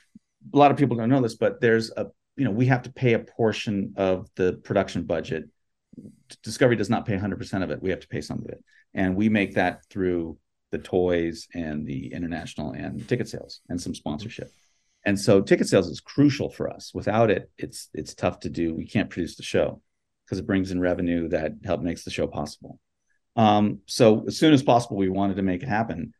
Speaker 1: a lot of people don't know this, but there's a you know we have to pay a portion of the production budget. Discovery does not pay 100% of it. We have to pay some of it, and we make that through the toys and the international and ticket sales and some sponsorship. And so ticket sales is crucial for us. Without it, it's it's tough to do. We can't produce the show because it brings in revenue that help makes the show possible. Um, so as soon as possible, we wanted to make it happen.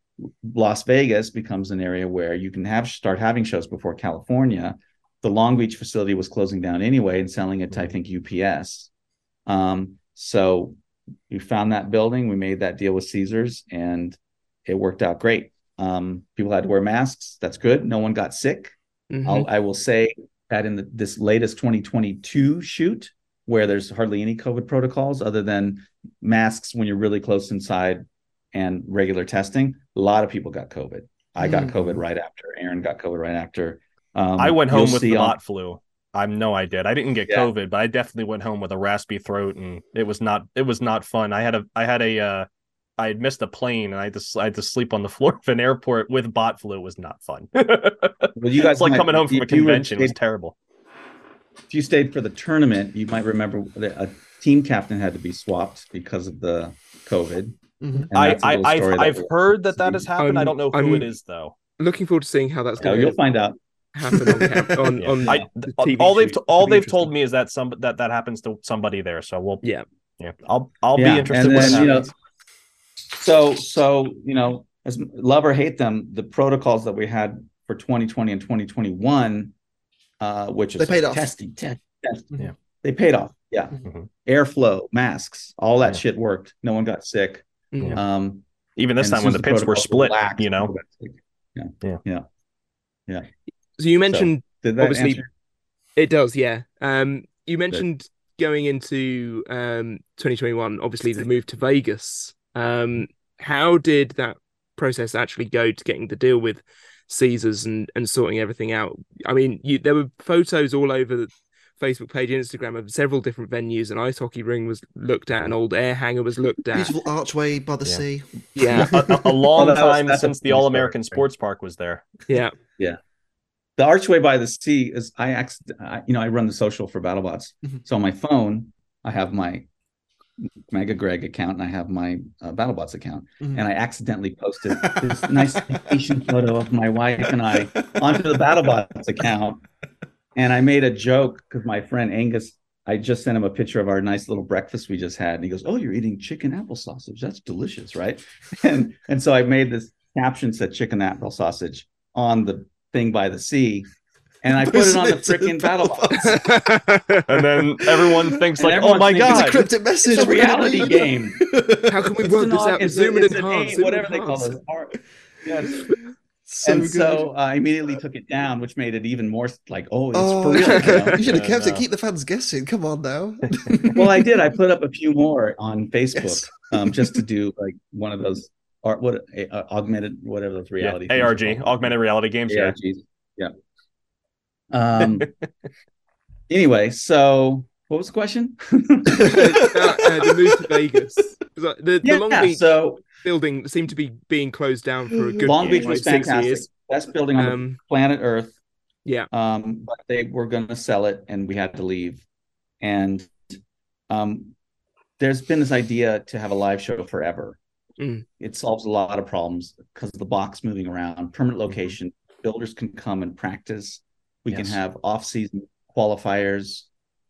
Speaker 1: Las Vegas becomes an area where you can have start having shows before California. The Long Beach facility was closing down anyway and selling it to I think UPS. Um, so we found that building, we made that deal with Caesars, and it worked out great. Um, people had to wear masks. That's good. No one got sick.
Speaker 4: Mhm.
Speaker 1: I'll, I will say that in the, this latest 2022 shoot, where there's hardly any COVID protocols other than masks when you're really close inside and regular testing, a lot of people got COVID. I got
Speaker 2: Mm.
Speaker 1: COVID right after. Aaron got COVID right after. Um,
Speaker 3: I went home with the
Speaker 1: on-
Speaker 3: bot flu. I know I did. I didn't get
Speaker 1: Yeah.
Speaker 3: COVID, but I definitely went home with a raspy throat, and it was not. It was not fun. I had a. I had a. Uh, I had missed a plane, and I had to. s- I had to sleep on the floor of an airport with bot flu. It was not fun.
Speaker 1: Well, you guys
Speaker 3: it's like
Speaker 1: might-
Speaker 3: coming home from a
Speaker 1: if you were-
Speaker 3: convention. It was terrible.
Speaker 1: if you stayed for the tournament, you might remember that a team captain had to be swapped because of the COVID.
Speaker 2: Mhm.
Speaker 1: And
Speaker 3: I,
Speaker 1: that's a
Speaker 3: I
Speaker 1: little
Speaker 3: I've, I've heard that that has happened. I
Speaker 4: I'm-
Speaker 3: don't know who
Speaker 4: I'm-
Speaker 3: it is though.
Speaker 4: Looking forward to seeing how that's
Speaker 1: Oh,
Speaker 4: going
Speaker 1: you'll find out.
Speaker 4: happen on, cam- on,
Speaker 3: Yeah.
Speaker 4: on
Speaker 3: I,
Speaker 4: the
Speaker 3: all-
Speaker 4: TV
Speaker 3: all they've
Speaker 4: shoot.
Speaker 3: all they've told me is that some that that happens to somebody there. So we'll
Speaker 4: Yeah.
Speaker 3: yeah. I'll I'll
Speaker 1: Yeah,
Speaker 3: be interested.
Speaker 1: and
Speaker 3: when
Speaker 1: then,
Speaker 3: it
Speaker 1: you know,
Speaker 3: happens.
Speaker 1: So, so you know, as love or hate them, the protocols that we had for 2020 and 2021, uh, which is
Speaker 2: They paid off.
Speaker 1: testing, test, test,
Speaker 3: Yeah.
Speaker 1: they paid off. Yeah,
Speaker 3: Mhm.
Speaker 1: airflow, masks, all that
Speaker 3: Yeah.
Speaker 1: shit worked. No one got sick.
Speaker 4: Mhm.
Speaker 1: Um,
Speaker 3: Even this time when
Speaker 1: as
Speaker 3: the pits were
Speaker 1: protocols
Speaker 3: split,
Speaker 1: relaxed,
Speaker 3: you know.
Speaker 1: one got.
Speaker 3: Yeah.
Speaker 1: yeah.
Speaker 4: So you mentioned
Speaker 1: Did that
Speaker 4: Obviously-
Speaker 1: answer?
Speaker 4: It does, yeah. Um, you mentioned going into um 2021, obviously the move to Vegas. Um, how did that process actually go to getting the deal with Caesars and and sorting everything out? I mean, you there were photos all over the Facebook page, Instagram of several different venues. An ice hockey ring was looked at, an old air hangar was looked at.
Speaker 2: Beautiful archway by the
Speaker 3: Yeah.
Speaker 2: sea.
Speaker 4: Yeah,
Speaker 3: a, a- a long
Speaker 1: that
Speaker 3: time
Speaker 1: that's a
Speaker 3: since the All American? Sports Park was there.
Speaker 4: yeah. Yeah.
Speaker 1: The archway by the sea is I acc- I, you know I run the social for BattleBots.
Speaker 2: Mhm.
Speaker 1: So on my phone I have my Mega Greg account and I have my uh, BattleBots account,
Speaker 2: Mhm.
Speaker 1: and I accidentally posted this nice vacation photo of my wife and I onto the BattleBots account, and I made a joke because my friend Angus. I just sent him a picture of our nice little breakfast we just had, and he goes, "Oh, you're eating chicken apple sausage? That's delicious, right?" And and so I made this caption said "chicken apple sausage" on the thing by the sea, and I put it on the
Speaker 2: Posted it to
Speaker 1: freaking BattleBots.
Speaker 3: And then everyone thinks
Speaker 1: And
Speaker 3: like, "Oh
Speaker 1: everyone's
Speaker 3: my
Speaker 1: god,
Speaker 2: It's a cryptic message.
Speaker 1: It's a reality game.
Speaker 4: How can we
Speaker 1: It's
Speaker 4: work
Speaker 1: an
Speaker 4: this
Speaker 1: au-
Speaker 4: out?
Speaker 1: it's a-
Speaker 4: Zoom and
Speaker 1: it's an
Speaker 4: enhance,
Speaker 1: A,
Speaker 4: zoom and
Speaker 1: whatever they call it. Ar- Yes.
Speaker 2: So
Speaker 1: and
Speaker 2: good.
Speaker 1: so I immediately took it down, which made it even more like, oh, it's
Speaker 2: oh,
Speaker 1: for real. You know?
Speaker 2: you should have kept
Speaker 3: Uh,
Speaker 2: it. Keep the fans guessing. Come on now.
Speaker 1: well, I did. I put up a few more on Facebook
Speaker 2: Yes.
Speaker 1: um, just to do like one of those art, what uh, augmented, whatever those reality. things are
Speaker 3: ARG, augmented reality games. Yeah.
Speaker 1: Yeah. Um. anyway, so what was the question?
Speaker 4: uh, the move to Vegas. 'Cause, The, the Long
Speaker 1: yeah.
Speaker 4: Beach
Speaker 1: So
Speaker 4: building seemed to be being closed down for a good
Speaker 1: Long Beach
Speaker 4: like,
Speaker 1: was
Speaker 4: six
Speaker 1: fantastic.
Speaker 4: years.
Speaker 1: Best building on the
Speaker 4: Um,
Speaker 1: planet Earth.
Speaker 4: Yeah.
Speaker 1: Um, but they were going to sell it, and we had to leave. And um, there's been this idea to have a live show forever.
Speaker 4: Mm.
Speaker 1: It solves a lot of problems because of the box moving around, permanent location. Builders can come and practice. We can have off-season qualifiers.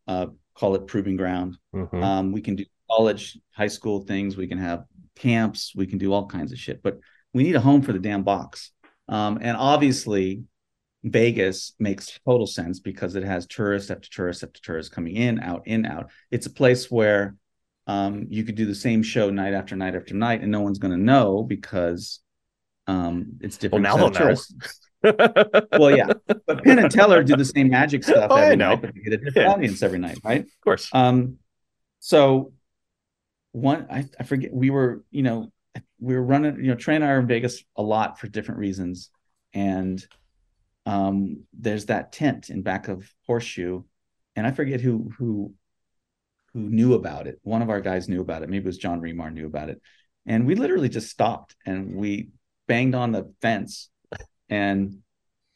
Speaker 1: Uh, call it proving ground.
Speaker 3: Mhm.
Speaker 1: Um, we can do college, high school things. We can have camps. We can do all kinds of shit. But we need a home for the damn box. Um, and obviously, Vegas makes total sense because it has tourist after tourist after tourist coming in, out, in, out. It's a place where um, you could do the same show night after night after night, and no one's going to know because um, it's different. Well, now
Speaker 3: they'll know.
Speaker 1: tourists. Well, yeah, but Penn and Teller do the same magic stuff
Speaker 3: Oh, I know.
Speaker 1: night, but they get a different
Speaker 3: Yeah.
Speaker 1: audience every night, right?
Speaker 3: Of course.
Speaker 1: Um, so one, I, I forget, we were, you know, we were running, you know, Trey and I are in Vegas a lot for different reasons. And um, there's that tent in back of Horseshoe. And I forget who, who, who knew about it. One of our guys knew about it. Maybe it was John Remar knew about it. And we literally just stopped and we banged on the fence and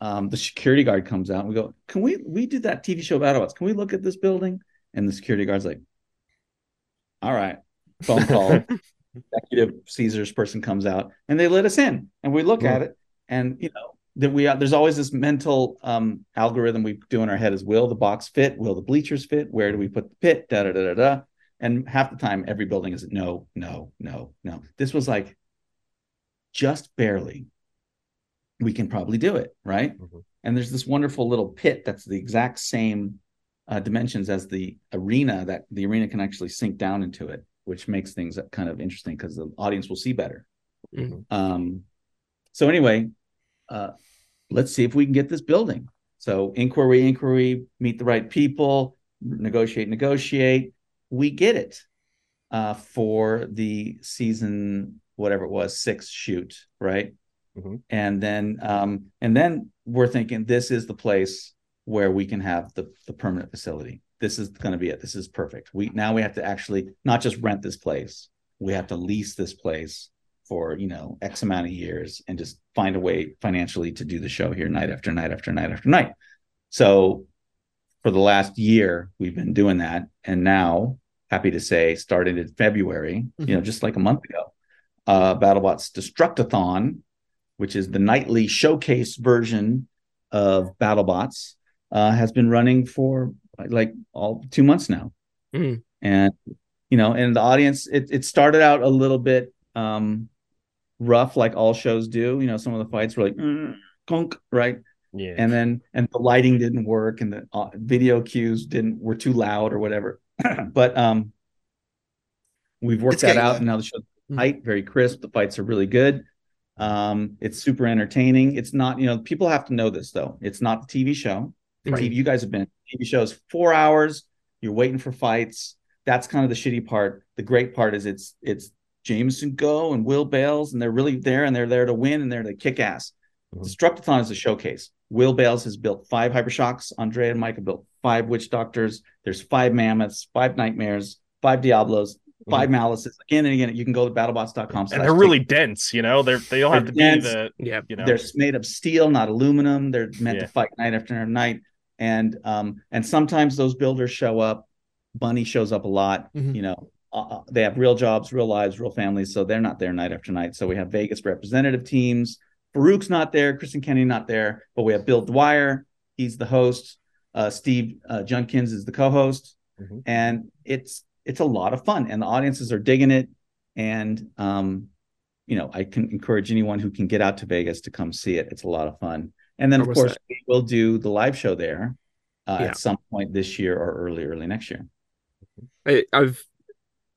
Speaker 1: um, the security guard comes out and we go, can we, we did that TV show about us. Can we look at this building? And the security guard's like, all right, phone call. Executive Caesars person comes out and they let us in and we look at it. And you know that we there's always this mental um algorithm we do in our head is will the box fit? Will the bleachers fit? Where do we put the pit? Da da da da da. And half the time every building is no no no no. This was like just barely we can probably do it right?
Speaker 3: Mhm.
Speaker 1: and there's this wonderful little pit that's the exact same uh, dimensions as the arena that the arena can actually sink down into it which makes things kind of interesting because the audience will see better.
Speaker 4: Mhm.
Speaker 1: um so anyway uh let's see if we can get this building. So inquiry inquiry meet the right people negotiate negotiate. We get it uh for the season whatever it was six shoot right
Speaker 3: Mhm.
Speaker 1: and then um and then we're thinking this is the place where we can have the the permanent facility. This is going to be it. This is perfect. We now we have to actually not just rent this place. We have to lease this place for you know x amount of years and just find a way financially to do the show here night after night after night after night. So for the last year we've been doing that. And now happy to say started in february you know just like a month ago uh battlebots destructathon which is the nightly showcase version of battlebots uh has been running for like all two months now
Speaker 4: Mhm.
Speaker 1: and you know and the audience it, it started out a little bit um rough like all shows do you know some of the fights were like "Mm, gunk right
Speaker 3: Yeah.
Speaker 1: and then and the lighting didn't work and the uh, video cues didn't were too loud or whatever but um we've worked
Speaker 2: It's
Speaker 1: that out and now the show's
Speaker 2: Mm.
Speaker 1: tight very crisp the fights are really good um it's super entertaining. It's not you know people have to know this though. It's not the tv show. The
Speaker 4: Right.
Speaker 1: TV, you guys have been. Tv shows four hours. You're waiting for fights. That's kind of the shitty part. The great part is it's it's Jamison Go and will bales and they're really there and they're there to win and they're to kick ass.
Speaker 3: Mhm.
Speaker 1: destructathon is a showcase. Will bales has built five hypershocks. Andrea and mike have built five witch doctors. There's five mammoths five nightmares five diablos 5 malices again and again you can go to battlebots.com
Speaker 3: and they're really dense, you know. They're they don't have to
Speaker 1: They're
Speaker 3: be the
Speaker 4: Yeah.
Speaker 3: you know.
Speaker 1: they're made of steel not aluminum they're meant
Speaker 3: Yeah.
Speaker 1: to fight night after night and um and sometimes those builders show up bunny shows up a lot
Speaker 2: Mhm.
Speaker 1: you know uh, uh, they have real jobs real lives real families so they're not there night after night so we have vegas representative teams Faruq's not there kristen kennedy not there but we have bill dwyer he's the host uh steve uh, junkins is the co-host
Speaker 3: Mhm.
Speaker 1: and it's it's a lot of fun and the audiences are digging it and um you know i can encourage anyone who can get out to vegas to come see it it's a lot of fun and then of course
Speaker 4: say-
Speaker 1: we will do the live show there uh,
Speaker 4: Yeah.
Speaker 1: at some point this year or early early next year
Speaker 4: I, I've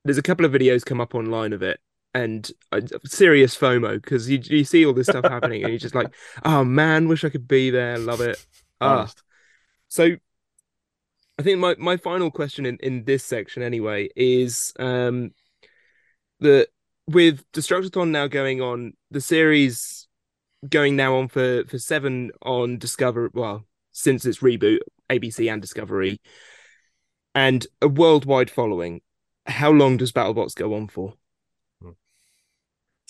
Speaker 4: there's a couple of videos come up online of it, and uh, serious FOMO because you you see all this stuff happening, and you're just like, oh man, wish I could be there. Love it. Ah,
Speaker 3: Honest.
Speaker 4: so I think my my final question in in this section anyway is um the with Destructathon now going on, the series going now on for for seven on Discover. Well, since its reboot, ABC and Discovery, and a worldwide following. How long does BattleBots go on for?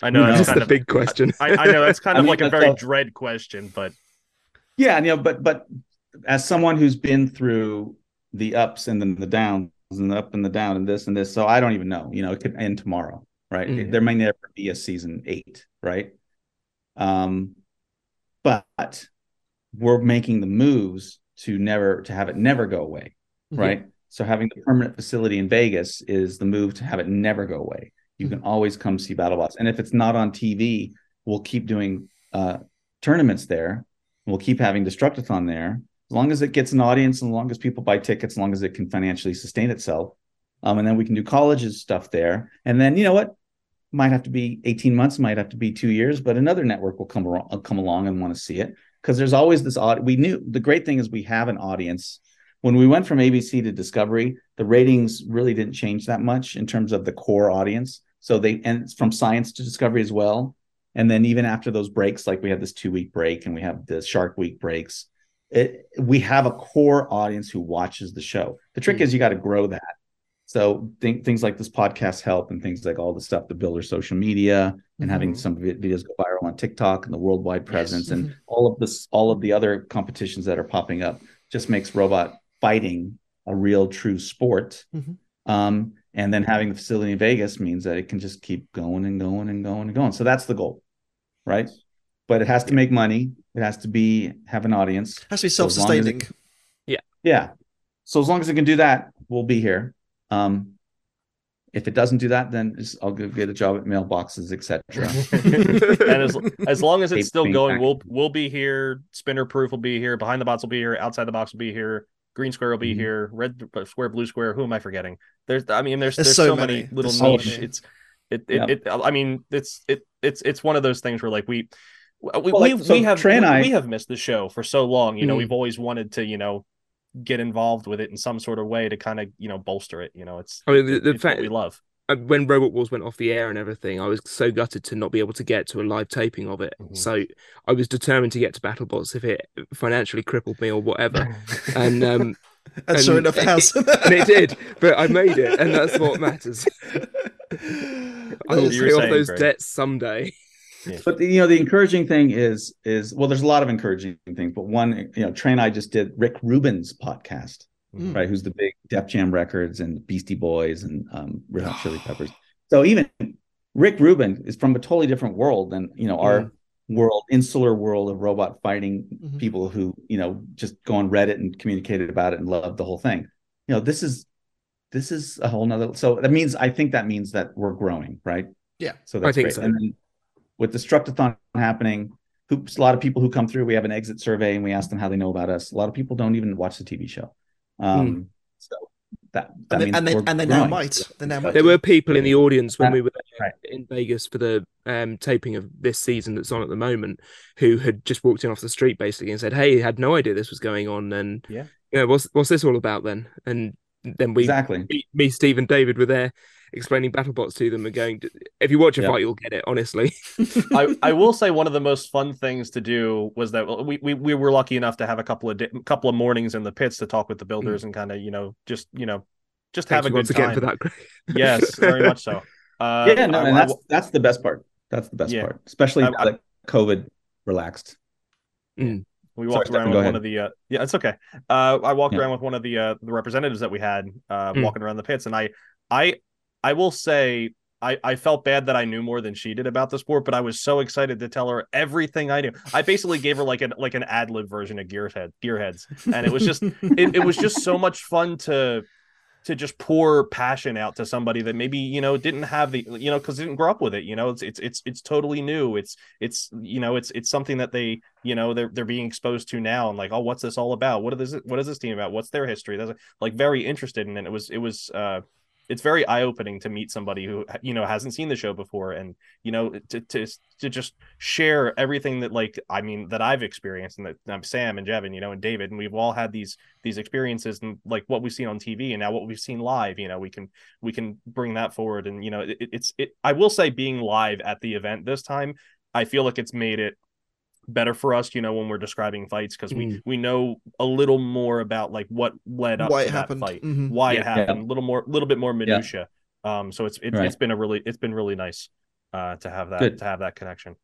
Speaker 3: I know that's?
Speaker 4: That's the
Speaker 3: of
Speaker 4: big question.
Speaker 3: I, I know that's kind
Speaker 1: I
Speaker 3: of
Speaker 1: mean,
Speaker 3: like a very
Speaker 1: all-
Speaker 3: dread question, but
Speaker 1: yeah you know but but as someone who's been through the ups and then the downs and the up and the down and this and this. So i don't even know you know it could end tomorrow right?
Speaker 4: Mhm.
Speaker 1: there may never be a season eight right? Um but we're making the moves to never to have it never go away
Speaker 2: Mhm.
Speaker 1: right? So having the permanent facility in vegas is the move to have it never go away. You can always come see battlebots and if it's not on tv we'll keep doing uh tournaments there. We'll keep having destructathon there as long as it gets an audience and as long as people buy tickets as long as it can financially sustain itself um, and then we can do colleges stuff there and then you know what might have to be 18 months might have to be two years but another network will come along, come along and want to see it because there's always this odd. We knew the great thing is we have an audience. When we went from ABC to Discovery, the ratings really didn't change that much in terms of the core audience. So they and from Science to Discovery as well. And then even after those breaks, like we had this two week break and we have the Shark Week breaks, it, we have a core audience who watches the show. The trick
Speaker 2: Mm.
Speaker 1: is you got to grow that. So think, things like this podcast help, and things like all the stuff to build our social media and having
Speaker 3: Mhm.
Speaker 1: some videos go viral on TikTok and the worldwide presence,
Speaker 2: Mhm.
Speaker 1: and all of this, all of the other competitions that are popping up, just makes robot fighting a real, true sport.
Speaker 2: Mhm.
Speaker 1: Um, and then having the facility in Vegas means that it can just keep going and going and going and going. So that's the goal, right? But it has to make money. It has to be have an audience.
Speaker 2: It Has to be
Speaker 1: So as long as it-
Speaker 2: self-sustaining.
Speaker 1: Yeah. Yeah. So as long as it can do that, we'll be here. Um, if it doesn't do that, then just, I'll go get a job at mailboxes, etc.
Speaker 3: and as as long as it's still going,
Speaker 1: back.
Speaker 3: we'll we'll be here. Spinner proof will be here. Behind the box will be here. Outside the box will be here. Green square will be
Speaker 1: Mhm.
Speaker 3: here. Red uh, square, blue square. Who am I forgetting? There's, I mean, there's
Speaker 2: There's
Speaker 3: there's,
Speaker 2: so
Speaker 3: so,
Speaker 2: many.
Speaker 3: many, little
Speaker 2: There's so
Speaker 3: niche.
Speaker 2: many.
Speaker 3: It's it it,
Speaker 1: Yeah.
Speaker 3: it I mean, it's it it's it's one of those things where like we. We,
Speaker 1: Well,
Speaker 3: we,
Speaker 1: so
Speaker 3: we have
Speaker 1: Trey and
Speaker 3: we,
Speaker 1: I-
Speaker 3: we have missed the show for so long. You know,
Speaker 4: Mm.
Speaker 3: we've always wanted to, you know, get involved with it in some sort of way to kind of, you know, bolster it. You know, it's
Speaker 4: I mean, the, the
Speaker 3: it's
Speaker 4: fact
Speaker 3: we love.
Speaker 4: uh, when Robot Wars went off the air and everything, I was so gutted to not be able to get to a live taping of it.
Speaker 3: Mhm.
Speaker 4: So I was determined to get to BattleBots if it financially crippled me or whatever. and um,
Speaker 2: And sure enough, it has.
Speaker 4: and it did, but I made it, and that's what matters. I will pay off those
Speaker 3: Greg.
Speaker 4: debts someday.
Speaker 1: But the, you know, the encouraging thing is is well, there's a lot of encouraging things, but one, you know, Trey and I just did Rick Rubin's podcast,
Speaker 2: Mm.
Speaker 1: right? Who's the big Def Jam Records and Beastie Boys and um, Red Hot Chili Peppers. So even Rick Rubin is from a totally different world than you know our world, insular world of robot fighting
Speaker 2: Mhm.
Speaker 1: people who you know just go on Reddit and communicated about it and loved the whole thing. You know, this is this is a whole nother. So that means I think that means that we're growing, right?
Speaker 2: Yeah.
Speaker 1: So that's
Speaker 4: think
Speaker 1: great.
Speaker 4: so.
Speaker 1: And then with Destructathon happening, hoops, a lot of people who come through, we have an exit survey and we ask them how they know about us. A lot of people don't even watch the TV show. Um, So that that
Speaker 2: And they, and they, and they now might. They now might.
Speaker 4: There
Speaker 2: do.
Speaker 4: were people in the audience when we were
Speaker 1: right.
Speaker 4: in Vegas for the um, taping of this season that's on at the moment, who had just walked in off the street basically and said, "Hey, had no idea this was going on." And
Speaker 3: Yeah.
Speaker 4: you know, what's what's this all about then? And then we,
Speaker 1: Exactly.
Speaker 4: me, me, Steve, and David were there explaining BattleBots to them and going, "If you watch a
Speaker 1: Yeah.
Speaker 4: fight, you'll get it." Honestly,
Speaker 3: I, I will say one of the most fun things to do was that we, we, we were lucky enough to have a couple of di- couple of mornings in the pits to talk with the builders and kind of you know just you know just
Speaker 4: thank
Speaker 3: have a
Speaker 4: you
Speaker 3: good
Speaker 4: once
Speaker 3: time.
Speaker 4: for that. Greg.
Speaker 3: yes, very much so. Uh,
Speaker 1: yeah, no,
Speaker 3: I-
Speaker 1: and
Speaker 3: I-
Speaker 1: that's that's the best part. That's the best
Speaker 3: Yeah.
Speaker 1: part, especially
Speaker 3: I-
Speaker 1: now
Speaker 3: I-
Speaker 1: that COVID relaxed.
Speaker 3: we walked
Speaker 1: Stefan,
Speaker 3: around
Speaker 1: go
Speaker 3: with
Speaker 1: ahead.
Speaker 3: one of the uh, yeah it's okay uh i walked
Speaker 1: Yeah.
Speaker 3: around with one of the uh the representatives that we had uh
Speaker 4: Mm.
Speaker 3: walking around the pits and i i i will say I, I felt bad that I knew more than she did about the sport, but I was so excited to tell her everything I knew. I basically gave her like an like an ad lib version of Gearhead Gearheads, and it was just it, it was just so much fun to to just pour passion out to somebody that maybe you know didn't have the you know because didn't grow up with it you know? It's it's it's it's totally new. It's it's you know it's it's something that they you know they're they're being exposed to now and like oh what's this all about? What is it what is this team about? What's their history? That's like very interested in it. It was it was uh it's very eye-opening to meet somebody who you know hasn't seen the show before and you know to to to just share everything that like I mean that I've experienced and that um, Sam and Jevin you know and David and we've all had these these experiences and like what we've seen on TV and now what we've seen live you know we can we can bring that forward and you know it, it's it I will say being live at the event this time I feel like it's made it better for us you know when we're describing fights because we
Speaker 4: Mm.
Speaker 3: we know a little more about like what led up
Speaker 2: Why
Speaker 3: to
Speaker 2: it
Speaker 3: that
Speaker 2: happened.
Speaker 3: fight
Speaker 2: Mhm.
Speaker 3: why it happened a little more a little bit more minutia um so it's it,
Speaker 1: Right.
Speaker 3: it's been a really it's been really nice uh to have that
Speaker 1: Good.
Speaker 3: to have that connection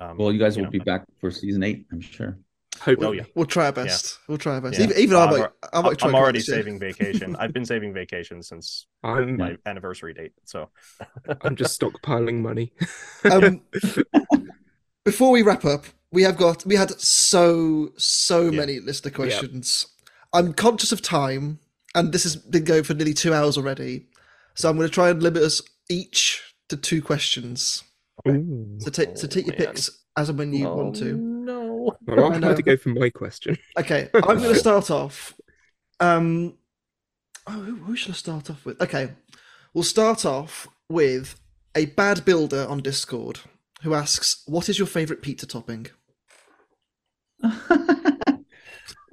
Speaker 3: um
Speaker 1: Well, you guys will
Speaker 3: know.
Speaker 1: be back for season eight, I'm sure.
Speaker 4: Hopefully.
Speaker 3: Oh, yeah.
Speaker 2: We'll try our best. We'll try our best.
Speaker 3: Yeah.
Speaker 2: Even, even
Speaker 3: Uh,
Speaker 2: I
Speaker 3: I'm
Speaker 2: might.
Speaker 3: al-
Speaker 2: I might try.
Speaker 3: I'm
Speaker 2: and come
Speaker 3: already saving vacation. I've been saving vacation since
Speaker 4: I'm
Speaker 3: my anniversary date. So
Speaker 4: I'm just stockpiling money.
Speaker 2: Um, before we wrap up, we have got we had so so
Speaker 3: Yeah.
Speaker 2: many listener questions. I'm conscious of time, and this has been going for nearly two hours already. So I'm going to try and limit us each to two questions.
Speaker 4: Ooh.
Speaker 2: So take so
Speaker 3: Oh,
Speaker 2: take your
Speaker 3: man.
Speaker 2: picks as and when you want to.
Speaker 3: No.
Speaker 4: Well,
Speaker 2: I'm
Speaker 4: going
Speaker 2: know.
Speaker 4: have to go for my question.
Speaker 2: Okay, I'm going to start off. Um, oh, who, who should I start off with? Okay, we'll start off with a bad builder on Discord who asks, "What is your favorite pizza topping?"
Speaker 1: Oh,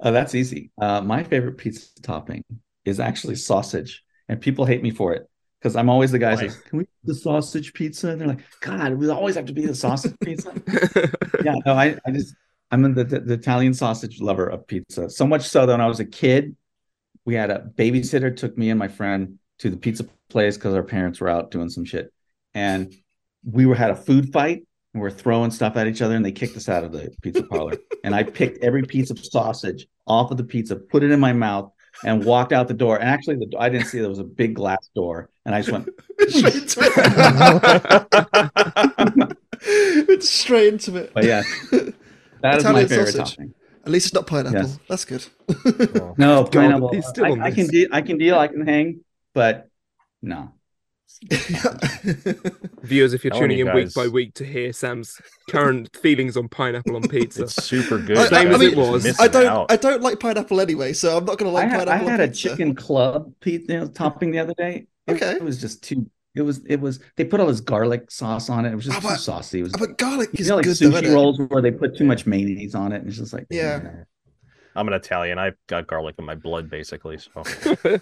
Speaker 1: that's easy. Uh, my favorite pizza topping is actually sausage, and people hate me for it because I'm always the guy who says, "Can we eat the sausage pizza?" And they're like, "God, we always have to be the sausage pizza." yeah, no, I, I just I'm the, the, the Italian sausage lover of pizza. So much so that when I was a kid, we had a babysitter took me and my friend to the pizza place because our parents were out doing some shit, and we were had a food fight and we're throwing stuff at each other and they kicked us out of the pizza parlor and i picked every piece of sausage off of the pizza put it in my mouth and walked out the door and actually the, i didn't see there was a big glass door and i just went
Speaker 2: straight into it. it's straight into it.
Speaker 1: but yeah that is my
Speaker 2: Italian
Speaker 1: favorite
Speaker 2: sausage.
Speaker 1: topping
Speaker 2: At least it's not pineapple.
Speaker 1: Yes.
Speaker 2: That's good.
Speaker 1: no pineapple
Speaker 4: he's
Speaker 1: I, I can deal i can deal i can hang but no
Speaker 4: Viewers, if you're
Speaker 3: Telling
Speaker 4: tuning
Speaker 3: you
Speaker 4: in week by week to hear Sam's current feelings on pineapple on pizza,
Speaker 3: It's super good.
Speaker 2: I-
Speaker 4: Same
Speaker 2: I
Speaker 4: as
Speaker 2: mean,
Speaker 4: it was.
Speaker 2: I don't.
Speaker 3: out.
Speaker 2: I don't like pineapple anyway, so I'm not going to
Speaker 1: I
Speaker 2: like
Speaker 1: had, I
Speaker 2: pineapple.
Speaker 1: had
Speaker 2: on
Speaker 1: a
Speaker 2: pizza.
Speaker 1: chicken club pizza you know, topping the other day It-
Speaker 2: Okay.
Speaker 1: it was just too it was it was they put all this garlic sauce on it it was just
Speaker 2: Ah,
Speaker 1: too saucy it was
Speaker 2: Ah, But garlic
Speaker 1: you
Speaker 2: is
Speaker 1: know like
Speaker 2: good,
Speaker 1: sushi rolls where they put too much mayonnaise on it and it's just like
Speaker 2: Yeah.
Speaker 3: I'm an Italian. I've got garlic in my blood, basically. So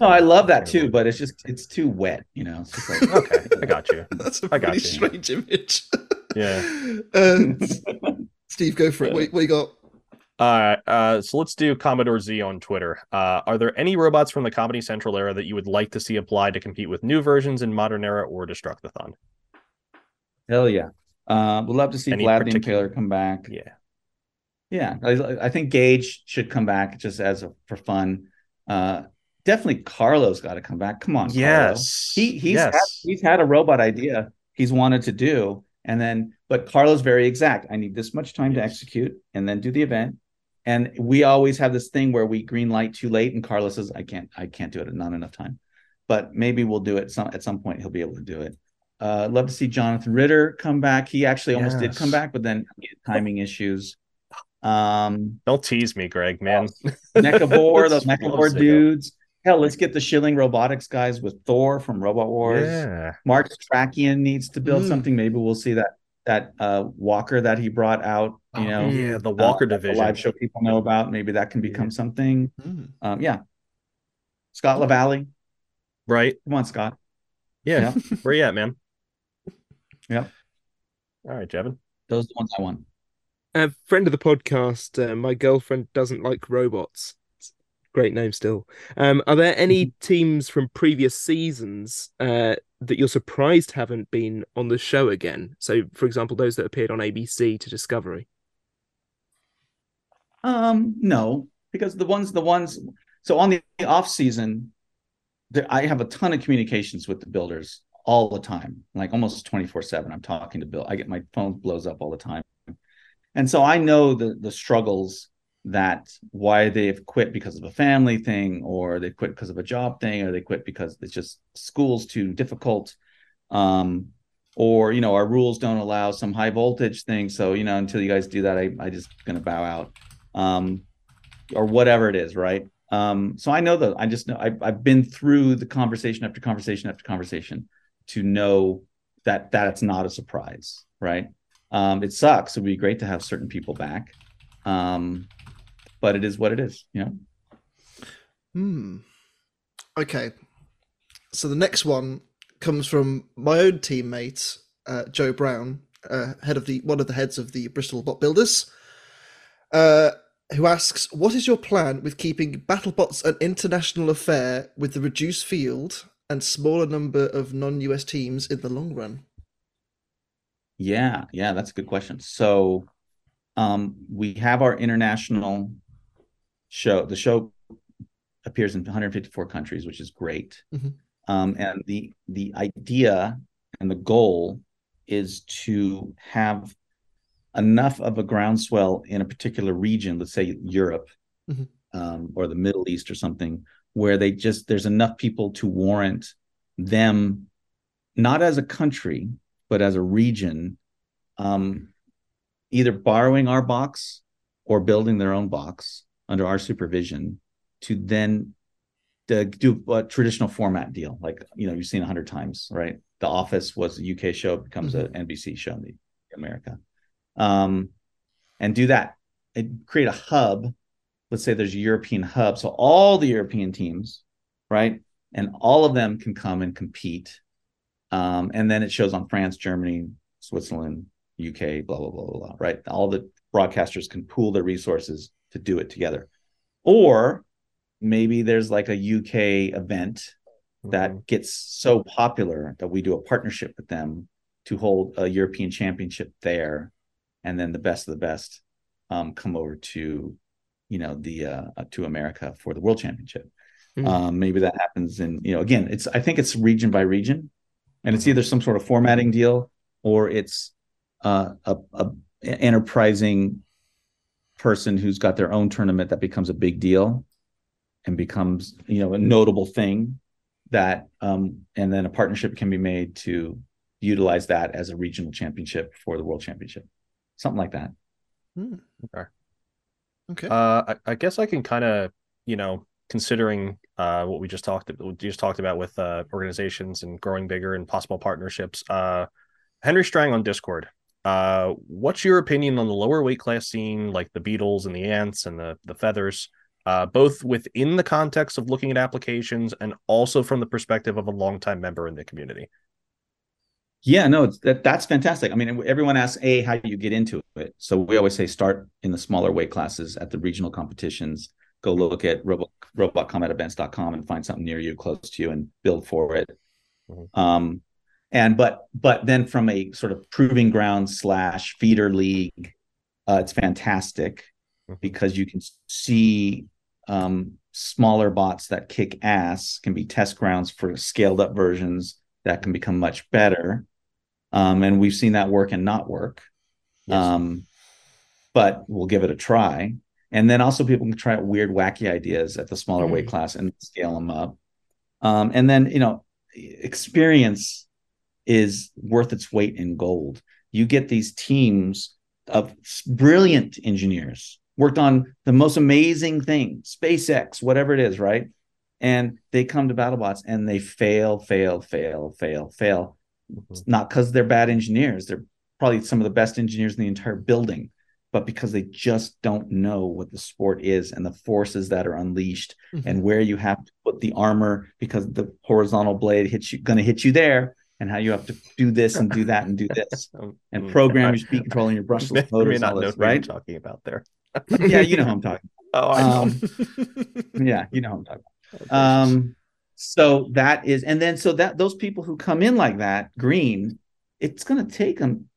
Speaker 1: No, I love that too, but it's just it's too wet, you know. It's just like
Speaker 3: okay, I got you.
Speaker 2: That's a
Speaker 3: I got
Speaker 2: pretty
Speaker 3: you.
Speaker 2: strange image.
Speaker 3: Yeah.
Speaker 2: Uh, Steve, go for it. What, what you got?
Speaker 3: All right. Uh, so let's do Commodore Z on Twitter. Uh, are there any robots from the Comedy Central era that you would like to see applied to compete with new versions in modern era or Destructathon?
Speaker 1: Hell yeah. Uh, we'd love to see
Speaker 3: Any
Speaker 1: Vlad the
Speaker 3: particular-
Speaker 1: Impaler come back.
Speaker 3: Yeah.
Speaker 1: Yeah, I, I think Gage should come back just as a, for fun. Uh, definitely Carlos got to come back. Come on, Carlo.
Speaker 3: Yes.
Speaker 1: he he's
Speaker 3: yes.
Speaker 1: had, he's had a robot idea he's wanted to do, and then but Carlos very exact. I need this much time to execute, and then do the event. And we always have this thing where we green light too late, and Carlos says, "I can't, I can't do it. Not enough time." But maybe we'll do it some at some point. He'll be able to do it. Uh, love to see Jonathan Ridder come back. He actually almost did come back, but then timing issues. Um,
Speaker 3: Don't tease me, Greg, man.
Speaker 1: Mechavore, those
Speaker 3: That's
Speaker 1: Mechavore
Speaker 3: months
Speaker 1: dudes. Hell, let's get the Schilling Robotics guys with Thor from Robot Wars.
Speaker 3: Yeah.
Speaker 1: Mark Setrakian needs to build
Speaker 2: Mm.
Speaker 1: something. Maybe we'll see that that uh, Walker that he brought out. You know,
Speaker 3: Oh, yeah, the
Speaker 1: uh,
Speaker 3: Walker
Speaker 1: that the
Speaker 3: division.
Speaker 1: live show people know about. Maybe that can become something.
Speaker 2: Hmm.
Speaker 1: Um, yeah, Scott LaValley.
Speaker 3: Right.
Speaker 1: Come on, Scott.
Speaker 3: Yeah. Where you at, man?
Speaker 1: Yep.
Speaker 3: All right, Jevin.
Speaker 1: Those are the ones I want.
Speaker 4: A friend of the podcast, uh, my girlfriend doesn't like robots. Great name still. Um, are there any teams from previous seasons uh, that you're surprised haven't been on the show again? So, for example, those that appeared on ABC to Discovery.
Speaker 1: Um, no, because the ones, the ones. So on the off season, there, I have a ton of communications with the builders all the time, like almost twenty four seven. I'm talking to Bill. I get my phone blows up all the time, and so I know the the struggles that why they've quit because of a family thing, or they quit because of a job thing, or they quit because it's just school's too difficult. Um, or you know our rules don't allow some high voltage thing so you know until you guys do that i, I just gonna bow out um, or whatever it is, right? Um, so I know that I just know I've, I've been through the conversation after conversation after conversation to know that that it's not a surprise, right? Um, it sucks. It would be great to have certain people back, um, but it is what it is, you know.
Speaker 2: Hmm. Okay. So the next one comes from my own teammate, uh, Joe Brown, uh, head of the one of the heads of the Bristol Bot Builders, uh, who asks, "What is your plan with keeping BattleBots an international affair with the reduced field and smaller number of non-US teams in the long run?"
Speaker 1: Yeah, yeah, that's a good question. So um we have our international show. The show appears in 154 countries, which is great.
Speaker 2: Mhm.
Speaker 1: Um and the the idea and the goal is to have enough of a groundswell in a particular region, let's say Europe
Speaker 2: Mhm.
Speaker 1: um, or the Middle East or something, where they just there's enough people to warrant them not as a country but as a region um, either borrowing our box or building their own box under our supervision to then to do a traditional format deal. Like you know you've seen a hundred times right? The office was a uk show becomes an nbc show in the america. Um, and do that and create a hub. Let's say there's a European hub, so all the European teams, right, and all of them can come and compete. Um, and then it shows on France, Germany, Switzerland, UK, blah blah blah blah blah. Right, all the broadcasters can pool their resources to do it together, or maybe there's like a UK event that
Speaker 3: Mhm.
Speaker 1: gets so popular that we do a partnership with them to hold a European championship there, and then the best of the best um, come over to, you know, the uh, to America for the World Championship.
Speaker 4: Mhm.
Speaker 1: Um, maybe that happens in, you know, again, it's I think it's region by region, and it's either some sort of formatting deal or it's uh, a, a enterprising person who's got their own tournament that becomes a big deal and becomes you know a notable thing that um and then a partnership can be made to utilize that as a regional championship for the world championship. Something like that.
Speaker 2: Okay.
Speaker 3: Uh, I, I guess I can kind of, you know, considering uh, what we just talked we just talked about with uh, organizations and growing bigger and possible partnerships. Uh, Henry Strang on Discord. Uh, what's your opinion on the lower weight class scene, like the Beetles and the Ants and the the Feathers, uh, both within the context of looking at applications and also from the perspective of a longtime member in the community?
Speaker 1: yeah no that that's fantastic i mean everyone asks a how do you get into it so we always say start in the smaller weight classes at the regional competitions go look at robot robotcombatevents.com and find something near you close to you and build for it
Speaker 3: Mhm.
Speaker 1: um and but but then from a sort of proving ground slash feeder league uh, it's fantastic
Speaker 3: Mhm.
Speaker 1: because you can see um, smaller bots that kick ass can be test grounds for scaled up versions that can become much better um, and we've seen that work and not work
Speaker 3: Yes.
Speaker 1: um, but we'll give it a try and then also people can try out weird wacky ideas at the smaller weight class and scale them up. Um, and then you know experience is worth its weight in gold. You get these teams of brilliant engineers worked on the most amazing thing spacex whatever it is right? And they come to battlebots and they fail fail fail fail fail.
Speaker 3: Mhm.
Speaker 1: not because they're bad engineers. They're probably some of the best engineers in the entire building but because they just don't know what the sport is and the forces that are unleashed
Speaker 2: Mhm.
Speaker 1: and where you have to put the armor because the horizontal blade hits you going to hit you there and how you have to do this and do that and do this
Speaker 3: Um,
Speaker 1: and
Speaker 3: mm,
Speaker 1: program your speed control and your brushless motors
Speaker 3: not
Speaker 1: all
Speaker 3: know
Speaker 1: this, right?
Speaker 3: talking about there.
Speaker 1: yeah, you know who I'm talking.
Speaker 3: Oh, I know.
Speaker 1: Um, yeah, you know who I'm talking.
Speaker 3: Oh.
Speaker 1: Um, so that is, and then so that those people who come in like that, green, it's going to take them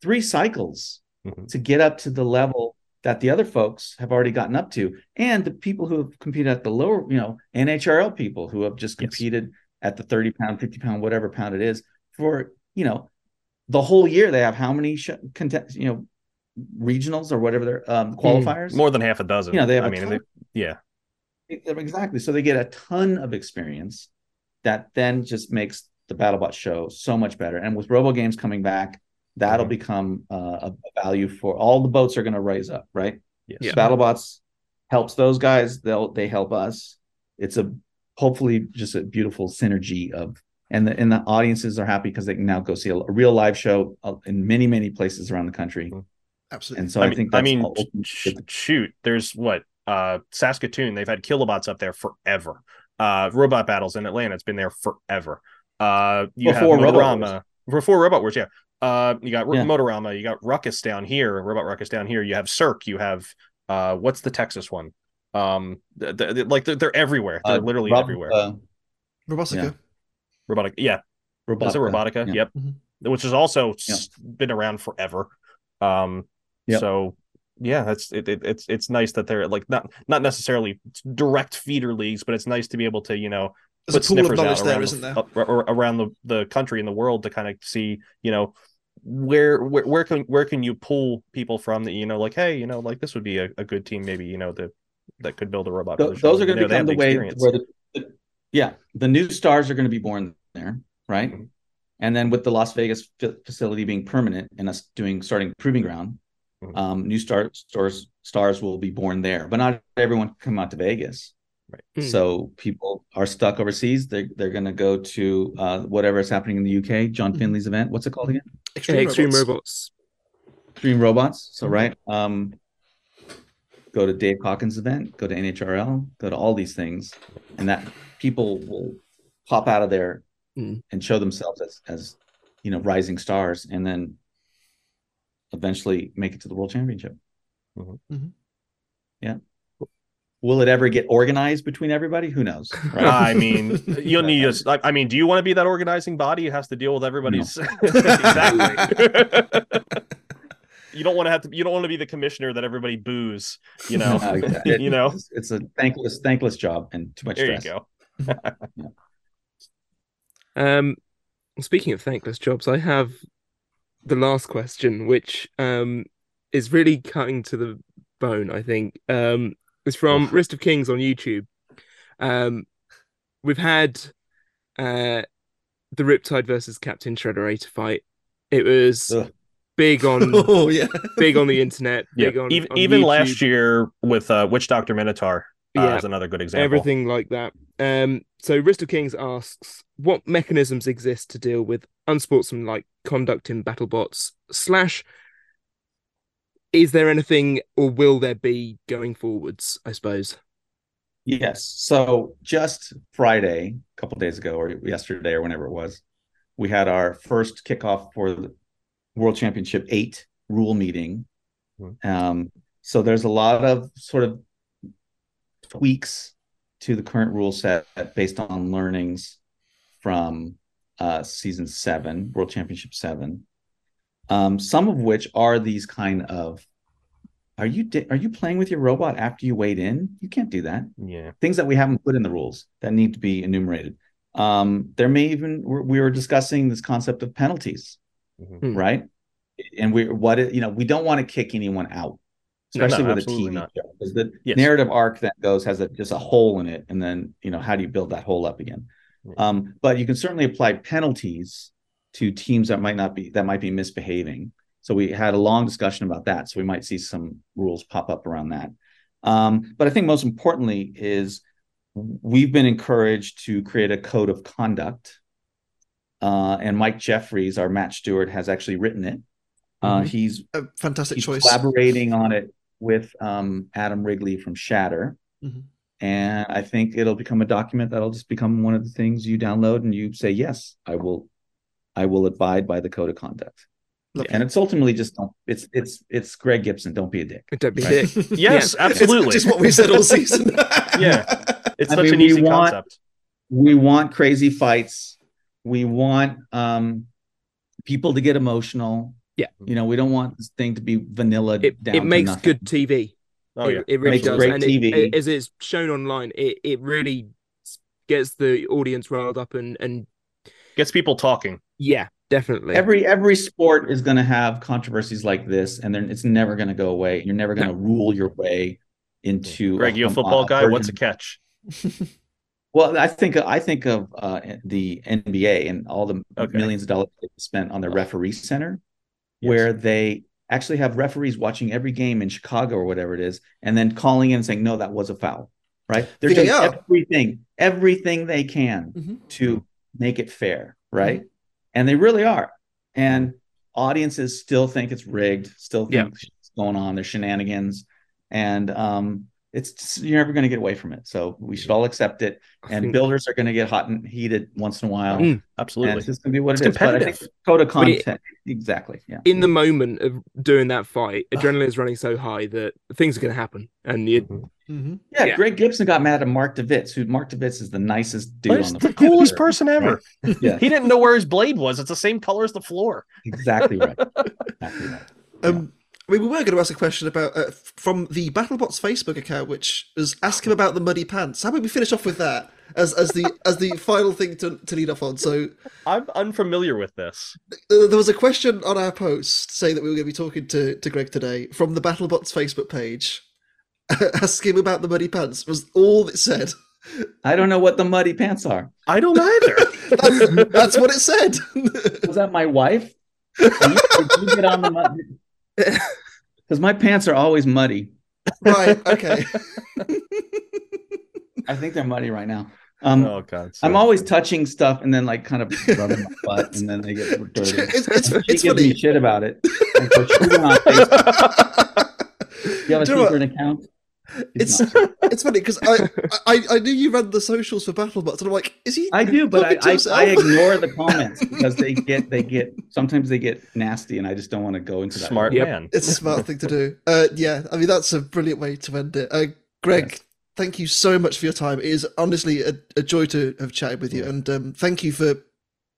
Speaker 1: three cycles
Speaker 3: Mhm.
Speaker 1: to get up to the level that the other folks have already gotten up to, and the people who have competed at the lower, you know, NHRL people who have just
Speaker 3: Yes.
Speaker 1: competed at the 30 pound, 50 pound, whatever pound it is for, you know, the whole year. They have how many sh- contest, you know, regionals or whatever they're um, qualifiers.
Speaker 3: more than half a dozen.
Speaker 1: You know, they have
Speaker 3: I mean, they- yeah.
Speaker 1: Exactly. So they get a ton of experience that then just makes the BattleBot show so much better. And with Robo Games coming back, that'll
Speaker 3: Mhm.
Speaker 1: become uh, a value for all the boats are going to raise up, right?
Speaker 3: Yes.
Speaker 4: Yeah.
Speaker 1: BattleBots helps those guys. They'll they help us. It's a hopefully just a beautiful synergy of and the and the audiences are happy because they can now go see a, a real live show uh, in many many places around the country.
Speaker 2: Absolutely.
Speaker 1: And so I,
Speaker 3: I mean,
Speaker 1: think
Speaker 3: I mean,
Speaker 1: all-
Speaker 3: sh- shoot, there's what uh Saskatoon. They've had kilobots up there forever. Uh, robot battles in Atlanta. It's been there forever. Uh, you
Speaker 1: Before
Speaker 3: have
Speaker 1: Robot
Speaker 3: Motorama before Robot Wars. Yeah. Uh, you got
Speaker 1: Yeah.
Speaker 3: Motorama. You got Ruckus down here. Robot Ruckus down here. You have Cirque. You have uh, what's the Texas one? Um, th- th- th- like they're, they're everywhere. They're
Speaker 1: uh,
Speaker 3: literally
Speaker 1: Rob-
Speaker 3: everywhere.
Speaker 1: uh,
Speaker 2: Robotica.
Speaker 1: Yeah.
Speaker 3: Robotic. Yeah. Is it Robotica?
Speaker 1: Yeah.
Speaker 3: Yep.
Speaker 2: Mhm.
Speaker 3: Which has also
Speaker 1: Yeah.
Speaker 3: been around forever. Um,
Speaker 1: Yep.
Speaker 3: so yeah, that's it, it. It's it's nice that they're like not not necessarily direct feeder leagues, but it's nice to be able to you know
Speaker 2: There's
Speaker 3: put
Speaker 2: a pool of
Speaker 3: sniffers
Speaker 2: knowledge
Speaker 3: out
Speaker 2: there,
Speaker 3: around
Speaker 2: isn't
Speaker 3: the,
Speaker 2: there?
Speaker 3: uh, or around the the country and the world to kind of see you know where where where can where can you pull people from that you know like hey you know like this would be a, a good team maybe you know that that could build a robot.
Speaker 1: Th- those are going to become the way where the, the- yeah the new stars are going to be born there right
Speaker 3: Mhm.
Speaker 1: and then with the las vegas fa- facility being permanent and us doing starting proving ground
Speaker 3: Mhm.
Speaker 1: um, new star stars stars will be born there but not everyone can come out to vegas
Speaker 3: Right.
Speaker 4: Hmm.
Speaker 1: so people are stuck overseas they're, they're going to go to uh, whatever is happening in the uk john
Speaker 2: Mhm.
Speaker 1: finley's event what's it called again
Speaker 2: Extreme,
Speaker 4: Extreme
Speaker 2: robots.
Speaker 4: Robots.
Speaker 1: Extreme Robots. So
Speaker 2: Mhm.
Speaker 1: right. Um go to Dave Hawkins' event, go to NHRL, go to all these things, and that people will pop out of there
Speaker 4: Mm.
Speaker 1: and show themselves as as you know rising stars, and then eventually make it to the world championship.
Speaker 3: Mhm.
Speaker 2: Mhm.
Speaker 1: Yeah. Will it ever get organized between everybody? Who knows? Right?
Speaker 3: I mean, you'll need us. I I mean, do you want to be that organizing body? It has to deal with everybody's. exactly. you don't want to have to. You don't want to be the commissioner that everybody boos. You know.
Speaker 1: No, exactly.
Speaker 3: you know.
Speaker 1: it's, it's a thankless, thankless job and too much
Speaker 3: There you
Speaker 1: stress.
Speaker 3: go.
Speaker 4: Um, speaking of thankless jobs, I have the last question, which um is really cutting to the bone. I think um it's from. Wrist of Kings on YouTube. Um, we've had uh the Riptide versus Captain Shrederator fight. It was
Speaker 1: Ugh.
Speaker 4: big on
Speaker 2: oh yeah.
Speaker 4: big on the internet.
Speaker 3: Yeah.
Speaker 4: Big on
Speaker 3: even
Speaker 4: on
Speaker 3: even last year with uh, Witch Doctor Minotaur uh,
Speaker 4: Yeah.
Speaker 3: is another good example.
Speaker 4: everything like that. Um, so Wrist of Kings asks, what mechanisms exist to deal with unsportsmanlike conduct in BattleBots? Slash, is there anything, or will there be going forwards? I suppose.
Speaker 1: Yes. So just Friday, a couple days ago, or yesterday, or whenever it was, we had our first kickoff for the World Championship Eight rule meeting.
Speaker 3: Hmm.
Speaker 1: Um, so there's a lot of sort of tweaks to the current rule set based on learnings from uh, season seven, World Championship seven. Um, some of which are these kind of are you di- are you playing with your robot after you weighed in? You can't do that
Speaker 3: Yeah.
Speaker 1: things that we haven't put in the rules that need to be enumerated. Um, there may even we're- we were discussing this concept of penalties,
Speaker 3: Mhm.
Speaker 4: Hmm.
Speaker 1: right? And we what it, you know we don't want to kick anyone out,
Speaker 3: No, no,
Speaker 1: especially with a
Speaker 3: absolutely
Speaker 1: TV
Speaker 3: not.
Speaker 1: show, because the
Speaker 3: Yes.
Speaker 1: narrative arc that goes has a, just a hole in it, and then you know how do you build that hole up again?
Speaker 3: Yeah.
Speaker 1: Um, but you can certainly apply penalties to teams that might not be that might be misbehaving. So we had a long discussion about that. So we might see some rules pop up around that. Um, but I think most importantly is we've been encouraged to create a code of conduct. Uh, and Mike Jeffries, our match steward, has actually written it. Uh,
Speaker 4: Mhm.
Speaker 1: He's
Speaker 2: A fantastic
Speaker 1: he's
Speaker 2: choice.
Speaker 1: collaborating on it with um, Adam Wrigley from Shatter.
Speaker 2: Mhm.
Speaker 1: And I think it'll become a document that'll just become one of the things you download and you say, yes, I will, I will abide by the code of conduct.
Speaker 2: Lovely.
Speaker 1: And it's ultimately just don't. It's it's it's Greg Gibson. Don't be a dick.
Speaker 4: Don't be a dick.
Speaker 3: Yes, absolutely.
Speaker 2: It's just what we said all season.
Speaker 3: Yeah. It's
Speaker 1: I
Speaker 3: such
Speaker 1: mean,
Speaker 3: an easy
Speaker 1: want-
Speaker 3: concept.
Speaker 1: We want crazy fights. We want um people to get emotional.
Speaker 4: Yeah.
Speaker 1: You know, we don't want this thing to be vanilla.
Speaker 4: It
Speaker 1: down
Speaker 4: it makes
Speaker 1: nothing.
Speaker 4: good TV.
Speaker 3: Oh
Speaker 4: it,
Speaker 3: yeah.
Speaker 4: it really
Speaker 1: Makes
Speaker 4: does.
Speaker 1: great
Speaker 4: and
Speaker 1: TV.
Speaker 4: It, as it's shown online, it, it really gets the audience riled up and and
Speaker 3: Gets people talking.
Speaker 4: Yeah, definitely.
Speaker 1: Every every sport is going to have controversies like this, and then it's never going to go away. You're never going to rule your way into.
Speaker 3: Greg, you a football guy? What's a catch?
Speaker 1: Well, I think I think of uh, the NBA and all the
Speaker 3: Okay.
Speaker 1: millions of dollars they spent on their referee center,
Speaker 3: Yes.
Speaker 1: where they actually have referees watching every game in Chicago or whatever it is, and then calling in and saying, "No, that was a foul." Right? They're doing
Speaker 2: VAR.
Speaker 1: everything, everything they can
Speaker 2: Mhm.
Speaker 1: to make it fair, right? And they really are. And audiences still think it's rigged, still think
Speaker 4: Yeah.
Speaker 1: it's going on, there's shenanigans, and um, it's just, you're never going to get away from it. So we should all accept it. And builders are going to get hot and heated once in a while.
Speaker 4: Mm,
Speaker 1: And
Speaker 3: Absolutely.
Speaker 1: it's just going to be what
Speaker 3: It's
Speaker 1: it is. But I think code of
Speaker 4: But it-
Speaker 1: content, exactly. Yeah.
Speaker 4: in the moment of doing that fight, adrenaline is running so high that things are going to happen, and you,
Speaker 2: Mhm.
Speaker 1: Yeah,
Speaker 4: Yeah.
Speaker 1: Greg Gibson got mad at Mark DeVidts, who Mark DeVidts is the nicest dude
Speaker 3: But
Speaker 1: on the,
Speaker 3: the coolest person ever.
Speaker 1: Yeah,
Speaker 3: He didn't know where his blade was. It's the same color as the floor.
Speaker 1: exactly right. Exactly right.
Speaker 2: Um, I mean, we were going to ask a question about uh, from the BattleBots Facebook account, which was ask him about the muddy pants. How about we finish off with that as as the as the final thing to, to lead off on? So
Speaker 3: I'm unfamiliar with this.
Speaker 2: uh, there was a question on our post saying that we were going to be talking to, to Greg today from the BattleBots Facebook page. ask him about the muddy pants was all it said.
Speaker 1: I don't know what the muddy pants are.
Speaker 3: I don't either.
Speaker 2: That's, that's what it said.
Speaker 1: Was that my wife? Did you, did you get on the mud? Because my pants are always muddy.
Speaker 2: right. Okay.
Speaker 1: I think they're muddy right now. Um,
Speaker 3: oh god.
Speaker 1: I'm
Speaker 3: so-
Speaker 1: always touching stuff and then like kind of rubbing my butt and then they get dirty.
Speaker 2: It's, it's,
Speaker 1: She
Speaker 2: it's
Speaker 1: gives me shit about it. And so she went on Facebook. Do you have a
Speaker 2: Do you know what?
Speaker 1: secret account?
Speaker 2: It's
Speaker 1: He's
Speaker 2: it's funny because I, I I knew you ran the socials for BattleBots, and I'm like, is he?
Speaker 1: I do, but I, I. I ignore the comments because they get they get sometimes they get nasty, and I just don't want to go into that.
Speaker 3: Smart
Speaker 4: Yep.
Speaker 3: man.
Speaker 2: It's a smart thing to do. Uh, yeah, I mean that's a brilliant way to end it. Uh, Greg,
Speaker 1: Yes.
Speaker 2: thank you so much for your time. It is honestly a, a joy to have chatted with you, and um, thank you for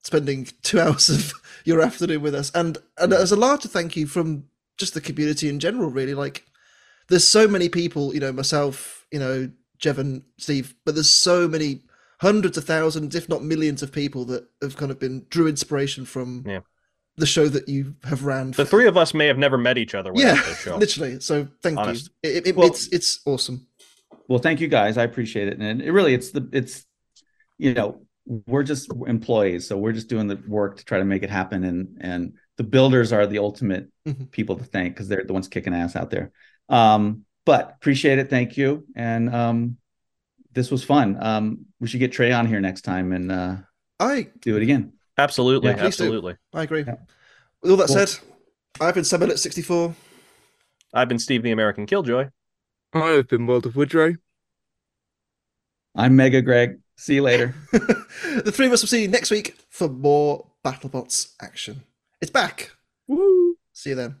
Speaker 2: spending two hours of your afternoon with us. And and as a larger thank you from just the community in general, really. Like, there's so many people, you know, myself, you know, Jevon, Steve, but there's so many hundreds of thousands, if not millions, of people that have kind of been drew inspiration from
Speaker 3: Yeah.
Speaker 2: the show that you have ran.
Speaker 3: The three of us may have never met each other
Speaker 2: yeah,
Speaker 3: this show.
Speaker 2: literally. So thank
Speaker 3: Honest.
Speaker 2: you. It, it,
Speaker 1: Well-
Speaker 2: it's it's awesome.
Speaker 1: Well, thank you guys. I appreciate it, and it really it's the it's you know we're just employees, so we're just doing the work to try to make it happen, and and the builders are the ultimate
Speaker 2: Mhm.
Speaker 1: people to thank because they're the ones kicking ass out there. Um, but appreciate it. Thank you, and um, this was fun. Um, we should get Trey on here next time and uh,
Speaker 2: I
Speaker 1: do it again.
Speaker 3: Absolutely,
Speaker 1: Yeah,
Speaker 2: please do.
Speaker 3: absolutely.
Speaker 2: I agree.
Speaker 1: Yeah.
Speaker 2: With all that
Speaker 1: Cool.
Speaker 2: said, I've been Sam at 64.
Speaker 3: I've been Steve the American Killjoy.
Speaker 4: I've been World of Woodrow.
Speaker 1: I'm Mega Greg. See you later.
Speaker 2: the three of us will see you next week for more BattleBots action. It's back.
Speaker 4: Woo!
Speaker 2: See you then.